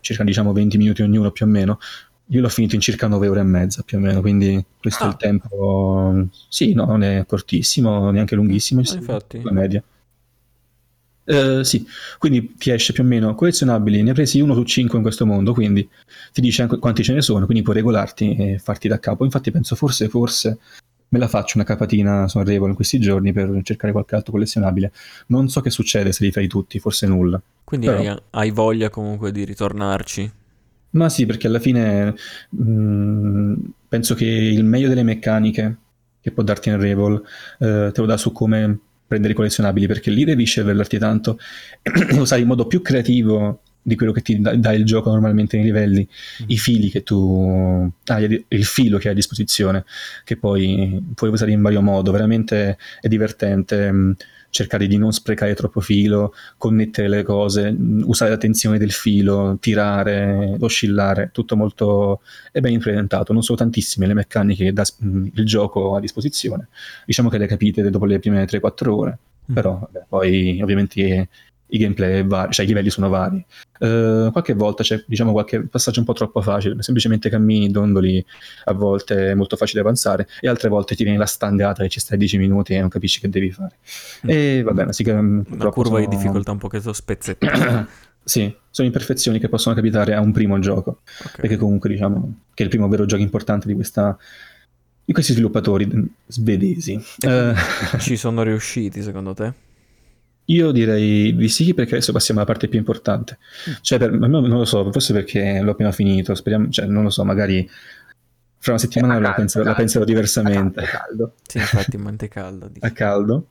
circa diciamo 20 minuti ognuno più o meno. Io l'ho finito in circa 9 ore e mezza più o meno, quindi questo è Ah. il tempo. Sì, no, non è cortissimo, neanche lunghissimo, Ah, infatti. la media. Eh, sì, quindi ti esce più o meno collezionabili, ne hai presi uno su 5 in questo mondo, quindi ti dice anche quanti ce ne sono, quindi puoi regolarti e farti da capo. Infatti penso forse, forse me la faccio una capatina su Unravel in questi giorni per cercare qualche altro collezionabile. Non so che succede se li fai tutti, forse nulla. Quindi però- hai, hai voglia comunque di ritornarci. Ma sì, perché alla fine mh, penso che il meglio delle meccaniche che può darti Unravel eh, te lo dà su come prendere i collezionabili, perché lì devi sceglierti tanto e usare in modo più creativo di quello che ti dà, il gioco normalmente nei livelli, Mm. i fili che tu hai, il filo che hai a disposizione, che poi puoi usare in vario modo, veramente è divertente mh, cercare di non sprecare troppo filo, connettere le cose, mh, usare la tensione del filo, tirare, oscillare, tutto molto è ben implementato, non sono tantissime le meccaniche che dà mh, il gioco a disposizione, diciamo che le capite dopo le prime 3-4 ore, Mm. però vabbè, poi ovviamente i gameplay è vari, cioè i livelli sono vari. Eh, qualche volta c'è diciamo qualche passaggio un po' troppo facile, semplicemente cammini, dondoli, a volte è molto facile avanzare e altre volte ti viene la stangata e ci stai 10 minuti e non capisci che devi fare. E va bene, sì che Una purtroppo curva di sono- difficoltà un pochetto spezzettata. sì, sono imperfezioni che possono capitare a un primo gioco, Ok. perché comunque diciamo che è il primo vero gioco importante di questa di questi sviluppatori mm, svedesi. Eh, Ci sono riusciti secondo te? Io direi di sì, perché adesso passiamo alla parte più importante. Cioè, per, non lo so, forse perché l'ho appena finito, speriamo, cioè, non lo so, magari fra una settimana Eh, la, caldo, la caldo. penserò diversamente. È caldo. Sì, infatti mente calda. dici. A caldo?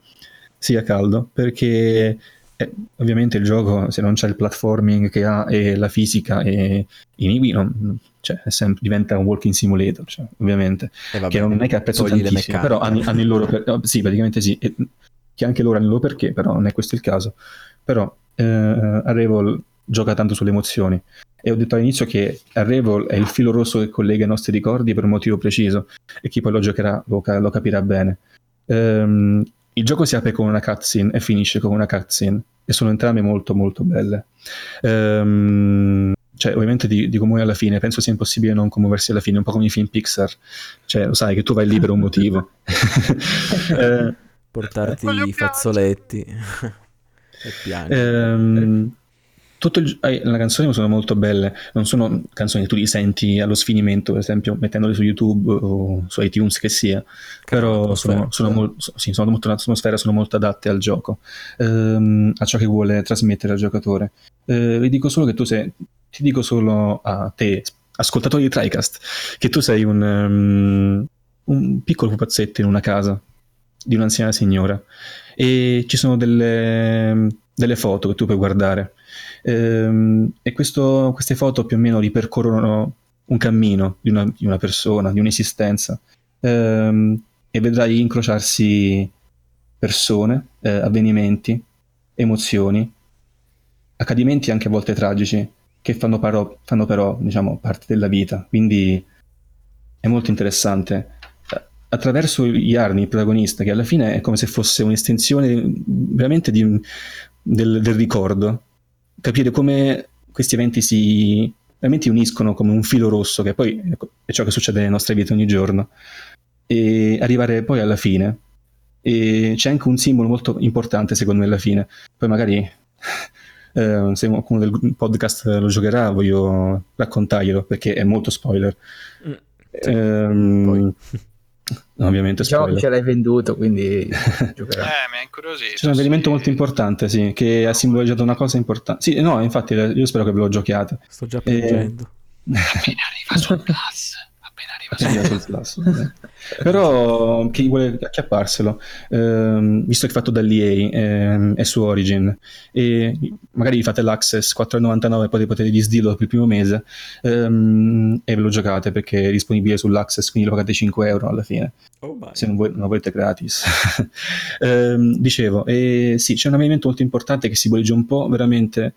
Sì, a caldo, perché eh, ovviamente il gioco, se non c'è il platforming che ha e la fisica e i nibi, non- cioè, è sempre- diventa un walking simulator, cioè, ovviamente E vabbè, che non è che apprezzo tantissimo, però hanno, hanno il loro per- oh, sì, praticamente sì, e- che anche loro hanno il loro perché, però non è questo il caso. Però eh, Arrival gioca tanto sulle emozioni e ho detto all'inizio che Arrival è il filo rosso che collega i nostri ricordi per un motivo preciso e chi poi lo giocherà lo, lo capirà bene. Ehm, il gioco si apre con una cutscene e finisce con una cutscene e sono entrambe molto molto belle. Ehm, cioè, ovviamente di, di comune alla fine, penso sia impossibile non commuoversi alla fine, un po' come i film Pixar, cioè lo sai che tu vai lì per un motivo. Eh, Portarti i fazzoletti e piangere. ehm, tutto il- eh, le canzoni sono molto belle, non sono canzoni che tu li senti allo sfinimento, per esempio mettendole su YouTube o su iTunes che sia, però sono, sono, mol- sì, sono molto l'atmosfera, sono molto adatte al gioco, ehm, a ciò che vuole trasmettere al giocatore. Eh, vi dico solo che tu sei, ti dico solo a te, ascoltatori di TriCast, che tu sei un, ehm, un piccolo pupazzetto in una casa di un'anziana signora e ci sono delle, delle foto che tu puoi guardare. Ehm, e questo- queste foto più o meno ripercorrono un cammino di una, di una persona, di un'esistenza. Ehm, e vedrai incrociarsi persone, eh, avvenimenti, emozioni, accadimenti anche a volte tragici che fanno, però, fanno però diciamo, parte della vita, quindi è molto interessante attraverso Yarni, il protagonista, che alla fine è come se fosse un'estensione veramente di- del, del ricordo, capire come questi eventi si veramente uniscono come un filo rosso, che poi ecco, è ciò che succede nelle nostre vite ogni giorno, e arrivare poi alla fine. E c'è anche un simbolo molto importante secondo me alla fine, poi magari eh, se qualcuno del podcast lo giocherà voglio raccontarglielo perché è molto spoiler. Mm, Ehm, Poi. Ovviamente Diciamo che spoiler. ce l'hai venduto, quindi giocherà. Eh, mi ha incuriosito. C'è un avvenimento sì. molto importante, sì, che ha simboleggiato una cosa importante. Sì, no, infatti io spero che ve lo giochiate. Sto già Eh, piangendo. Appena arriva sul plus. Appena arriva sul Appena sul eh. Però chi vuole acchiapparselo, ehm, visto che è fatto dall'EA, ehm, è su Origin, e magari vi fate l'access 4,99 poi potete disdirlo per il primo mese ehm, e ve lo giocate perché è disponibile sull'access, quindi lo pagate 5 euro alla fine. Oh, se non, vuoi- non volete gratis. Ehm, dicevo, eh, sì, c'è un avvenimento molto importante che si simboleggia un po' veramente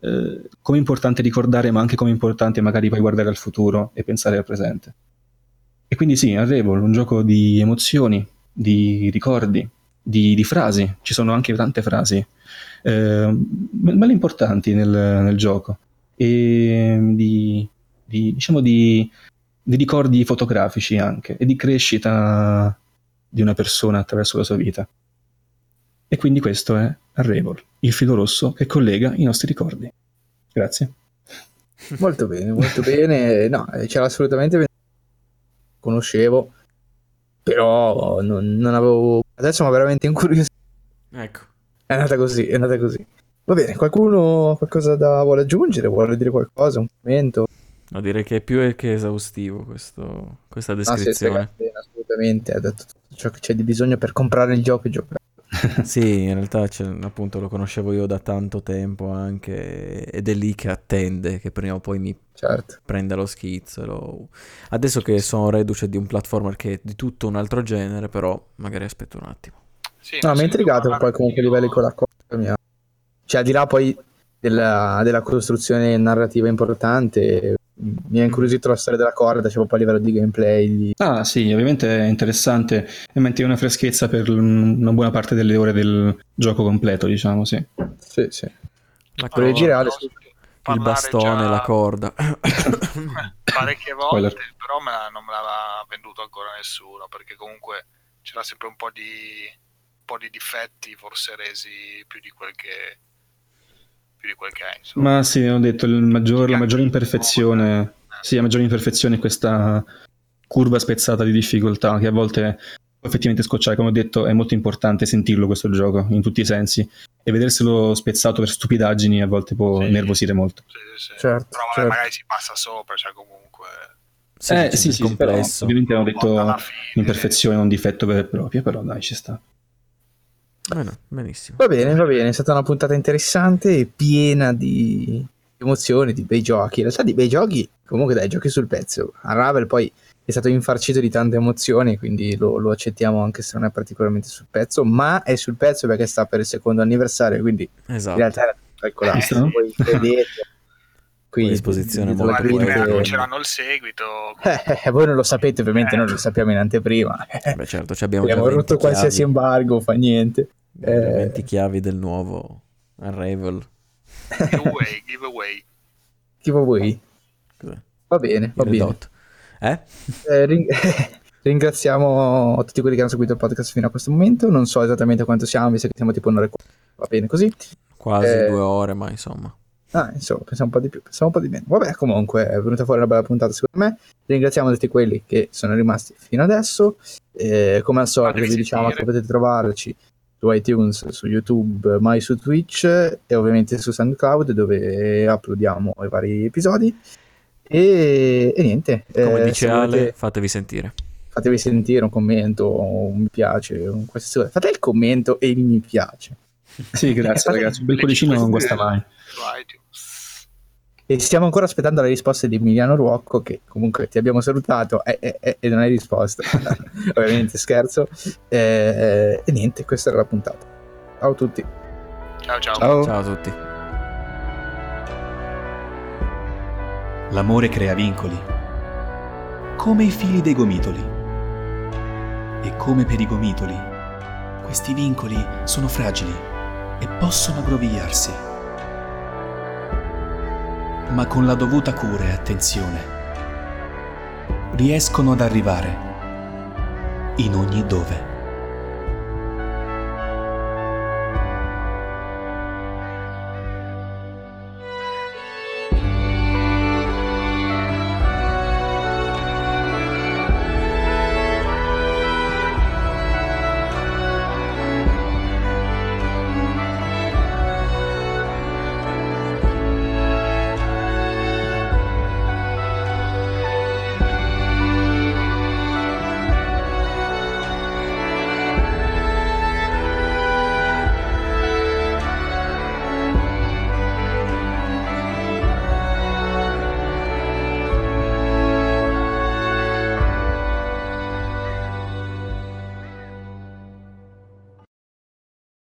eh, come è importante ricordare, ma anche come è importante magari poi guardare al futuro e pensare al presente. E quindi sì, Unravel, un gioco di emozioni, di ricordi, di, di frasi, ci sono anche tante frasi, eh, belle importanti nel, nel gioco, e di, di- diciamo di, di ricordi fotografici anche, e di crescita di una persona attraverso la sua vita. E quindi questo è Unravel, il filo rosso che collega i nostri ricordi. Grazie. Molto bene, molto bene. No, eh, c'era assolutamente conoscevo, però non, non avevo adesso mi ha veramente incuriosito. Ecco. È andata così, è andata così. Va bene, qualcuno qualcosa da vuole aggiungere? Vuole dire qualcosa? Un commento? No, direi che è più che esaustivo questo, questa Ah, sì, sì, descrizione. assolutamente. Ha detto tutto ciò che c'è di bisogno per comprare il gioco e giocare. Sì, in realtà appunto lo conoscevo io da tanto tempo anche ed è lì che attende che prima o poi mi Certo. prenda lo schizzo. lo- Adesso che sono reduce di un platformer che è di tutto un altro genere, però magari aspetto un attimo. Sì, No, mi ha sento intrigato poi comunque anch'io. livelli con la cosa. mi ha- Cioè, al di là poi della, della costruzione narrativa importante, mi ha incuriosito la storia della corda, cioè proprio a livello di gameplay. di- Ah sì, ovviamente è interessante e mette una freschezza per una buona parte delle ore del gioco completo, diciamo, sì. Sì, sì. La corda, girare il bastone, già la corda. parecchie volte, Spoiler. però me la- non me l'aveva venduto ancora nessuno, perché comunque c'era sempre un po' di, un po' di difetti, forse resi più di quel che, più di quel che è. Insomma. Ma sì, ho detto, il maggior- la maggiore imperfezione, sì, la maggiore imperfezione è questa curva spezzata di difficoltà che a volte può effettivamente scocciare, come ho detto, è molto importante sentirlo questo gioco in tutti i sensi e vederselo spezzato per stupidaggini a volte può Sì. nervosire molto. Sì, sì. Certo, Però certo. magari si passa sopra, cioè comunque... Sì, eh sì, sì, però complesso. ovviamente hanno detto imperfezione, non difetto vero e proprio, però dai, ci sta. Bene, benissimo. Va bene, va bene, è stata una puntata interessante e piena di emozioni, di bei giochi. In realtà di bei giochi, comunque dai, giochi sul pezzo. Unravel poi è stato infarcito di tante emozioni, quindi lo, lo accettiamo anche se non è particolarmente sul pezzo, ma è sul pezzo perché sta per il secondo anniversario, quindi in Esatto. realtà era calcolato. Visto, no? Poi vedete. Qui, disposizione dietro la molto buona. tre annunceranno il seguito. Eh, eh, voi non lo sapete, ovviamente Eh. noi lo sappiamo in anteprima. Beh, certo, ci abbiamo Abbiamo 20 rotto qualsiasi chiavi, embargo, fa niente. Eh. 20 chiavi del nuovo Unravel. Giveaway, giveaway. Cos'è? Va bene, va bene. Eh? Eh, ring- ringraziamo tutti quelli che hanno seguito il podcast fino a questo momento. Non so esattamente quanto siamo, visto che siamo tipo un'ora e quaranta. Va bene così. Quasi Eh. due ore, ma insomma. Ah, insomma, pensiamo un po' di più, pensiamo un po' di meno. Vabbè, comunque è venuta fuori una bella puntata secondo me. Ringraziamo tutti quelli che sono rimasti fino adesso. Eh, come al solito vi diciamo che potete trovarci su iTunes, su YouTube, mai su Twitch e ovviamente su SoundCloud dove uploadiamo i vari episodi. E, e niente. Come eh, dice Ale, volete- fatevi sentire. fatevi sentire un commento, un mi piace, un qualsiasi cosa. Fate il commento e il mi piace. Sì, grazie ragazzi, un bel cuoricino non guasta mai. Su iTunes. E stiamo ancora aspettando le risposte di Emiliano Ruocco, che comunque ti abbiamo salutato e, e- e- e non hai risposto. Ovviamente scherzo. Eh, e niente, questa era la puntata. Ciao a tutti. Ciao ciao. Ciao. Ciao a tutti. L'amore crea vincoli, come i fili dei gomitoli. E come per i gomitoli, questi vincoli sono fragili e possono aggrovigliarsi. Ma con la dovuta cura e attenzione, riescono ad arrivare in ogni dove.